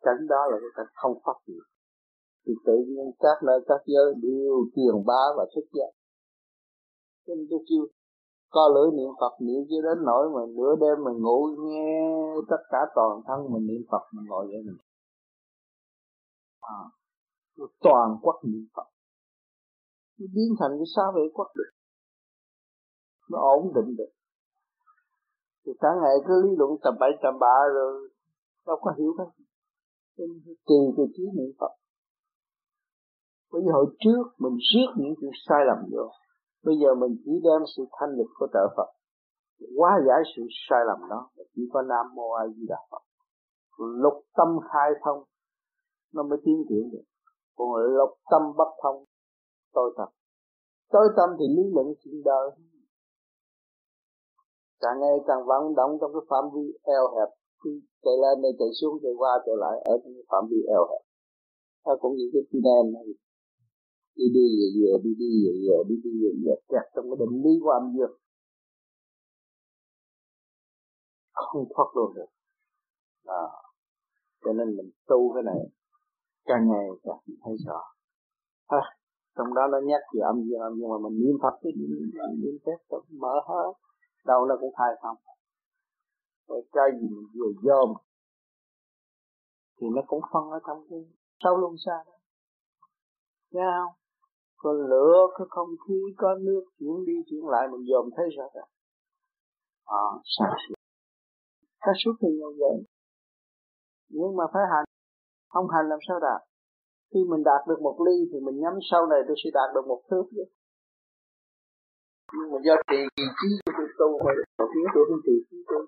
cảnh đó là cái cảnh không phát hiện. Thì tự nhiên các nơi, các giới đều truyền bá và thức giác nên tôi kêu có lưỡi niệm Phật niệm chưa đến nỗi mà nửa đêm mình ngủ nghe tất cả toàn thân mình niệm Phật mình ngồi vậy mình à, toàn quốc niệm Phật. Nó biến thành cái sao vệ quốc được. Nó ổn định được. Thì cả ngày cứ lý luận tầm bậy tầm bạ rồi đâu có hiểu cái truyền từ trí niệm Phật. Bởi vì hồi trước mình siết những chuyện sai lầm vô bây giờ mình chỉ đem sự thanh lịch của trợ Phật quá giải sự sai lầm đó chỉ có Nam Mô A Di Đà Phật. Lục tâm khai thông, nó mới tiến triển được. Còn lục tâm bất thông, tôi thật. Tối tâm thì lý luận chuyện đời. Càng ngày càng vận động trong cái phạm vi eo hẹp. Khi chạy lên này chạy xuống, chạy qua, chạy lại, ở trong cái phạm vi eo hẹp. Nó cũng như cái tunnel này đi đi về về đi đi về về đi đi về về kẹt trong cái định lý của âm dương không thoát luôn được. À, cho nên mình tu cái này càng ngày càng thấy rõ ha trong đó nó nhắc về âm dương âm dương mà mình niệm phật cái niệm niệm phép mở hết. Đâu nó cũng khai không rồi cái gì mình vừa dòm thì nó cũng phân ở trong cái sâu luôn xa đó. Nghe không? Có lửa, có không khí, có nước, chuyển đi, chuyển lại, mình dòm thấy rõ ràng à sáng suốt sáng suốt thì như vậy. Nhưng mà phải hành. Không hành làm sao đạt? Khi mình đạt được một ly thì mình nhắm sau này tôi sẽ đạt được một thước chứ. Nhưng mà do trì trí của tôi tu mà một tiếng tôi không trì trí tôi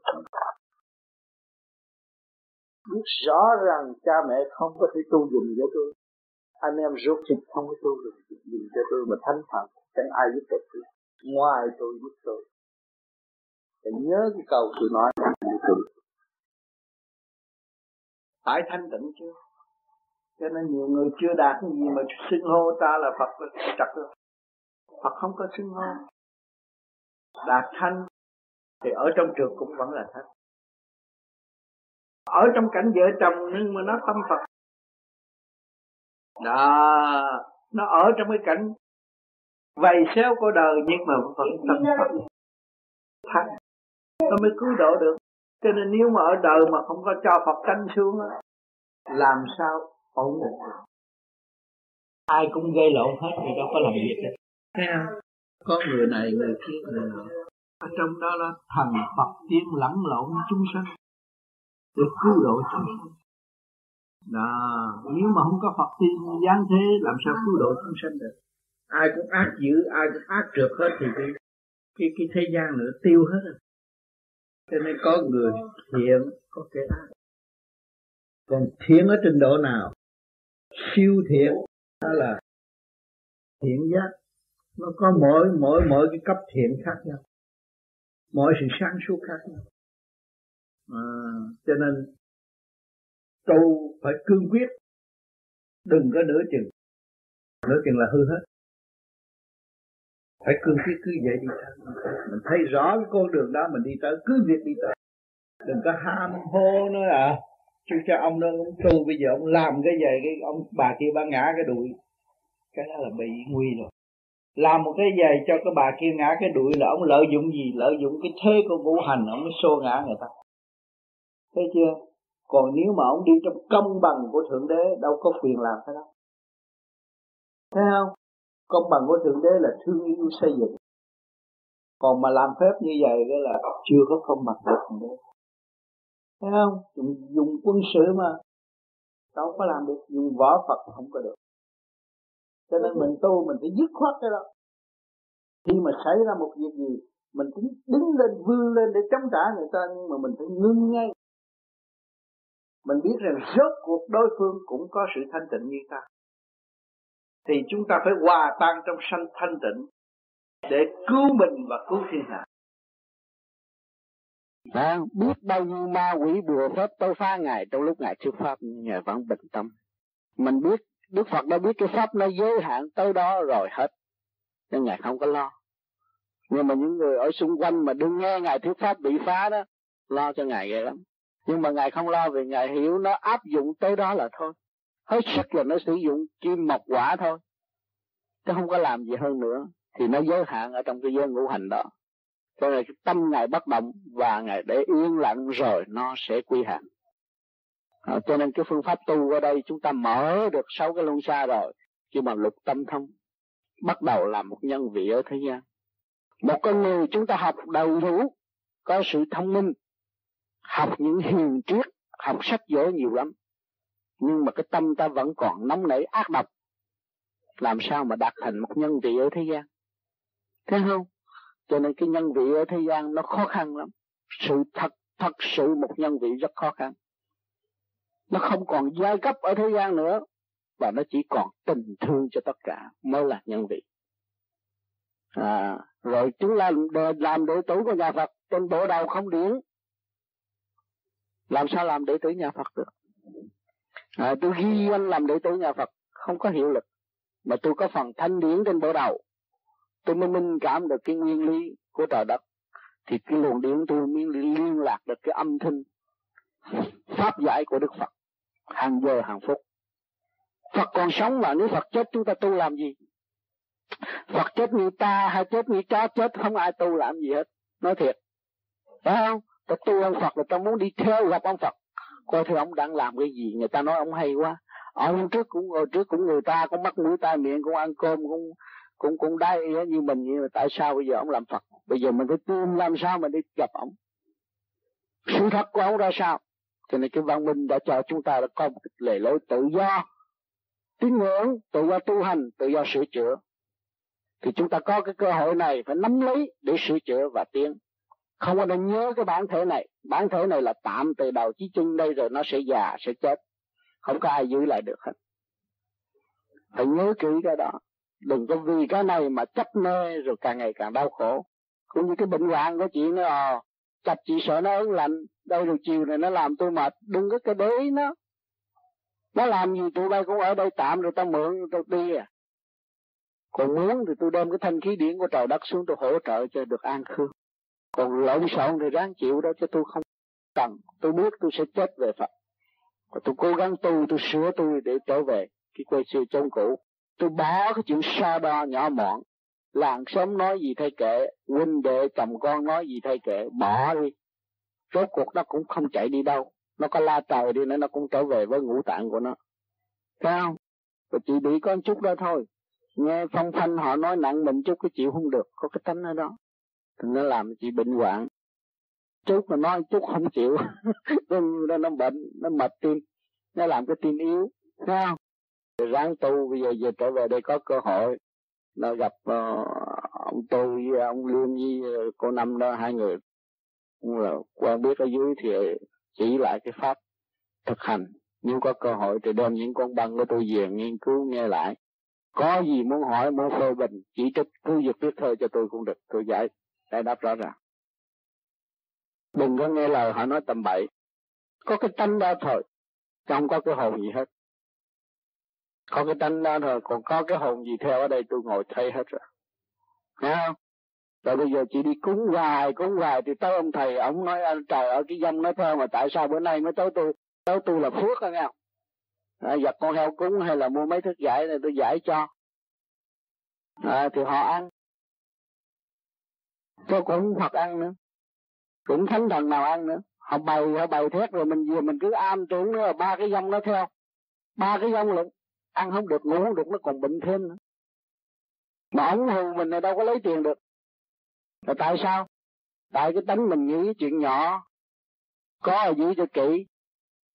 biết rõ rằng cha mẹ không có thể tu dùng với tôi anh em rốt thịt không có tu được nhìn cho tôi mà thánh thần chẳng ai giúp được tôi. Ngoài tôi giúp tôi. Phải nhớ cái câu tôi nói. Tôi phải thanh tịnh chưa cho nên nhiều người chưa đạt cái gì mà xưng hô ta là Phật trật rồi Phật không có xưng hô. Đạt thanh thì ở trong trường cũng vẫn là thanh. Ở trong cảnh vợ chồng nhưng mà nó tâm Phật đó nó ở trong cái cảnh vầy xéo của đời nhưng mà vẫn tâm Phật. thanh nó mới cứu độ được. Cho nên nếu mà ở đời mà không có cho Phật canh xuống làm sao ổn định ai cũng gây lộn hết thì đâu có làm việc được. Thấy không? Có người này người kia người nọ. Ở trong đó là thần Phật tiên lẫn lộn chúng sanh để cứu độ chúng sanh đó. Nếu mà không có Phật tiên giáng thế làm sao cứu độ chúng sanh được? Ai cũng ác dữ ai cũng ác trượt hết thì cái cái cái thế gian nữa tiêu hết rồi. Cho nên có người thiện có kẻ ác. Còn thiện ở trình độ nào? Siêu thiện đó là thiện giác. Nó có mỗi mỗi mỗi cái cấp thiện khác nhau. Mỗi sự sáng suốt khác nhau. À, cho nên tu phải cương quyết. Đừng có nửa chừng. Nửa chừng là hư hết. Phải cương quyết cứ vậy đi tới. Mình thấy rõ cái con đường đó mình đi tới, cứ việc đi tới. Đừng có ham hô nữa à. Chứ cho ông đó ông tu bây giờ ông làm cái gì, cái ông bà kia bà ngã cái đuổi. Cái đó là bị nguy rồi. Làm một cái giày cho cái bà kia ngã cái đuổi là ông lợi dụng gì? Lợi dụng cái thế của ngũ hành, ông mới xô ngã người ta. Thấy chưa? Còn nếu mà ông đi trong công bằng của thượng đế đâu có quyền làm cái đó. Thấy không? Công bằng của thượng đế là thương yêu xây dựng. Còn mà làm phép như vậy đó là chưa có công bằng của thượng đế. Thấy không? Dùng, dùng quân sự mà. Đâu có làm được. Dùng võ phật không có được. Cho nên mình tu mình phải dứt khoát cái đó. Khi mà xảy ra một việc gì mình cũng đứng lên vươn lên để chống trả người ta nhưng mà mình phải ngưng ngay mình biết rằng rốt cuộc đối phương cũng có sự thanh tịnh như ta thì chúng ta phải hòa tan trong sanh thanh tịnh để cứu mình và cứu thiên hạ
À, biết bao nhiêu ma quỷ bùa phép tôi phá Ngài trong lúc Ngài thuyết Pháp Ngài vẫn bình tâm. Mình biết, Đức Phật đã biết cái Pháp nó giới hạn tới đó rồi hết. Nên Ngài không có lo. Nhưng mà những người ở xung quanh mà đừng nghe Ngài thuyết Pháp bị phá đó, lo cho Ngài ghê lắm. Nhưng mà Ngài không lo vì Ngài hiểu nó áp dụng tới đó là thôi. Hết sức là nó sử dụng kim mộc quả thôi. Chứ không có làm gì hơn nữa. Thì nó giới hạn ở trong cái giới ngũ hành đó cho nên tâm ngài bất động và ngài để yên lặng rồi nó sẽ quy hạn à, cho nên cái phương pháp tu ở đây chúng ta mở được sáu cái luân xa rồi khi mà lục tâm thông bắt đầu làm một nhân vị ở thế gian một con người chúng ta học đầy đủ có sự thông minh học những hiền triết học sách vở nhiều lắm. Nhưng mà cái tâm ta vẫn còn nóng nảy ác độc. Làm sao mà đạt thành một nhân vị ở thế gian? Thấy không? Cho nên cái nhân vị ở thế gian nó khó khăn lắm. Sự thật thật sự một nhân vị rất khó khăn. Nó không còn giai cấp ở thế gian nữa. Và nó chỉ còn tình thương cho tất cả mới là nhân vị. À, rồi chúng làm làm đệ tử của nhà Phật trên bộ đầu không điển làm sao làm đệ tử nhà Phật được? À, tôi ghi danh làm đệ tử nhà Phật không có hiệu lực. Mà tôi có phần thanh điển trên bộ đầu. Tôi mới minh cảm được cái nguyên lý của trời đất. Thì cái luồng điển tôi mới liên lạc được cái âm thanh pháp giải của Đức Phật. Hàng giờ hàng phút. Phật còn sống mà nếu Phật chết chúng ta tu làm gì? Phật chết như ta hay chết như chó chết không ai tu làm gì hết. Nói thiệt. Phải không? Ta tu ông Phật là ta muốn đi theo gặp ông Phật. Coi thử ông đang làm cái gì. Người ta nói ông hay quá. Ông trước cũng hồi trước cũng người ta cũng mắc mũi tai miệng cũng ăn cơm cũng cũng cũng đai như mình nhưng mà tại sao bây giờ ông làm Phật? Bây giờ mình phải tìm làm sao mình đi gặp ông? Sự thật của ông ra sao? Cho nên cái văn minh đã cho chúng ta đã có một lề lối tự do tín ngưỡng tự do tu hành tự do sửa chữa. Thì chúng ta có cái cơ hội này phải nắm lấy để sửa chữa và tiến không có nên nhớ cái bản thể này. Bản thể này là tạm từ đầu chí chân đây rồi nó sẽ già sẽ chết. Không có ai giữ lại được hết. Phải nhớ kỹ cái đó. Đừng có vì cái này mà chấp mê rồi càng ngày càng đau khổ. Cũng như cái bệnh hoạn của chị nó à, chặt chị sợ nó ớn lạnh đâu rồi chiều này nó làm tôi mệt. Đừng có cái để ý nó. Nó làm gì tụi bay cũng ở đây tạm rồi tao mượn tao đi à. Còn muốn thì tôi đem cái thanh khí điển của trời đất xuống tôi hỗ trợ cho được an khương còn lộn xộn thì ráng chịu đó cho tôi không cần. Tôi biết tôi sẽ chết về phật. Và tôi cố gắng tu, tôi sửa tôi để trở về cái quay xưa chôn cũ. Tôi bỏ cái chuyện xa đo nhỏ mọn. Làng xóm nói gì thay kệ, huynh đệ, chồng con nói gì thay kệ, bỏ đi. Rốt cuộc nó cũng không chạy đi đâu. Nó có la trời đi nữa, nó cũng trở về với ngũ tạng của nó. Thấy không? Và chị bị có chút đó thôi. Nghe phong phanh họ nói nặng mình chút, cái chịu không được. Có cái tánh ở đó thì nó làm chị bệnh hoạn. Chút mà nói chút không chịu. Nó nó bệnh nó mệt tim. Nó làm cái tim yếu. Thấy không? Ráng tu bây giờ về trở về đây có cơ hội. Nó gặp uh, ông tu với ông lương với ờ, cô Năm đó hai người. Cũng là quen biết ở dưới thì chỉ lại cái pháp thực hành. Nếu có cơ hội thì đem những con băng của tôi về nghiên cứu nghe lại. Có gì muốn hỏi muốn phê bình chỉ trích cứ việc viết thơ cho tôi cũng được. Tôi giải giải đáp rõ ràng đừng có nghe lời họ nói tầm bậy. Có cái tánh đó thôi không có cái hồn gì hết. Có cái tánh đó thôi còn có cái hồn gì theo ở đây tôi ngồi thấy hết rồi. Nghe không? Rồi bây giờ chị đi cúng hoài cúng hoài thì tới ông thầy ông nói trời ở cái dâm nói thơ mà tại sao bữa nay mới tới tôi? Tới tôi là phước anh nghe không? À, giặt con heo cúng hay là mua mấy thức giải này tôi giải cho. À, thì họ ăn tôi cũng Phật ăn nữa. Cũng thánh thần nào ăn nữa. Họ bày họ bày thét rồi mình về mình cứ am tưởng nữa ba cái dông nó theo. Ba cái dông lận. Ăn không được, ngủ không được, nó còn bệnh thêm nữa. Mà ổng hù mình này đâu có lấy tiền được. Là tại sao? Tại cái tánh mình nghĩ chuyện nhỏ. Có là giữ cho kỹ?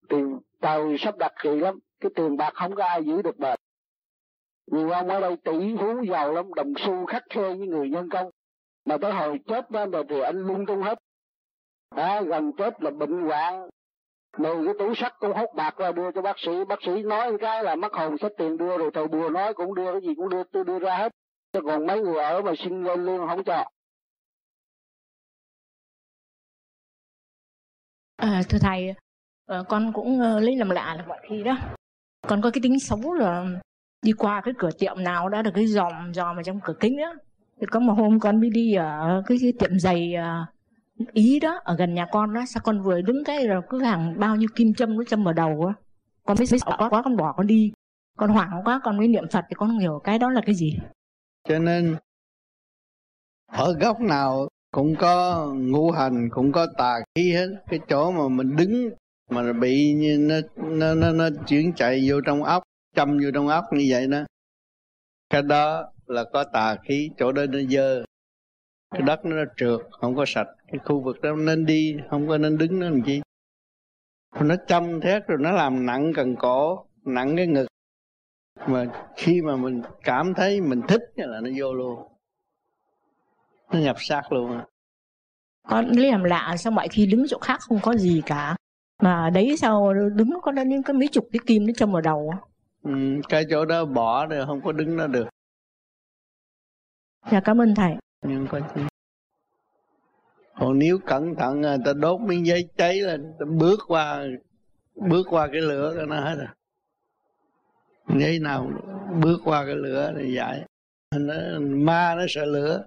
Tiền tàu sắp đặt kỳ lắm. Cái tiền bạc không có ai giữ được bền. Nhiều ông ở đây tỷ phú giàu lắm, đồng xu khắc khe với người nhân công mà tới hồi chết đó rồi thì anh lung tung hết. À, gần chết là bệnh hoạn. Mười cái túi sắt cũng hút bạc ra đưa cho bác sĩ. Bác sĩ nói cái là mất hồn sách tiền đưa rồi thầy bùa nói cũng đưa cái gì cũng đưa tôi đưa ra hết. Chứ còn mấy người ở mà xin lên lương không cho.
À, thưa thầy à, con cũng uh, lấy làm lạ là mọi khi đó. Con có cái tính xấu là đi qua cái cửa tiệm nào đã được cái dòm dòm ở trong cửa kính đó thì có một hôm con mới đi ở cái, cái tiệm giày uh, ý đó ở gần nhà con đó. Sao con vừa đứng cái rồi cứ hàng bao nhiêu kim châm nó châm vào đầu á. Con mới sợ quá, quá con bỏ con đi. Con hoảng quá con mới niệm phật thì con không hiểu cái đó là cái gì.
Cho nên ở góc nào cũng có ngũ hành cũng có tà khí hết. Cái chỗ mà mình đứng mà bị như nó nó nó, nó chuyển chạy vô trong óc châm vô trong óc như vậy đó. Cái đó là có tà khí chỗ đó nó dơ. Cái đất nó trượt không có sạch. Cái khu vực đó nên đi không có nên đứng đó làm chi. Nó châm thét rồi nó làm nặng cần cổ nặng cái ngực. Mà khi mà mình cảm thấy mình thích là nó vô luôn. Nó nhập xác luôn
con lấy làm lạ sao mọi khi đứng chỗ khác không có gì cả. Mà đấy sao đứng có đến cái mấy chục cái kim nó châm vào đầu
ừ, cái chỗ đó bỏ rồi không có đứng đó được
dạ cảm ơn thầy.
Nhưng có chi còn nếu cẩn thận người ta đốt miếng giấy cháy lên ta bước qua bước qua cái lửa nó hết rồi. Giấy nào bước qua cái lửa thì dạy nó, ma nó sợ lửa.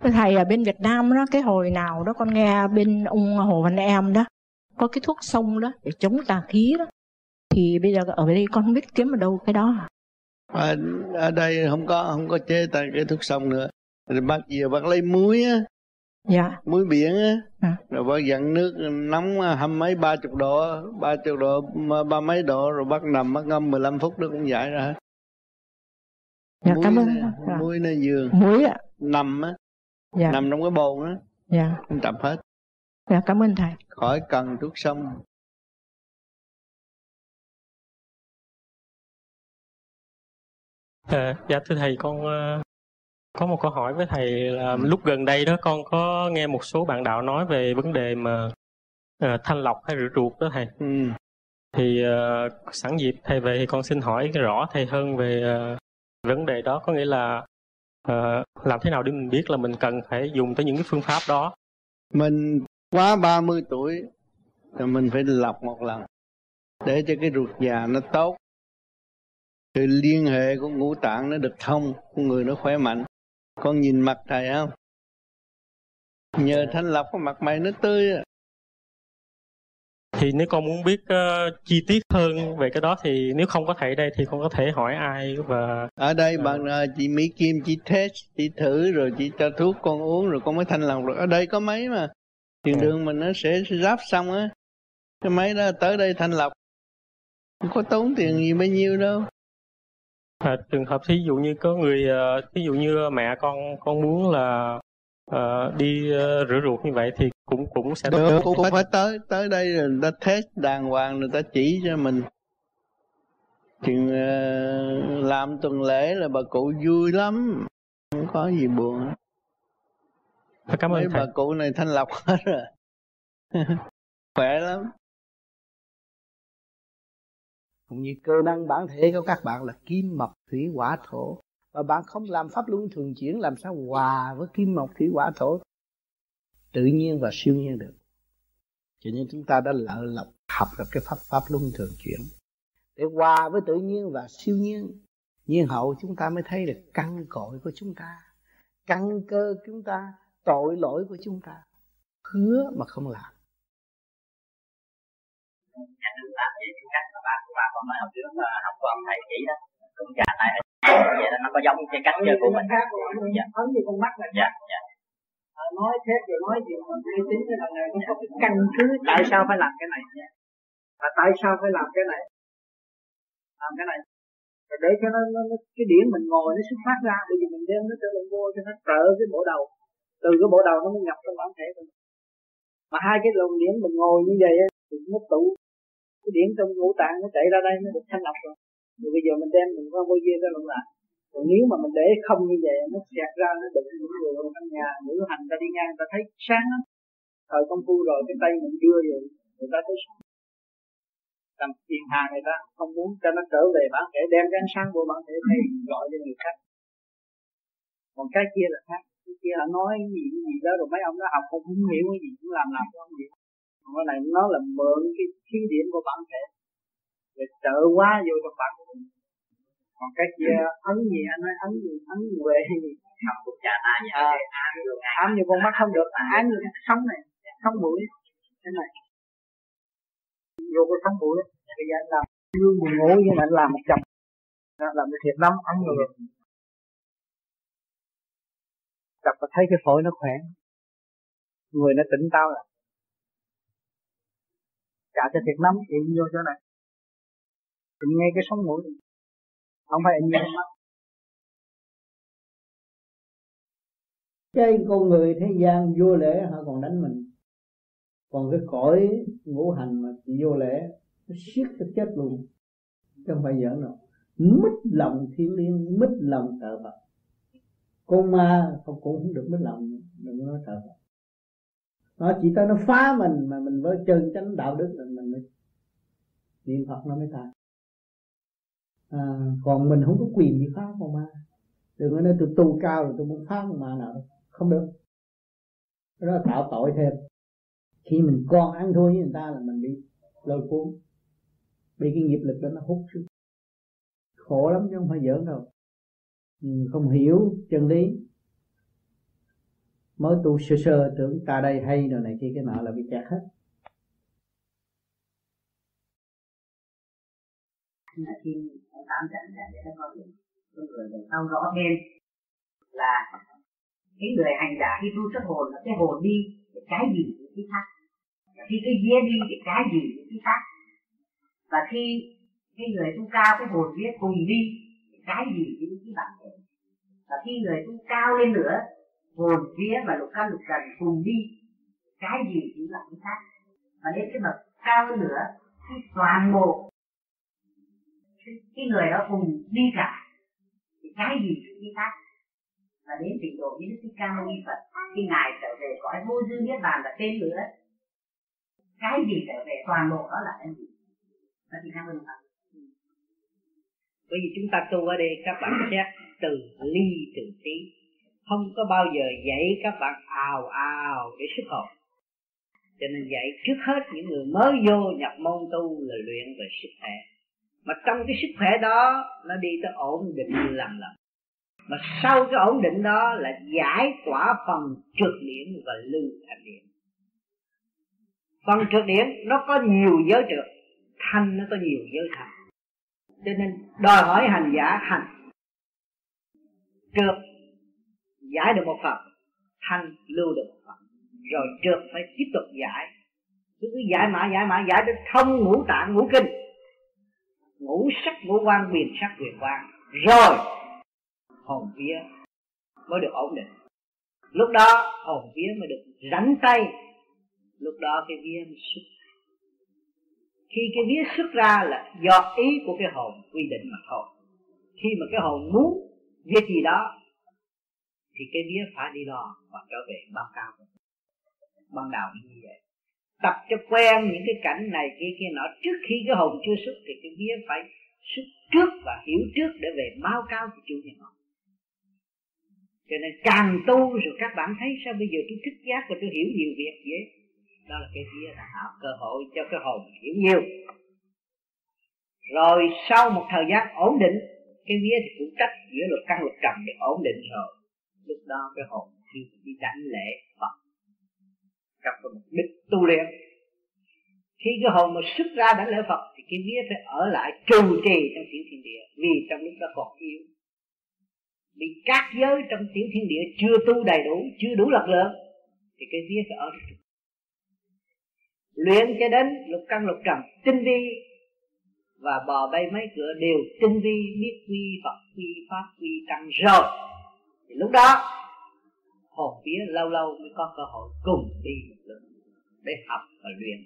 Thầy ở bên Việt Nam đó cái hồi nào đó con nghe bên ông Hồ Văn Em đó có cái thuốc sông đó để chống tà khí đó. Thì bây giờ ở đây con biết kiếm ở đâu cái đó
à, ở đây không có không có chế tại cái thuốc sông nữa. Rồi bác giờ bác lấy muối á.
Dạ.
Muối biển á. À. rồi bác dặn nước nóng hăm mấy ba chục độ ba chục độ ba mấy độ rồi bác nằm bác ngâm 15 phút nó cũng giải ra hết.
Dạ,
muối
cảm ơn
dạ. muối nó giường
muối ạ.
nằm á.
Dạ.
nằm trong cái bồn á.
Dạ.
Tập hết.
Dạ cảm ơn thầy.
Khỏi cần thuốc sông
À, dạ thưa thầy con uh, có một câu hỏi với thầy là lúc gần đây đó con có nghe một số bạn đạo nói về vấn đề mà uh, thanh lọc hay rửa ruột đó thầy.
Ừ.
Thì uh, sẵn dịp thầy về thì con xin hỏi rõ thầy hơn về uh, vấn đề đó có nghĩa là uh, làm thế nào để mình biết là mình cần phải dùng tới những cái phương pháp đó.
Mình quá 30 tuổi thì mình phải lọc một lần để cho cái ruột già nó tốt sự liên hệ của ngũ tạng nó được thông con người nó khỏe mạnh. Con nhìn mặt thầy không? Nhờ thanh lọc cái mặt mày nó tươi
thì nếu con muốn biết uh, chi tiết hơn về cái đó thì nếu không có thầy đây thì con có thể hỏi ai và
ở đây bạn uh, chị Mỹ Kim chị test chị thử rồi chị cho thuốc con uống rồi con mới thanh lọc rồi ở đây có mấy mà. Tiền uh. đường mình nó sẽ ráp xong á. Cái máy đó tới đây thanh lọc. Không có tốn tiền gì bao nhiêu đâu
À, trường hợp thí dụ như có người uh, ví dụ như mẹ con con muốn là uh, đi rửa ruột như vậy thì cũng cũng sẽ
được cũng phải tới tới đây rồi người ta test đàng hoàng người ta chỉ cho mình. Chuyện uh, làm tuần lễ là bà cụ vui lắm không có gì buồn.
Cảm ơn
Mấy
thầy.
bà cụ này thanh lọc hết rồi. Khỏe lắm cũng như cơ năng bản thể của các bạn là kim, mộc, thủy, hỏa, thổ. Và bạn không làm pháp luân thường chuyển, làm sao hòa với kim, mộc, thủy, hỏa, thổ? Tự nhiên và siêu nhiên được. Cho nên chúng ta đã lỡ lọc, học được cái pháp pháp luân thường chuyển. Để hòa với tự nhiên và siêu nhiên nhiên hậu chúng ta mới thấy được căn cội của chúng ta. Căn cơ chúng ta, tội lỗi của chúng ta. Hứa mà không làm
còn nói học trước là học của ông thầy chỉ đó. Cũng trả lại vậy đó nó có giống cái cách chơi của mình.
dạ ấn như con mắt này
dạ dạ.
À, nói thế rồi nói gì mà uy tín cái thằng này nó có cái căn cứ tại sao phải làm cái này? Và tại sao phải làm cái này? Làm cái này. Để cho nó, nó, nó cái điểm mình ngồi nó xuất phát ra bởi vì mình đem nó trở lại vô cho nó trợ cái bộ đầu. Từ cái bộ đầu nó mới nhập trong bản thể của mình. Mà hai cái luồng điển mình ngồi như vậy thì nó tụ cái điển trong ngũ tạng nó chạy ra đây nó được thanh lọc rồi. Rồi bây giờ mình đem mình qua vô duyên ra lộn lại còn nếu mà mình để không như vậy nó sẹt ra nó đụng những người ở trong nhà ngữ hành ta đi ngang ta thấy sáng lắm. Thời công phu rồi cái tay mình đưa vậy người ta thấy sáng. Làm phiền hà người ta không muốn cho nó trở về bản thể đem cái ánh sáng của bản thể này gọi cho người khác. Còn cái kia là khác. Cái kia là nói gì gì đó rồi mấy ông đó học không, muốn hiểu cái gì cũng làm làm cho không hiểu cái này nó là mượn cái khí điểm của bản thể để trợ quá vô trong bản của mình. Còn cái kia ấn gì anh nói ấn gì ấn về gì?
Học cũng ta như
à, ám như con mắt không được. Ám như sống này sống mũi. Thế này. Vô cái sống mũi. Bây giờ anh làm lương buồn ngủ mà anh làm một chồng. Làm được thiệt lắm ấn người tập và thấy cái phổi nó khỏe. Người nó tỉnh táo rồi trả cho thiệt lắm thì vô chỗ này. Thì nghe cái sống mũi. Không phải anh nghe mắt
cái con người thế gian vô lễ, họ còn đánh mình. Còn cái cõi ngũ hành mà chỉ vô lễ, nó siết nó chết luôn. Chứ không phải giỡn đâu. Mất lòng thiên liêng mất lòng thờ Phật. Con ma không, cũng không được mất lòng, đừng nói thờ Phật nó chỉ tới nó phá mình mà mình với chân chánh đạo đức là mình mới niệm Phật nó mới thành. À, còn mình không có quyền gì phá con ma. Đừng có nói tôi tu cao rồi tôi muốn phá con ma nào đâu. Không được. Đó là tạo tội thêm. Khi mình con ăn thua với người ta là mình bị lôi cuốn. Bị cái nghiệp lực đó nó hút xuống. Khổ lắm chứ không phải giỡn đâu. Ừ, không hiểu chân lý mới tu sơ sơ tưởng ta đây hay rồi này kia, cái nọ là bị kẹt hết.
Là khi tám trạng để cho con người mình sau rõ thêm là cái người hành giả, khi tu xuất hồn là cái hồn đi, cái gì cũng cái khác. Khi cái vía đi thì cái gì cũng cái khác. Và khi cái người tu cao cái hồn vía cùng đi cái gì cũng cái bản thể. Và khi người tu cao lên nữa hồn vía và lục căn lục trần cùng đi cái gì cũng là cái khác. Và đến cái bậc cao hơn nữa khi toàn bộ cái người đó cùng đi cả, thì cái gì cũng cái khác. Và đến trình độ như Đức Thích Ca Mâu Ni Phật, khi ngài trở về cõi vô dư niết bàn là tên nữa cái gì trở về toàn bộ đó là cái gì? Và thì cảm ơn Phật.
Bởi vì chúng ta tu ở đây, các bạn xét từ ly từ tí không có bao giờ dạy các bạn ào ào để sức hồn cho nên dạy trước hết những người mới vô nhập môn tu là luyện về sức khỏe. Mà trong cái sức khỏe đó, nó đi tới ổn định lần lần mà sau cái ổn định đó là giải tỏa phần trượt điểm và lưu thành điểm. Phần trượt điểm, nó có nhiều giới trượt. Thanh nó có nhiều giới thanh. Cho nên đòi hỏi hành giả hành. Trượt giải được một phần, thanh lưu được một phần. Rồi trượt phải tiếp tục giải. Cứ cứ giải mã giải mã giải đến thông ngũ tạng, ngũ kinh. Ngũ sắc, ngũ quan, quyền sắc, quyền quan. Rồi, hồn vía mới được ổn định. Lúc đó, hồn vía mới được rảnh tay. Lúc đó cái vía mới xuất khi cái vía xuất ra là do ý của cái hồn quy định mà thôi. Khi mà cái hồn muốn việc gì đó thì cái vía phải đi lo và trở về báo cao ban đầu như vậy. Tập cho quen những cái cảnh này kia kia nọ. Trước khi cái hồn chưa xuất thì cái vía phải xuất trước và hiểu trước để về báo cáo của chủ nhân họ. Cho nên càng tu rồi các bạn thấy sao bây giờ tôi thức giác và tôi hiểu nhiều việc vậy? Đó là cái vía là tạo cơ hội cho cái hồn hiểu nhiều. Rồi sau một thời gian ổn định, cái vía thì cũng trách giữa luật căn luật trần để ổn định rồi lúc đó cái hồn khi đi đánh lễ Phật, trong cái mục đích tu luyện. Khi cái hồn mà xuất ra đánh lễ Phật thì cái vía phải ở lại trù trì trong tiểu thiên địa, vì trong lúc đó còn yếu. Bị các giới trong tiểu thiên địa chưa tu đầy đủ, chưa đủ lực lượng, thì cái vía phải ở luyện cho đến lục căn lục trần, tinh vi, và bò bay mấy cửa đều tinh vi, biết quy Phật, quy pháp, quy tăng rồi thì lúc đó, hồn vía lâu lâu mới có cơ hội cùng đi một lần để học và luyện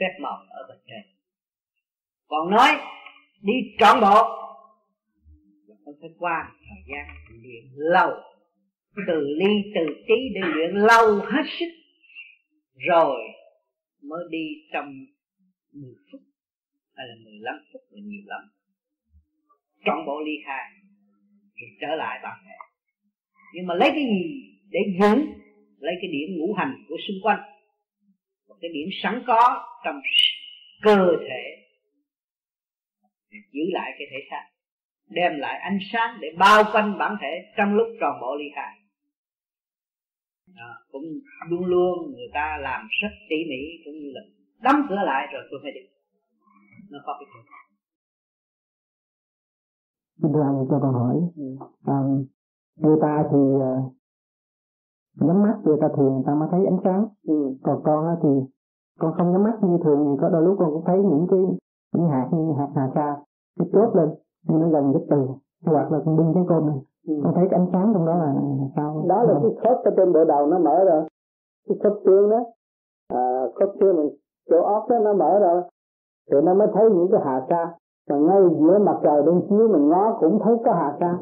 phép màu ở bên trên. Còn nói, đi trọn bộ là không phải qua thời gian luyện lâu. Từ ly, từ tí để luyện lâu hết sức, rồi mới đi trong 10 phút hay là 15 phút là nhiều lắm. Trọn bộ ly khai thì trở lại bản thể nhưng mà lấy cái gì để giữ? Lấy cái điểm ngũ hành của xung quanh. Một cái điểm sẵn có trong cơ thể. Giữ lại cái thể xác. Đem lại ánh sáng để bao quanh bản thể trong lúc tròn bộ ly khai. Cũng luôn luôn người ta làm rất tỉ mỉ, cũng như là đóng cửa lại rồi tôi phải đi. Nó có cái chuyện
Thưa anh cho con hỏi. À, người ta thì uh, nhắm mắt người ta thường người ta mới thấy ánh sáng. Ừ. còn con thì con không nhắm mắt như thường thì có đôi lúc con cũng thấy những cái những hạt như hạt hà sa nó chốt lên nhưng nó gần cái từ hoặc là con bưng cái cơm này. Ừ. con thấy cái ánh sáng trong đó là sao?
Đó là cái khớp ở trên bộ đầu nó mở rồi. Cái khớp xương đó. À, khớp xương mình chỗ óc đó nó mở rồi. Thì nó mới thấy những cái hà sa mà ngay giữa mặt trời bên chiếu mình ngó cũng thấy có hà sa.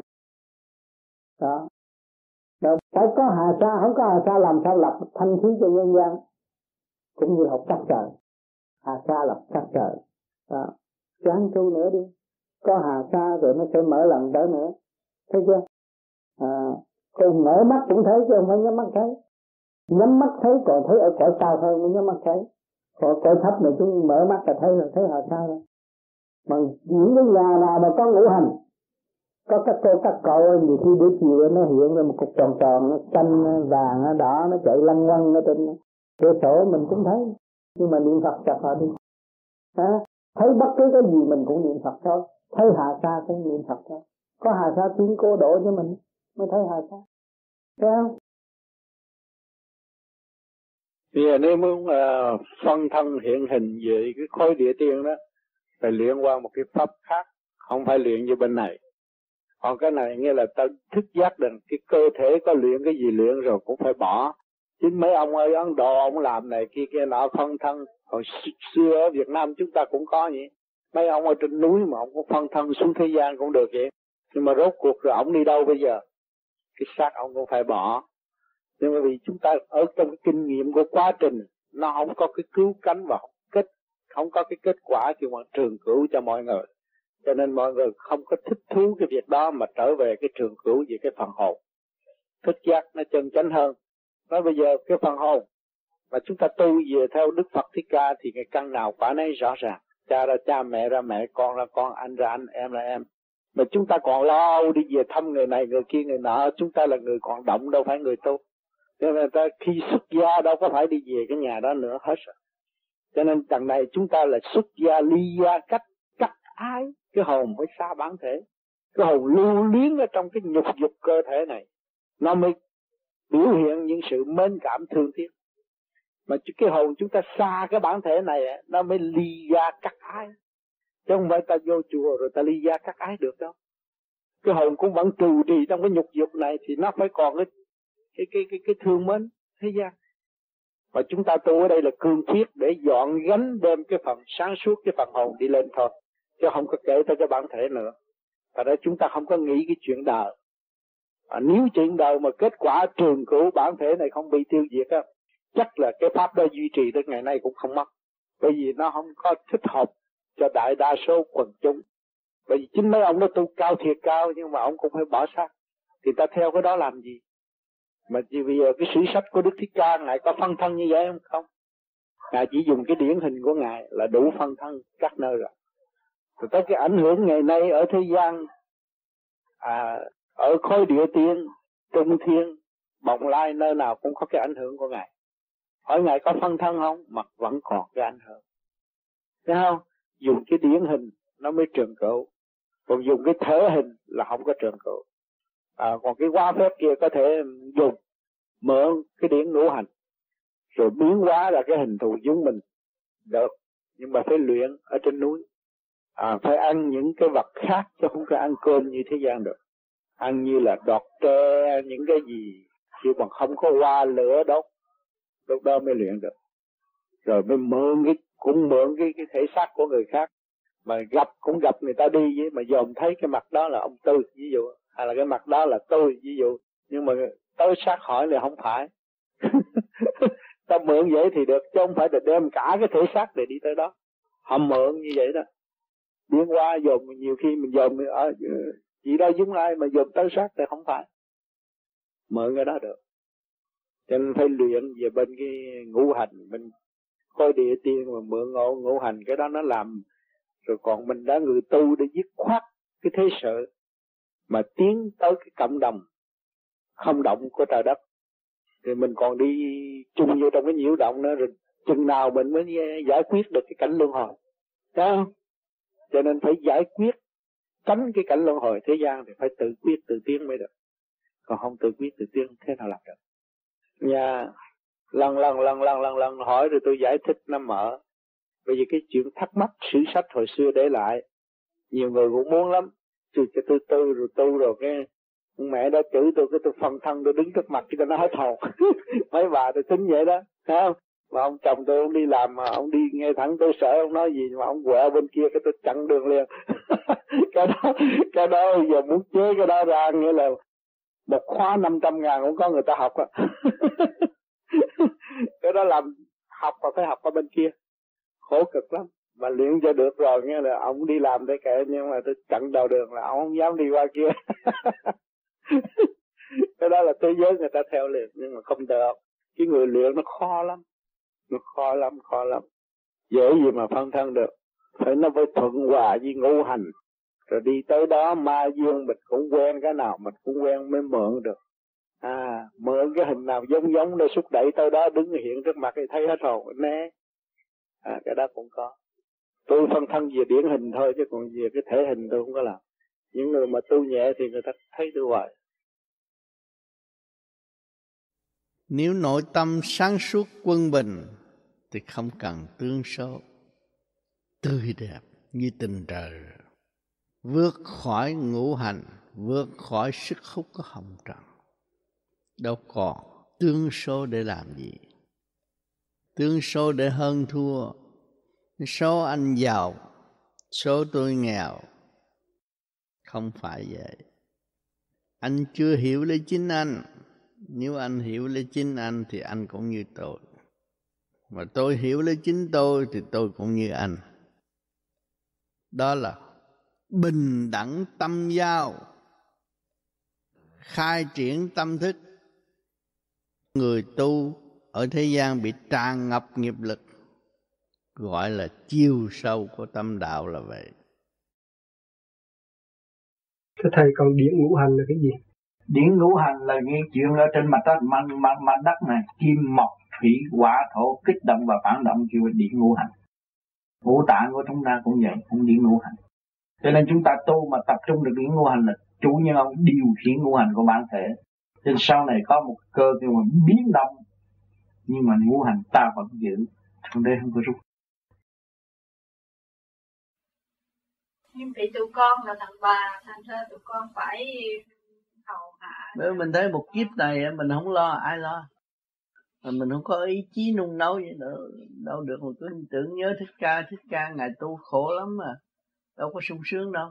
Đó. Đâu phải có hà sa không có hà sa làm sao lập thanh khí cho nhân gian? Cũng như học sắc trời. Hà sa lập sắc trời. Đó. Chán tu nữa đi. Có hà sa rồi nó sẽ mở lần tới nữa. Thấy chưa? À, còn mở mắt cũng thấy chứ không phải nhắm mắt thấy. Nhắm mắt thấy còn thấy ở cõi cao hơn mới nhắm mắt thấy. Còn cõi thấp này chúng mở mắt là thấy rồi thấy hà sa rồi mà những cái nhà nào mà có ngũ hành có các cô các cậu nhiều khi buổi chiều nó hiện ra một cục tròn tròn nó xanh vàng nó đỏ nó chạy lăn quăng ở trên cửa sổ mình cũng thấy. Nhưng mà niệm phật chặt họ đi. À, thấy bất cứ cái gì mình cũng niệm phật thôi. Thấy hà sa cũng niệm phật thôi. Có hà sa tiến cô độ cho mình mới thấy hà sa. Thấy không?
Bây giờ nếu muốn uh, phân thân hiện hình về cái khối địa tiên đó phải luyện qua một cái pháp khác, không phải luyện như bên này. Còn cái này nghĩa là ta thức giác được cái cơ thể có luyện cái gì luyện rồi cũng phải bỏ. Chính mấy ông ơi ấn độ ông làm này kia kia nọ, phân thân. Hồi xưa ở việt nam chúng ta cũng có vậy. Mấy ông ở trên núi mà ông cũng phân thân xuống thế gian cũng được vậy. Nhưng mà rốt cuộc rồi ông đi đâu bây giờ? Cái xác ông cũng phải bỏ. Nhưng mà vì chúng ta ở trong cái kinh nghiệm của quá trình, nó không có cái cứu cánh và không không có cái kết quả kêu bằng trường cửu cho mọi người. Cho nên mọi người không có thích thú cái việc đó mà trở về cái trường cửu về cái phần hồn. Thức giác nó chân chánh hơn. Nói bây giờ cái phần hồn mà chúng ta tu về theo Đức Phật Thích Ca thì cái căn nào quả nấy rõ ràng. Cha ra cha, mẹ ra mẹ, con ra con, anh ra anh, em ra em. Mà chúng ta còn lo đi về thăm người này, người kia, người nọ. Chúng ta là người còn động đâu phải người tu. Cho nên ta khi xuất gia đâu có phải đi về cái nhà đó nữa, hết rồi cho nên đằng này chúng ta là xuất gia ly gia cách cắt ái cái hồn phải xa bản thể. Cái hồn lưu luyến ở trong cái nhục dục cơ thể này. Nó mới biểu hiện những sự mến cảm thương tiếc. Mà cái hồn chúng ta xa cái bản thể này nó mới ly gia cắt ái. Chứ không phải ta vô chùa rồi ta ly gia cắt ái được đâu. Cái hồn cũng vẫn trù trì trong cái nhục dục này thì nó phải còn cái cái cái cái, cái thương mến thế gian và chúng ta tu ở đây là cương quyết để dọn gánh đem cái phần sáng suốt cái phần hồn đi lên thôi chứ không có kể tới cái bản thể nữa
và đó chúng ta không có nghĩ cái chuyện đời. À, nếu chuyện đời mà kết quả trường cửu bản thể này không bị tiêu diệt á, chắc là cái pháp đó duy trì tới ngày nay cũng không mất. Bởi vì nó không có thích hợp cho đại đa số quần chúng. Bởi vì chính mấy ông nó tu cao thiệt cao nhưng mà ông cũng phải bỏ xác. Thì ta theo cái đó làm gì? Mà chỉ bây giờ cái sử sách của Đức Thích Ca Ngài có phân thân như vậy không? Không. Ngài chỉ dùng cái điển hình của Ngài là đủ phân thân các nơi rồi. Rồi tới cái ảnh hưởng ngày nay ở thế gian à, ở khối địa tiên, trung thiên, bồng lai nơi nào cũng có cái ảnh hưởng của Ngài. Hỏi Ngài có phân thân không? Mặt vẫn còn cái ảnh hưởng. Thấy không? Dùng cái điển hình nó mới trường cửu. Còn dùng cái thể hình là không có trường cửu. À, còn cái qua phép kia có thể dùng mượn cái điển ngũ hành. Rồi biến hóa ra cái hình thù chúng mình. Được. Nhưng mà phải luyện ở trên núi. À, phải ăn những cái vật khác chứ không phải ăn cơm như thế gian được. Ăn như là đọt tre những cái gì. Chứ còn không có hoa lửa đốt lúc đó mới luyện được. Rồi mới mượn cái cũng mượn cái cái thể xác của người khác. Mà gặp cũng gặp người ta đi với mà dòm thấy cái mặt đó là ông tư ví dụ hay là cái mặt đó là tôi, ví dụ. Nhưng mà tôi xác hỏi là không phải. Ta mượn vậy thì được, chứ không phải là đem cả cái thể xác để đi tới đó. Họ mượn như vậy đó. Biến qua dồn, nhiều khi mình dồn ở, chỉ đó giống ai mà dồn tới xác thì không phải. Mượn cái đó được. Cho nên phải luyện về bên cái ngũ hành mình coi địa tiên mà mượn ngộ ngũ hành. Cái đó nó làm, rồi còn mình đã người tu để dứt khoát cái thế sự mà tiến tới cái cộng đồng không động của trời đất thì mình còn đi chung vô trong cái nhiễu động nữa, rồi chừng nào mình mới giải quyết được cái cảnh luân hồi Thấy không? Cho nên phải giải quyết, tránh cái cảnh luân hồi thế gian thì phải tự quyết, tự tiến mới được. Còn không tự quyết, tự tiến thế nào làm được? Nhà lần lần lần lần lần lần hỏi rồi tôi giải thích, nó mở. Bởi vì cái chuyện thắc mắc sử sách hồi xưa để lại, nhiều người cũng muốn lắm. Tôi cho tôi tư rồi tu rồi cái mẹ đó chửi tôi, cái tôi phân thân, tôi đứng trước mặt cho nó hết hồn. Mấy bà tôi tính vậy đó, thấy không? Mà ông chồng tôi ông đi làm mà ông đi nghe thẳng tôi sợ ông nói gì mà ông quẹo bên kia, cái tôi chặn đường liền. Cái đó cái đó giờ muốn chế cái đó ra, nghĩa là một khóa 500 ngàn cũng có người ta học à cái đó làm học mà phải học ở bên kia. Khổ cực lắm mà luyện cho được rồi, nghe là ông đi làm để kệ, nhưng mà tôi chặn đầu đường là ông không dám đi qua kia. Cái đó là thế giới người ta theo liền, nhưng mà không được. Cái người luyện nó khó lắm, nó khó lắm khó lắm. Dễ gì mà phân thân được. Phải nó phải thuận hòa với ngũ hành. Rồi đi tới đó, ma dương mình cũng quen cái nào, mình cũng quen mới mượn được. À mượn cái hình nào giống giống để xúc đẩy tới đó, đứng hiện trước mặt thì thấy hết rồi, né. À cái đó cũng có tôi phân thân về điển hình thôi, chứ còn về cái thể hình tôi không có làm. Những người mà tu nhẹ thì người ta thấy tôi hoài.
Nếu nội tâm sáng suốt quân bình, thì không cần tương số. Tươi đẹp như tình trời. Vượt khỏi ngũ hành, vượt khỏi sức hút của hồng trần. Đâu còn tương số để làm gì? Tương số để hơn thua số anh giàu, số tôi nghèo. Không phải vậy. Anh chưa hiểu lấy chính anh. Nếu anh hiểu lấy chính anh thì anh cũng như tôi. Mà tôi hiểu lấy chính tôi thì tôi cũng như anh. Đó là bình đẳng tâm giao. Khai triển tâm thức. Người tu ở thế gian bị tràn ngập nghiệp lực gọi là chiêu sâu của tâm đạo là vậy
Thưa thầy còn điển ngũ hành là cái gì?
Điển ngũ hành là những chuyện ở trên mặt đất mặt, mặt, mặt đất này kim mộc thủy hỏa thổ kích động và phản động kêu điển ngũ hành. Ngũ tạng của chúng ta cũng vậy, cũng điển ngũ hành. Cho nên chúng ta tu mà tập trung được điển ngũ hành là chủ nhân ông điều khiển ngũ hành của bản thể. Nên sau này có một cơ kêu mà biến động nhưng mà ngũ hành ta vẫn giữ, trong đây không có rút.
Nhưng vì tụi con là thằng bà thành ra tụi con phải hầu hạ
nếu mình thấy một kiếp này mình không lo ai lo? Mà mình không có ý chí nung nấu vậy nữa đâu được. Mà cứ tưởng nhớ thích ca thích ca ngày tu khổ lắm mà đâu có sung sướng đâu.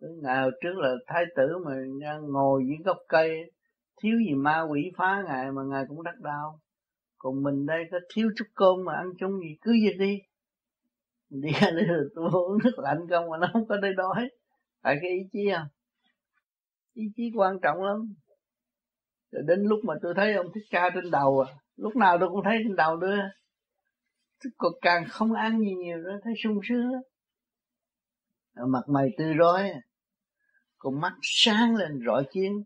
Ngày trước là thái tử mà ngồi dưới gốc cây thiếu gì ma quỷ phá ngài mà ngài cũng đắc đau. Còn mình đây có thiếu chút cơm mà ăn chung gì cứ việc đi đi ra đây là tôi uống nước lạnh không mà nó không có đây đói tại cái ý chí không ý chí quan trọng lắm. Rồi đến lúc mà tôi thấy ông thích ca trên đầu à lúc nào tôi cũng thấy trên đầu nữa còn càng không ăn gì nhiều nữa, thấy sung sướng mặt mày tươi rói con mắt sáng lên rọi chiến.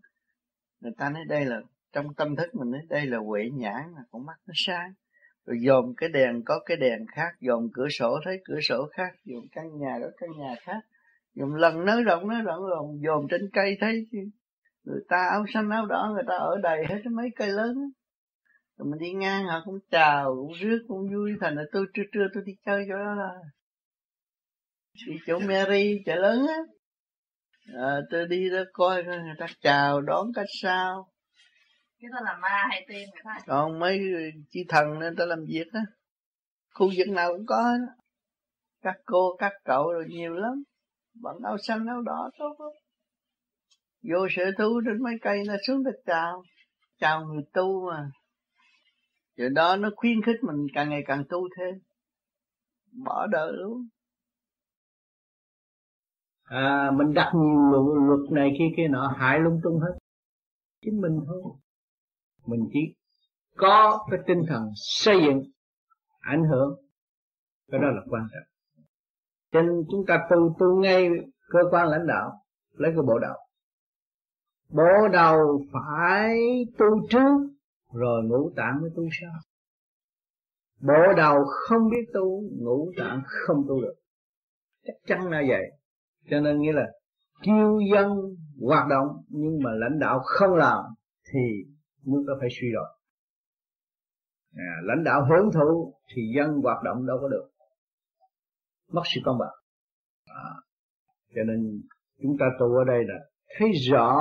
Người ta nói đây là, trong tâm thức mình nói đây là huệ nhãn là con mắt nó sáng rồi dòm cái đèn có cái đèn khác dòm cửa sổ thấy cửa sổ khác dòm căn nhà có căn nhà khác. Dòm lần nới rộng nới rộng rồi dòm trên cây thấy người ta áo xanh áo đỏ người ta ở đầy hết mấy cây lớn rồi mình đi ngang họ cũng chào cũng rước cũng vui. Thành là tôi trưa trưa tôi đi chơi chỗ đó là đi chỗ Mary chợ lớn á. À, tôi đi đó coi người ta chào đón cách sao
cái đó là ma hay tiên người ta
còn mấy chi thần nên ta làm việc á. Khu vực nào cũng có đó các cô các cậu rồi nhiều lắm. Bận áo xanh áo đỏ tốt lắm. Vô sở thú trên mấy cây nó xuống đất chào. Chào người tu mà. Rồi đó nó khuyến khích mình càng ngày càng tu thêm. Bỏ đời luôn. À, mình đặt luật này kia kia nọ hại lung tung hết. Chính mình thôi mình chỉ có cái tinh thần xây dựng, ảnh hưởng. Cái đó là quan trọng. Cho nên chúng ta tu tu ngay cơ quan lãnh đạo, lấy cái bộ đầu. Bộ đầu phải tu trước rồi ngũ tạng mới tu sau bộ đầu không biết tu, ngũ tạng không tu được. Chắc chắn là vậy. Cho nên nghĩa là kêu dân hoạt động, nhưng mà lãnh đạo không làm, thì nước đó phải suy rồi. À, lãnh đạo hưởng thụ thì dân hoạt động đâu có được. Mất sự công bằng. À, cho nên chúng ta tu ở đây là thấy rõ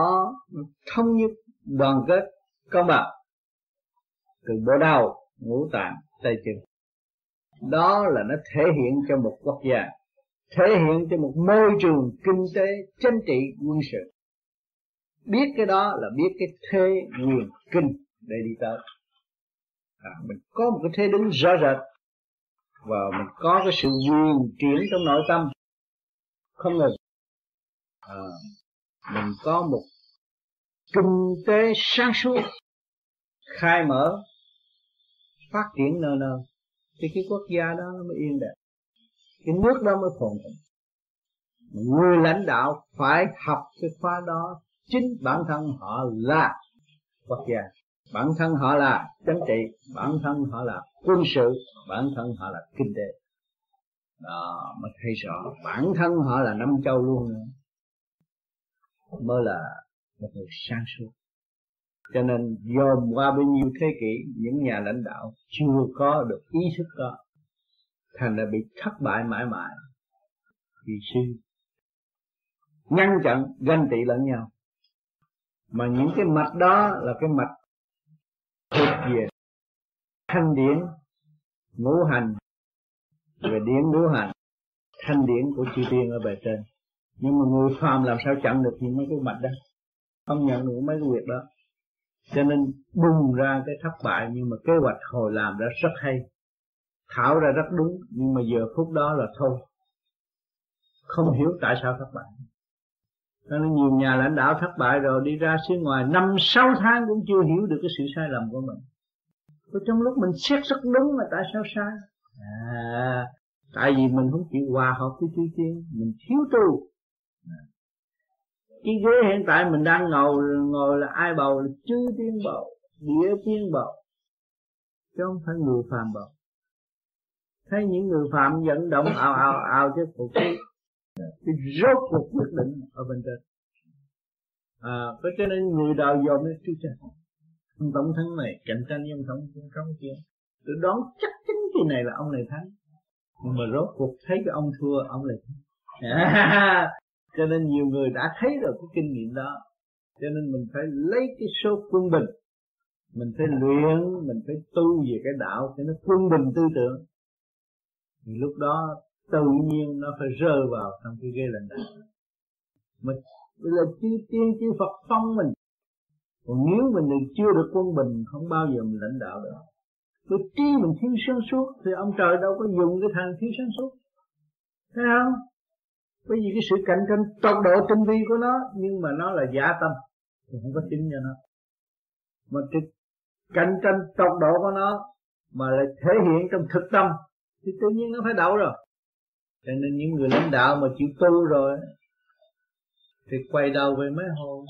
thống nhất đoàn kết công bằng. Từ bộ đầu ngũ tạng tay chân. Đó là nó thể hiện cho một quốc gia thể hiện cho một môi trường kinh tế chính trị quân sự biết cái đó là biết cái thế quyền kinh để đi tới. À, mình có một cái thế đứng rõ rệt và mình có cái sự quyền chuyển trong nội tâm. Không ngừng à, mình có một kinh tế sáng suốt khai mở phát triển nơi nơi thì cái quốc gia đó nó mới yên đẹp. Cái nước đó mới phồn thịnh. Người lãnh đạo phải học cái khóa đó chính bản thân họ là quốc gia. Bản thân họ là chính trị, bản thân họ là quân sự, bản thân họ là kinh tế. Đó, mới thấy rõ. Bản thân họ là năm châu luôn nữa. Mới là một người sáng suốt. Cho nên dồn qua bao nhiêu thế kỷ, những nhà lãnh đạo chưa có được ý thức đó, thành ra bị thất bại mãi mãi. Vì sư ngăn chặn ganh tị lẫn nhau mà những cái mạch đó là cái mạch thuộc về thanh điển ngũ hành. Về điển ngũ hành, thanh điển của chư tiên ở bề trên. Nhưng mà người phàm làm sao chặn được những mấy cái mạch đó? Không nhận được mấy cái việc đó. Cho nên bung ra cái thất bại, nhưng mà kế hoạch hồi làm đã rất hay. Thảo ra rất đúng, nhưng mà giờ phút đó là thôi. Không hiểu tại sao thất bại nên nhiều nhà lãnh đạo thất bại rồi đi ra xứ ngoài năm sáu tháng cũng chưa hiểu được cái sự sai lầm của mình. Và trong lúc mình xét rất đúng mà tại sao sai. À tại vì mình không chịu hòa hợp với chư thiên, mình thiếu tu. À, cái ghế hiện tại mình đang ngồi ngồi là ai bầu? Là chư thiên bầu địa thiên bầu chứ không phải người phàm bầu. Thấy những người phạm vận động ào ào ào chứ cuộc cái rốt cuộc quyết định ở bên trên. À có cho nên người đào dòm nó chú cha ông tổng thống này cạnh tranh với ông tổng thống kia. Tôi đoán chắc chắn cái này là ông này thắng. Nhưng mà rốt cuộc thấy cái ông thua ông lại thắng. À, cho nên nhiều người đã thấy được cái kinh nghiệm đó. Cho nên mình phải lấy cái số quân bình. Mình phải luyện mình phải tu về cái đạo cho nó quân bình tư tưởng. Thì lúc đó tự nhiên nó phải rơi vào trong cái ghế lãnh đạo mà bây giờ chư tiên chư Phật phong mình, còn nếu mình chưa được quân bình, không bao giờ mình lãnh đạo được. Tôi trí mình thiếu sáng suốt, thì ông trời đâu có dùng cái thằng thiếu sáng suốt. Thấy không? Bởi vì cái sự cạnh tranh tốc độ tinh vi của nó, nhưng mà nó là giả tâm, thì không có tính cho nó. Mà cái cạnh tranh tốc độ của nó, mà lại thể hiện trong thực tâm, thì tự nhiên nó phải đậu rồi cho nên những người lãnh đạo mà chịu tu rồi thì quay đầu về mấy hồn.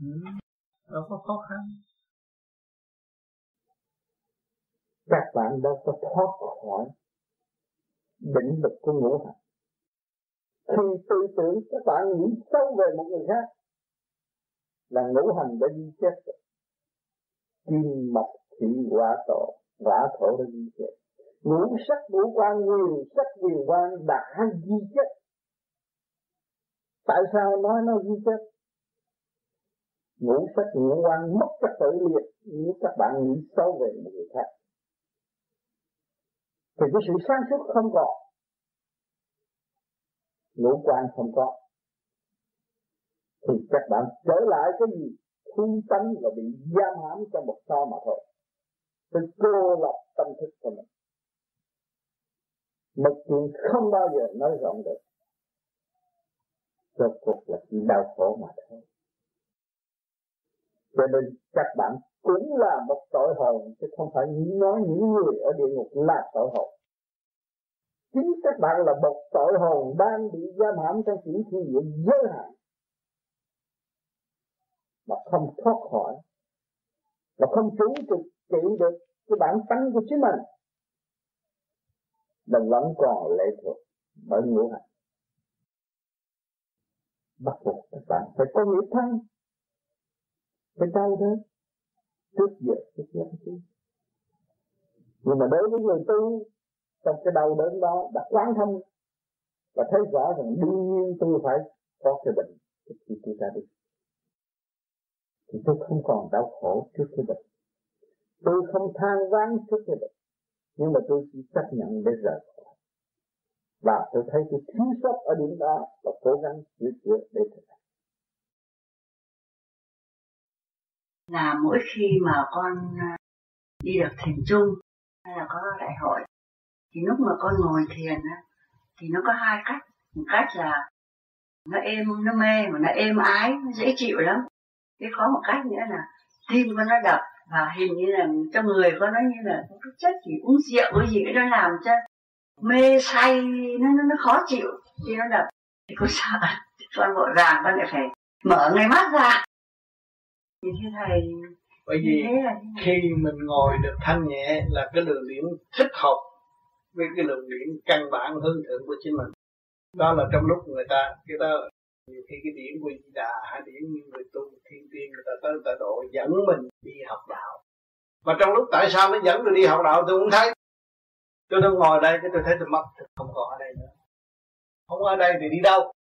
Ừ, đâu có khó khăn.
Các bạn đã có thoát khỏi định lực của ngũ hành. Khi tư tưởng các bạn nghĩ sâu về một người khác, là ngũ hành đã đi chết rồi kim mộc thủy, hỏa, tổ hỏa thổ đã đi chết ngũ sắc ngũ quan quyền sắc quyền quan đã di chất tại sao nói nó di chất ngũ sắc ngũ quan mất các tự liệt nếu các bạn nghĩ sâu về người khác. Thì cái sự sáng suốt không có ngũ quan không có. Thì các bạn trở lại cái gì? Hung tánh và bị giam hãm trong một sao mà thôi. Tôi cô lập tâm thức của mình một chuyện không bao giờ nói rộng được. Rốt cuộc là chỉ đau khổ mà thôi. Cho nên các bạn cũng là một tội hồn, chứ không phải nói những người ở địa ngục là tội hồn. Chính các bạn là một tội hồn đang bị giam hãm trong những thi viện giới hạn mà không thoát khỏi, mà không chủ trực trị được cái bản tánh của chính mình mình vẫn còn lệ thuộc bởi ngũ hành bắt buộc các bạn phải có nghĩa thân. Phải đau đớn. Trước giờ trước giờ chứ nhưng mà đối với người tu, trong cái đau đớn đó đã quán thông và thấy rõ rằng đương nhiên tôi phải có cái bệnh trước khi tôi ra đi. Thì tôi không còn đau khổ trước cái bệnh. Tôi không than ván trước cái bệnh nhưng mà tôi chỉ chấp nhận để rời khỏi. Và tôi thấy tôi thiếu sót ở điểm đó và cố gắng sửa chữa để thực hành
là mỗi khi mà con à, đi được thiền chung hay là có đại hội, thì lúc mà con ngồi thiền á, thì nó có hai cách. Một cách là nó êm, nó mê, mà nó êm ái, nó dễ chịu lắm. Cái có một cách nữa là tim con nó đập và hình như là trong người con nó như là có cái chất gì uống rượu cái gì nó làm cho mê say nó nó, nó khó chịu. Khi nó đập thì con sợ con vội vàng con lại phải mở ngay mắt ra. Thì thưa thầy
bởi vì khi mình ngồi được thanh nhẹ là cái lượng điểm thích hợp với cái lượng điểm căn bản hướng thượng của chính mình. Đó là trong lúc người ta người ta nhiều khi cái điểm của di đà hay điểm như người tu thiên tiên, người ta tới, người ta độ, dẫn mình đi học đạo. Mà trong lúc tại sao nó dẫn tôi đi học đạo tôi cũng thấy. Tôi đang ngồi đây, cái tôi thấy tôi mất không còn ở đây nữa. Không ở đây thì đi đâu?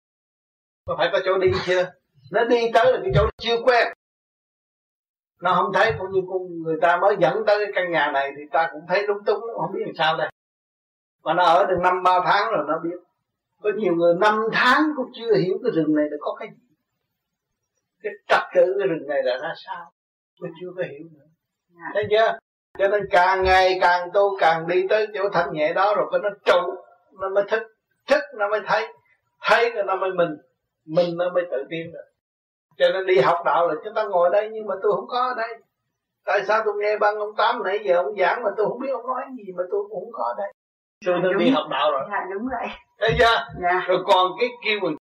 Có phải có chỗ đi chưa? Nó đi tới là cái chỗ chưa quen. Nó không thấy, cũng như con người ta mới dẫn tới cái căn nhà này thì ta cũng thấy lúng túng, không biết làm sao đây. Mà nó ở được năm, ba tháng rồi, nó biết có nhiều người năm tháng cũng chưa hiểu cái rừng này là có cái gì. Cái trật tự cái rừng này là ra sao? Tôi chưa có hiểu nữa. Dạ. thấy chưa? Cho nên càng ngày càng tu càng đi tới chỗ thanh nhẹ đó rồi nó trụ nó mới thích thích nó mới thấy. Thấy rồi nó mới mình. Mình nó mới tự tin được. Cho nên đi học đạo là chúng ta ngồi đây nhưng mà tôi không có ở đây. Tại sao tôi nghe băng ông tám nãy giờ ông giảng mà tôi không biết ông nói gì mà tôi cũng không có ở đây tôi tôi đi học đạo rồi.
Dạ đúng vậy.
Thấy chưa? Dạ. rồi còn cái kêu mình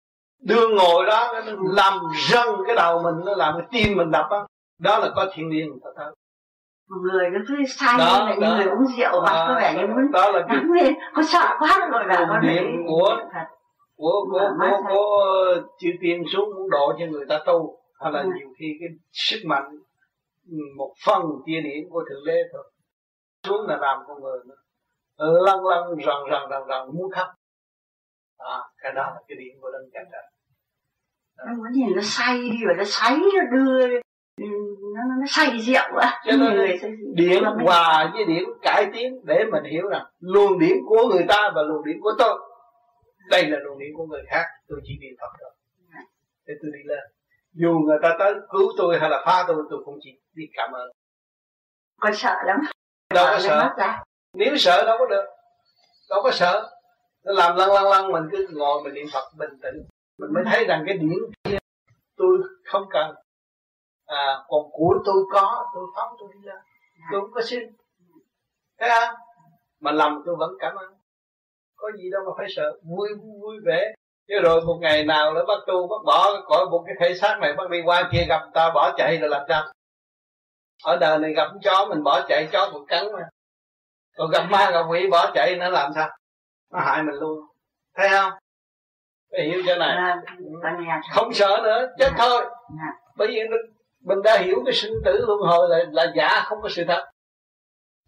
đưa ngồi đó nó làm rân cái đầu mình nó làm cái tim mình đập á. Đó là có thiên ta thấy
một người nó cứ say đó, như người uống rượu và có vẻ như muốn
đó là cái
lên có sợ quá rồi là có
điểm của của của của, của chư tiên xuống muốn độ cho người ta tu. Hay là ừ. nhiều khi cái sức mạnh ừ, một phần chia điểm của thượng đế thôi. Xuống là làm con người nữa lăn lăn rần rần rần rần muốn khóc. À, cái đó là cái điểm của đấng cảnh trời
nó muốn nhìn nó say đi và nó say nó đưa nó, nó, nó say rượu á.
Cho nên điểm hòa với điểm cải tiến để mình hiểu rằng luồng điểm của người ta và luồng điểm của tôi. Đây là luồng điểm của người khác tôi chỉ niệm phật thôi.
Để tôi đi lên. Dù người ta tới cứu tôi hay là phá tôi tôi cũng chỉ đi cảm ơn.
Con sợ lắm.
Đâu có sợ nếu sợ đâu có được. Đâu có sợ. Nó làm lăng lăng lăng mình cứ ngồi mình niệm phật bình tĩnh. Mình mới thấy rằng cái điển kia tôi không cần. À, còn của tôi có tôi phóng tôi đi ra tôi không có xin. Thấy không? Mà lòng tôi vẫn cảm ơn. Có gì đâu mà phải sợ. Vui vui vẻ. Chứ rồi một ngày nào nó bắt tu bắt bỏ cõi một cái thể xác này bắt đi qua kia gặp ta bỏ chạy rồi làm sao ở đời này gặp chó mình bỏ chạy chó cũng cắn mà còn gặp ma gặp quỷ bỏ chạy nó làm sao? Nó hại mình luôn. Thấy không? Phải hiểu chỗ này. Dạ, không sợ nữa chết dạ. thôi. Dạ. bởi vì mình đã hiểu cái sinh tử luân hồi là là giả không có sự thật.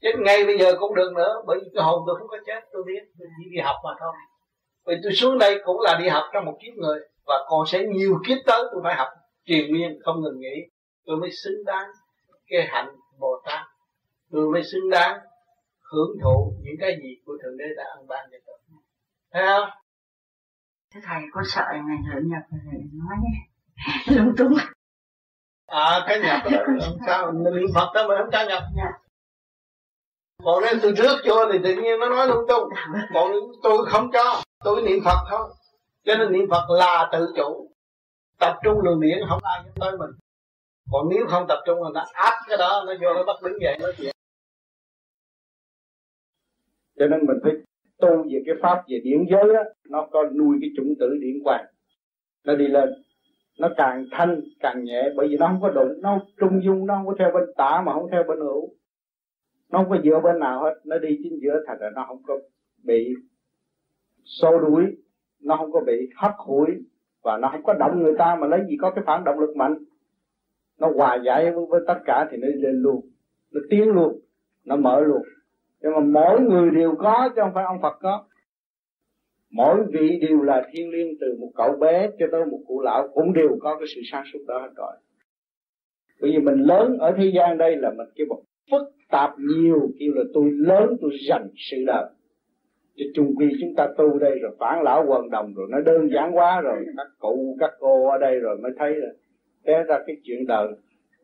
Chết ngay bây giờ cũng được nữa bởi vì cái hồn tôi không có chết tôi biết. Tôi chỉ đi học mà thôi. Vì tôi xuống đây cũng là đi học trong một kiếp người và còn sẽ nhiều kiếp tới tôi phải học triền miên không ngừng nghỉ. Tôi mới xứng đáng cái hạnh bồ tát. Tôi mới xứng đáng hưởng thụ những cái gì của thượng đế đã ăn ban cho tôi. Thấy không?
Thế thầy có sợ ngày nữa nhập thầy nói lung tung
à cái nhập đó sao. Niệm phật đó mà không cho nhập dạ. còn nếu tôi rước vô thì tự nhiên nó nói lung tung. Còn tôi không cho tôi niệm phật thôi. Cho nên niệm phật là tự chủ. Tập trung luồng điển không ai dám tới mình. Còn nếu không tập trung là nó áp cái đó nó vô nó bắt đứng dậy nói chuyện cho nên mình phải tu về cái pháp về điển giới á nó có nuôi cái chủng tử điển quang nó đi lên nó càng thanh càng nhẹ bởi vì nó không có đụng nó trung dung nó không có theo bên tả mà không theo bên hữu. Nó không có dựa bên nào hết nó đi chính giữa thành ra nó không có bị xô đuổi nó không có bị hắt hủi và nó không có động người ta mà lấy gì có cái phản động lực mạnh. Nó hòa giải với, với tất cả thì nó lên luôn nó tiến luôn nó mở luôn nhưng mà mỗi người đều có chứ không phải ông Phật có. Mỗi vị đều là thiên liêng từ một cậu bé cho tới một cụ lão cũng đều có cái sự sáng suốt đó hết rồi. Bởi vì mình lớn ở thế gian đây là mình kêu một phức tạp nhiều, kêu là tôi lớn, tôi dành sự đời. Chứ chung quy chúng ta tu đây rồi phản lão quần đồng rồi nó đơn giản quá rồi, các cụ, các cô ở đây rồi mới thấy là té ra cái chuyện đời.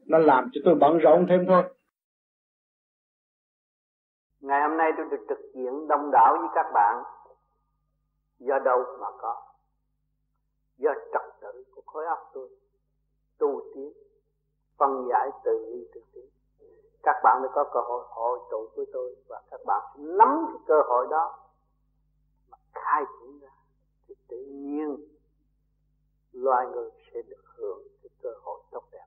Nó làm cho tôi bận rộn thêm thôi
ngày hôm nay tôi được trực diện đông đảo với các bạn. Do đâu mà có? Do trật tự của khối óc tôi. Tu tiến, phân giải từ ly từ tiến. Các bạn mới có cơ hội hội tụ với tôi và các bạn nắm cái cơ hội đó mà khai triển ra. Thì tự nhiên, loài người sẽ được hưởng cái cơ hội tốt đẹp.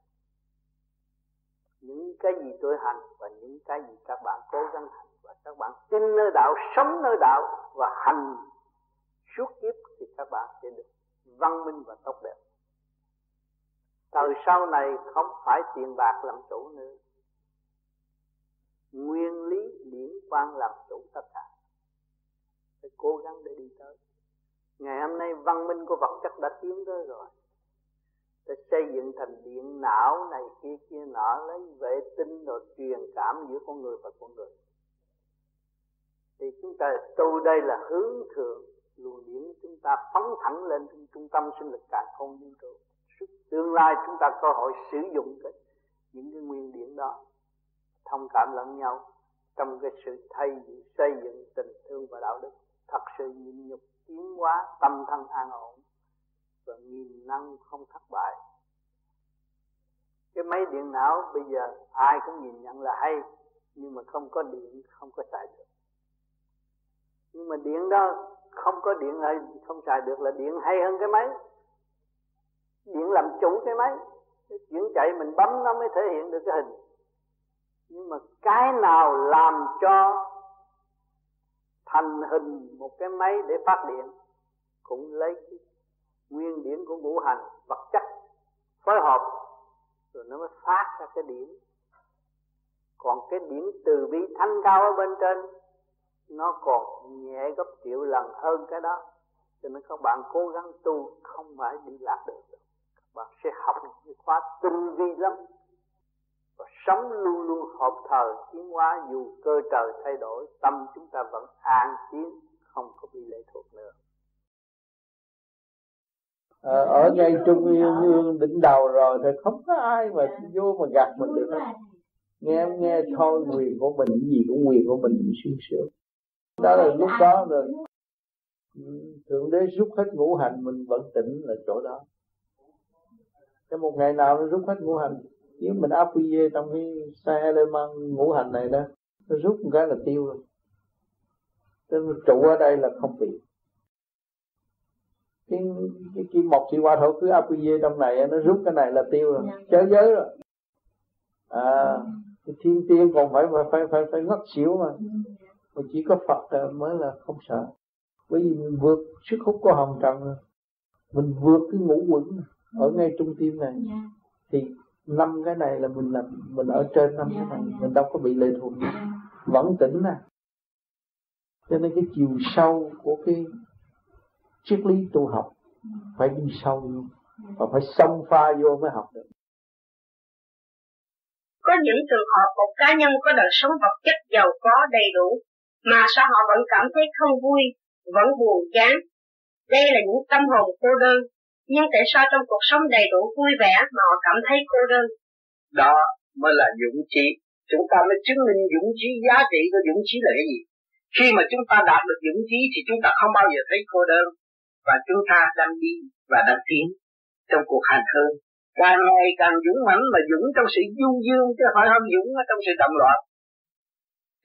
Những cái gì tôi hành và những cái gì các bạn cố gắng hành các bạn tin nơi đạo, sống nơi đạo và hành suốt kiếp thì các bạn sẽ được văn minh và tốt đẹp. Thời sau này không phải tiền bạc làm chủ nữa. Nguyên lý điển quan làm chủ tất cả. Phải cố gắng để đi tới. Ngày hôm nay văn minh của vật chất đã tiến tới rồi. Để xây dựng thành điện não này, kia kia, nọ, lấy vệ tinh rồi truyền cảm giữa con người và con người thì chúng ta tu đây là hướng thượng, luồng điển chúng ta phóng thẳng lên trong trung tâm sinh lực cả không vũ trụ tương lai chúng ta cơ hội sử dụng cái, những cái nguyên điển đó, thông cảm lẫn nhau trong cái sự thay xây dựng tình thương và đạo đức, thật sự nhịn nhục, tiến hóa, tâm thân an ổn và nghìn năng không thất bại. Cái máy điện não bây giờ ai cũng nhìn nhận là hay, nhưng mà không có điện, không có xài được nhưng mà điện đó không có điện lại không xài được là điện hay hơn cái máy. Điện làm chủ cái máy. Cái chuyển chạy mình bấm nó mới thể hiện được cái hình. Nhưng mà cái nào làm cho thành hình một cái máy để phát điện cũng lấy cái nguyên điển của ngũ hành, vật chất phối hợp, rồi nó mới phát ra cái điểm. Còn cái điểm từ bi thanh cao ở bên trên nó còn nhẹ gấp triệu lần hơn cái đó. Cho nên các bạn cố gắng tu không phải đi lạc được các bạn sẽ học những khóa tinh vi lắm. Và sống luôn luôn hợp thời tiến hóa dù cơ trời thay đổi tâm chúng ta vẫn an tiến không có bị lệ thuộc nữa. Ờ, ở ngay trung ương đỉnh đầu rồi thì không có ai mà vô mà gạt mình được hết. nghe em nghe thôi quyền của mình gì cũng quyền của mình sung sướng đó là lúc đó rồi. Thượng đế rút hết ngũ hành mình vẫn tỉnh là chỗ đó. Trong một ngày nào nó rút hết ngũ hành nếu mình áp quy trong cái xe mang ngũ hành này đó nó rút một cái là tiêu rồi. Nên trụ ở đây là không bị. Cái cái kim mộc thủy hỏa thổ cứ áp quy trong này nó rút cái này là tiêu rồi. Dạ. chớ giới rồi. À thì thiên tiên còn phải phải phải phải, phải ngất xỉu mà mà chỉ có Phật mới là không sợ. Bởi vì mình vượt sức hút của hồng trần rồi mình vượt cái ngũ quẩn ở ngay trung tim này. Yeah. Dạ. thì năm cái này là mình làm mình ở trên năm yeah, cái này yeah. mình đâu có bị lệ thuộc. Yeah. vẫn tỉnh nè cho nên cái chiều sâu của cái triết lý tu học phải đi sâu luôn và phải xông pha vô mới học được.
Có những trường hợp một cá nhân có đời sống vật chất giàu có đầy đủ mà sao họ vẫn cảm thấy không vui, vẫn buồn chán. Đây là những tâm hồn cô đơn, nhưng tại sao trong cuộc sống đầy đủ vui vẻ mà họ cảm thấy cô đơn?
Đó mới là dũng chí. Chúng ta mới chứng minh dũng chí giá trị của dũng chí là cái gì? Khi mà chúng ta đạt được dũng chí thì chúng ta không bao giờ thấy cô đơn và chúng ta đang đi và đang tiến trong cuộc hành hương càng ngày càng dũng mãnh mà dũng trong sự du dương chứ phải không dũng ở trong sự đồng loạn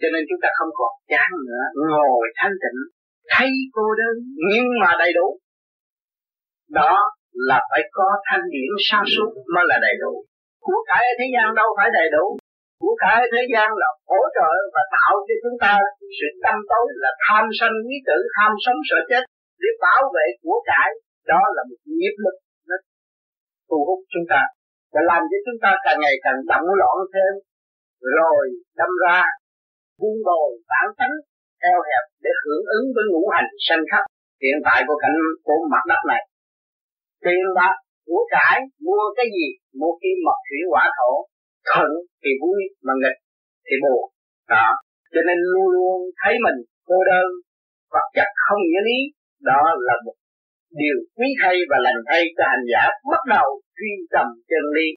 cho nên chúng ta không còn chán nữa, ngồi thanh tịnh, thấy cô đơn, nhưng mà đầy đủ. Đó là phải có thanh điển sa suốt mới là đầy đủ. Của cải ở thế gian đâu phải đầy đủ. Của cải ở thế gian là hỗ trợ và tạo cho chúng ta sự tâm tối, là tham sân quý tử, tham sống sợ chết. Để bảo vệ của cải, đó là một nghiệp lực nó thu hút chúng ta. Và làm cho chúng ta càng ngày càng động loạn thêm. Rồi đâm ra buông đồi bản tánh, eo hẹp để hưởng ứng với ngũ hành sanh khắc hiện tại của cảnh của mặt đất này, tiền bạc, của cải, mua cái gì, mua kim mộc thủy hỏa thổ, thuận thì vui mà nghịch thì buồn. Đó. Cho nên luôn luôn thấy mình cô đơn vật chất không nghĩa lý, đó là một điều quý thay và lành thay cho hành giả bắt đầu truy tầm chân lý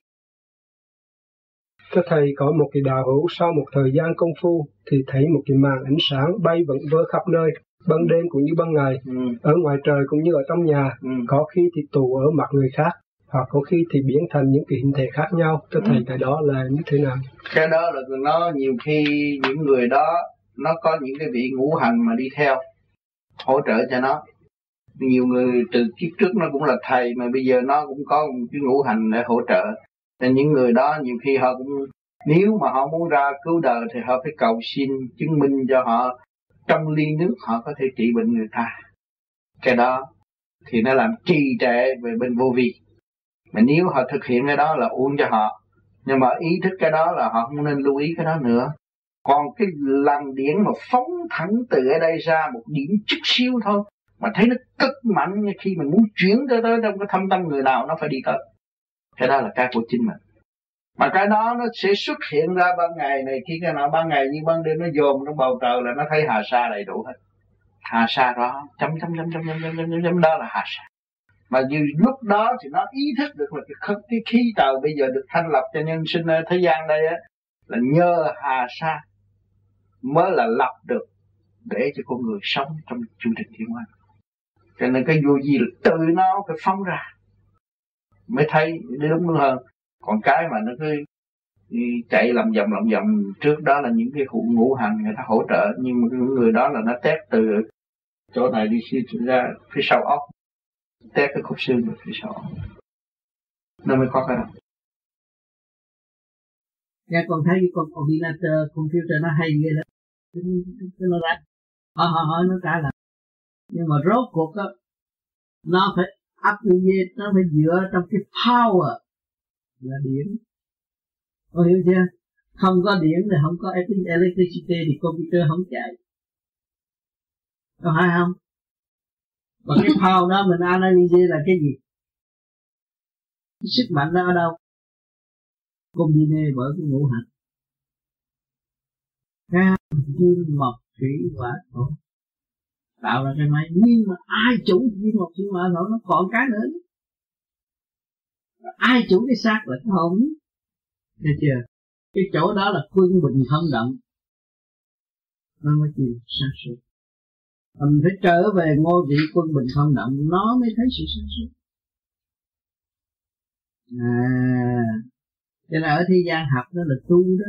các thầy có một cái đạo hữu sau một thời gian công phu thì thấy một cái màn ánh sáng bay vẩn vơ khắp nơi ban đêm cũng như ban ngày ừ. ở ngoài trời cũng như ở trong nhà ừ. có khi thì tù ở mặt người khác hoặc có khi thì biến thành những cái hình thể khác nhau cho thầy ừ. cái đó là như thế nào
cái đó là nó nhiều khi những người đó nó có những cái vị ngũ hành mà đi theo hỗ trợ cho nó nhiều người từ kiếp trước nó cũng là thầy mà bây giờ nó cũng có một cái ngũ hành để hỗ trợ nên những người đó nhiều khi họ cũng nếu mà họ muốn ra cứu đời thì họ phải cầu xin chứng minh cho họ trong ly nước họ có thể trị bệnh người ta cái đó thì nó làm trì trệ về bên vô vi mà nếu họ thực hiện cái đó là uống cho họ nhưng mà ý thức cái đó là họ không nên lưu ý cái đó nữa còn cái làn điển mà phóng thẳng từ ở đây ra một điểm chút xíu thôi mà thấy nó cực mạnh khi mình muốn chuyển tới tới trong cái thâm tâm người nào nó phải đi tới cái đó là cái của chính mình. Mà cái đó nó sẽ xuất hiện ra ban ngày này khi cái nào ban ngày như ban đêm nó dồn trong bầu trời là nó thấy hà sa đầy đủ hết. Hà sa đó chấm chấm chấm chấm chấm chấm chấm, chấm đó là hà sa. Mà như lúc đó thì nó ý thức được là cái, cái khí trời bây giờ được thanh lập cho nhân sinh thế gian đây á là nhờ hà sa mới là lập được để cho con người sống trong chu trình thiên quan cho nên cái vô gì là tự nó phải phóng ra mới thấy đúng hơn. Còn cái mà nó cứ chạy lầm vòng lầm vòng, trước đó là những cái cụ ngũ hành người ta hỗ trợ, nhưng mà người đó là nó test từ chỗ này đi ra phía sau óc test cái khúc xương ở phía sau nó mới có cái đó.
Dạ con thấy con con đi computer nó hay ghê lắm. Cái nó ra. Họ họ hỏi nó trả lời nhưng mà rốt cuộc á, nó phải activate nó phải dựa trong cái power là điện có hiểu chưa? Không có điện thì không có electricity thì computer không chạy. Có phải không? Và cái power đó mình analyze là cái gì? Cái sức mạnh đó ở đâu? Combine bởi cái ngũ hành. Cam kim mộc thủy hỏa thổ tạo ra cái máy. Nhưng mà ai chủ kim một thiên mệnh thổ nó còn cái nữa? Ai chủ cái xác là cái hồn? Nghe chưa? Cái chỗ đó là quân bình không động. Nó mới chịu sáng suốt mình phải trở về ngôi vị quân bình không động. Nó mới thấy sự sáng suốt à cho nên ở thế gian học nó là tu đó.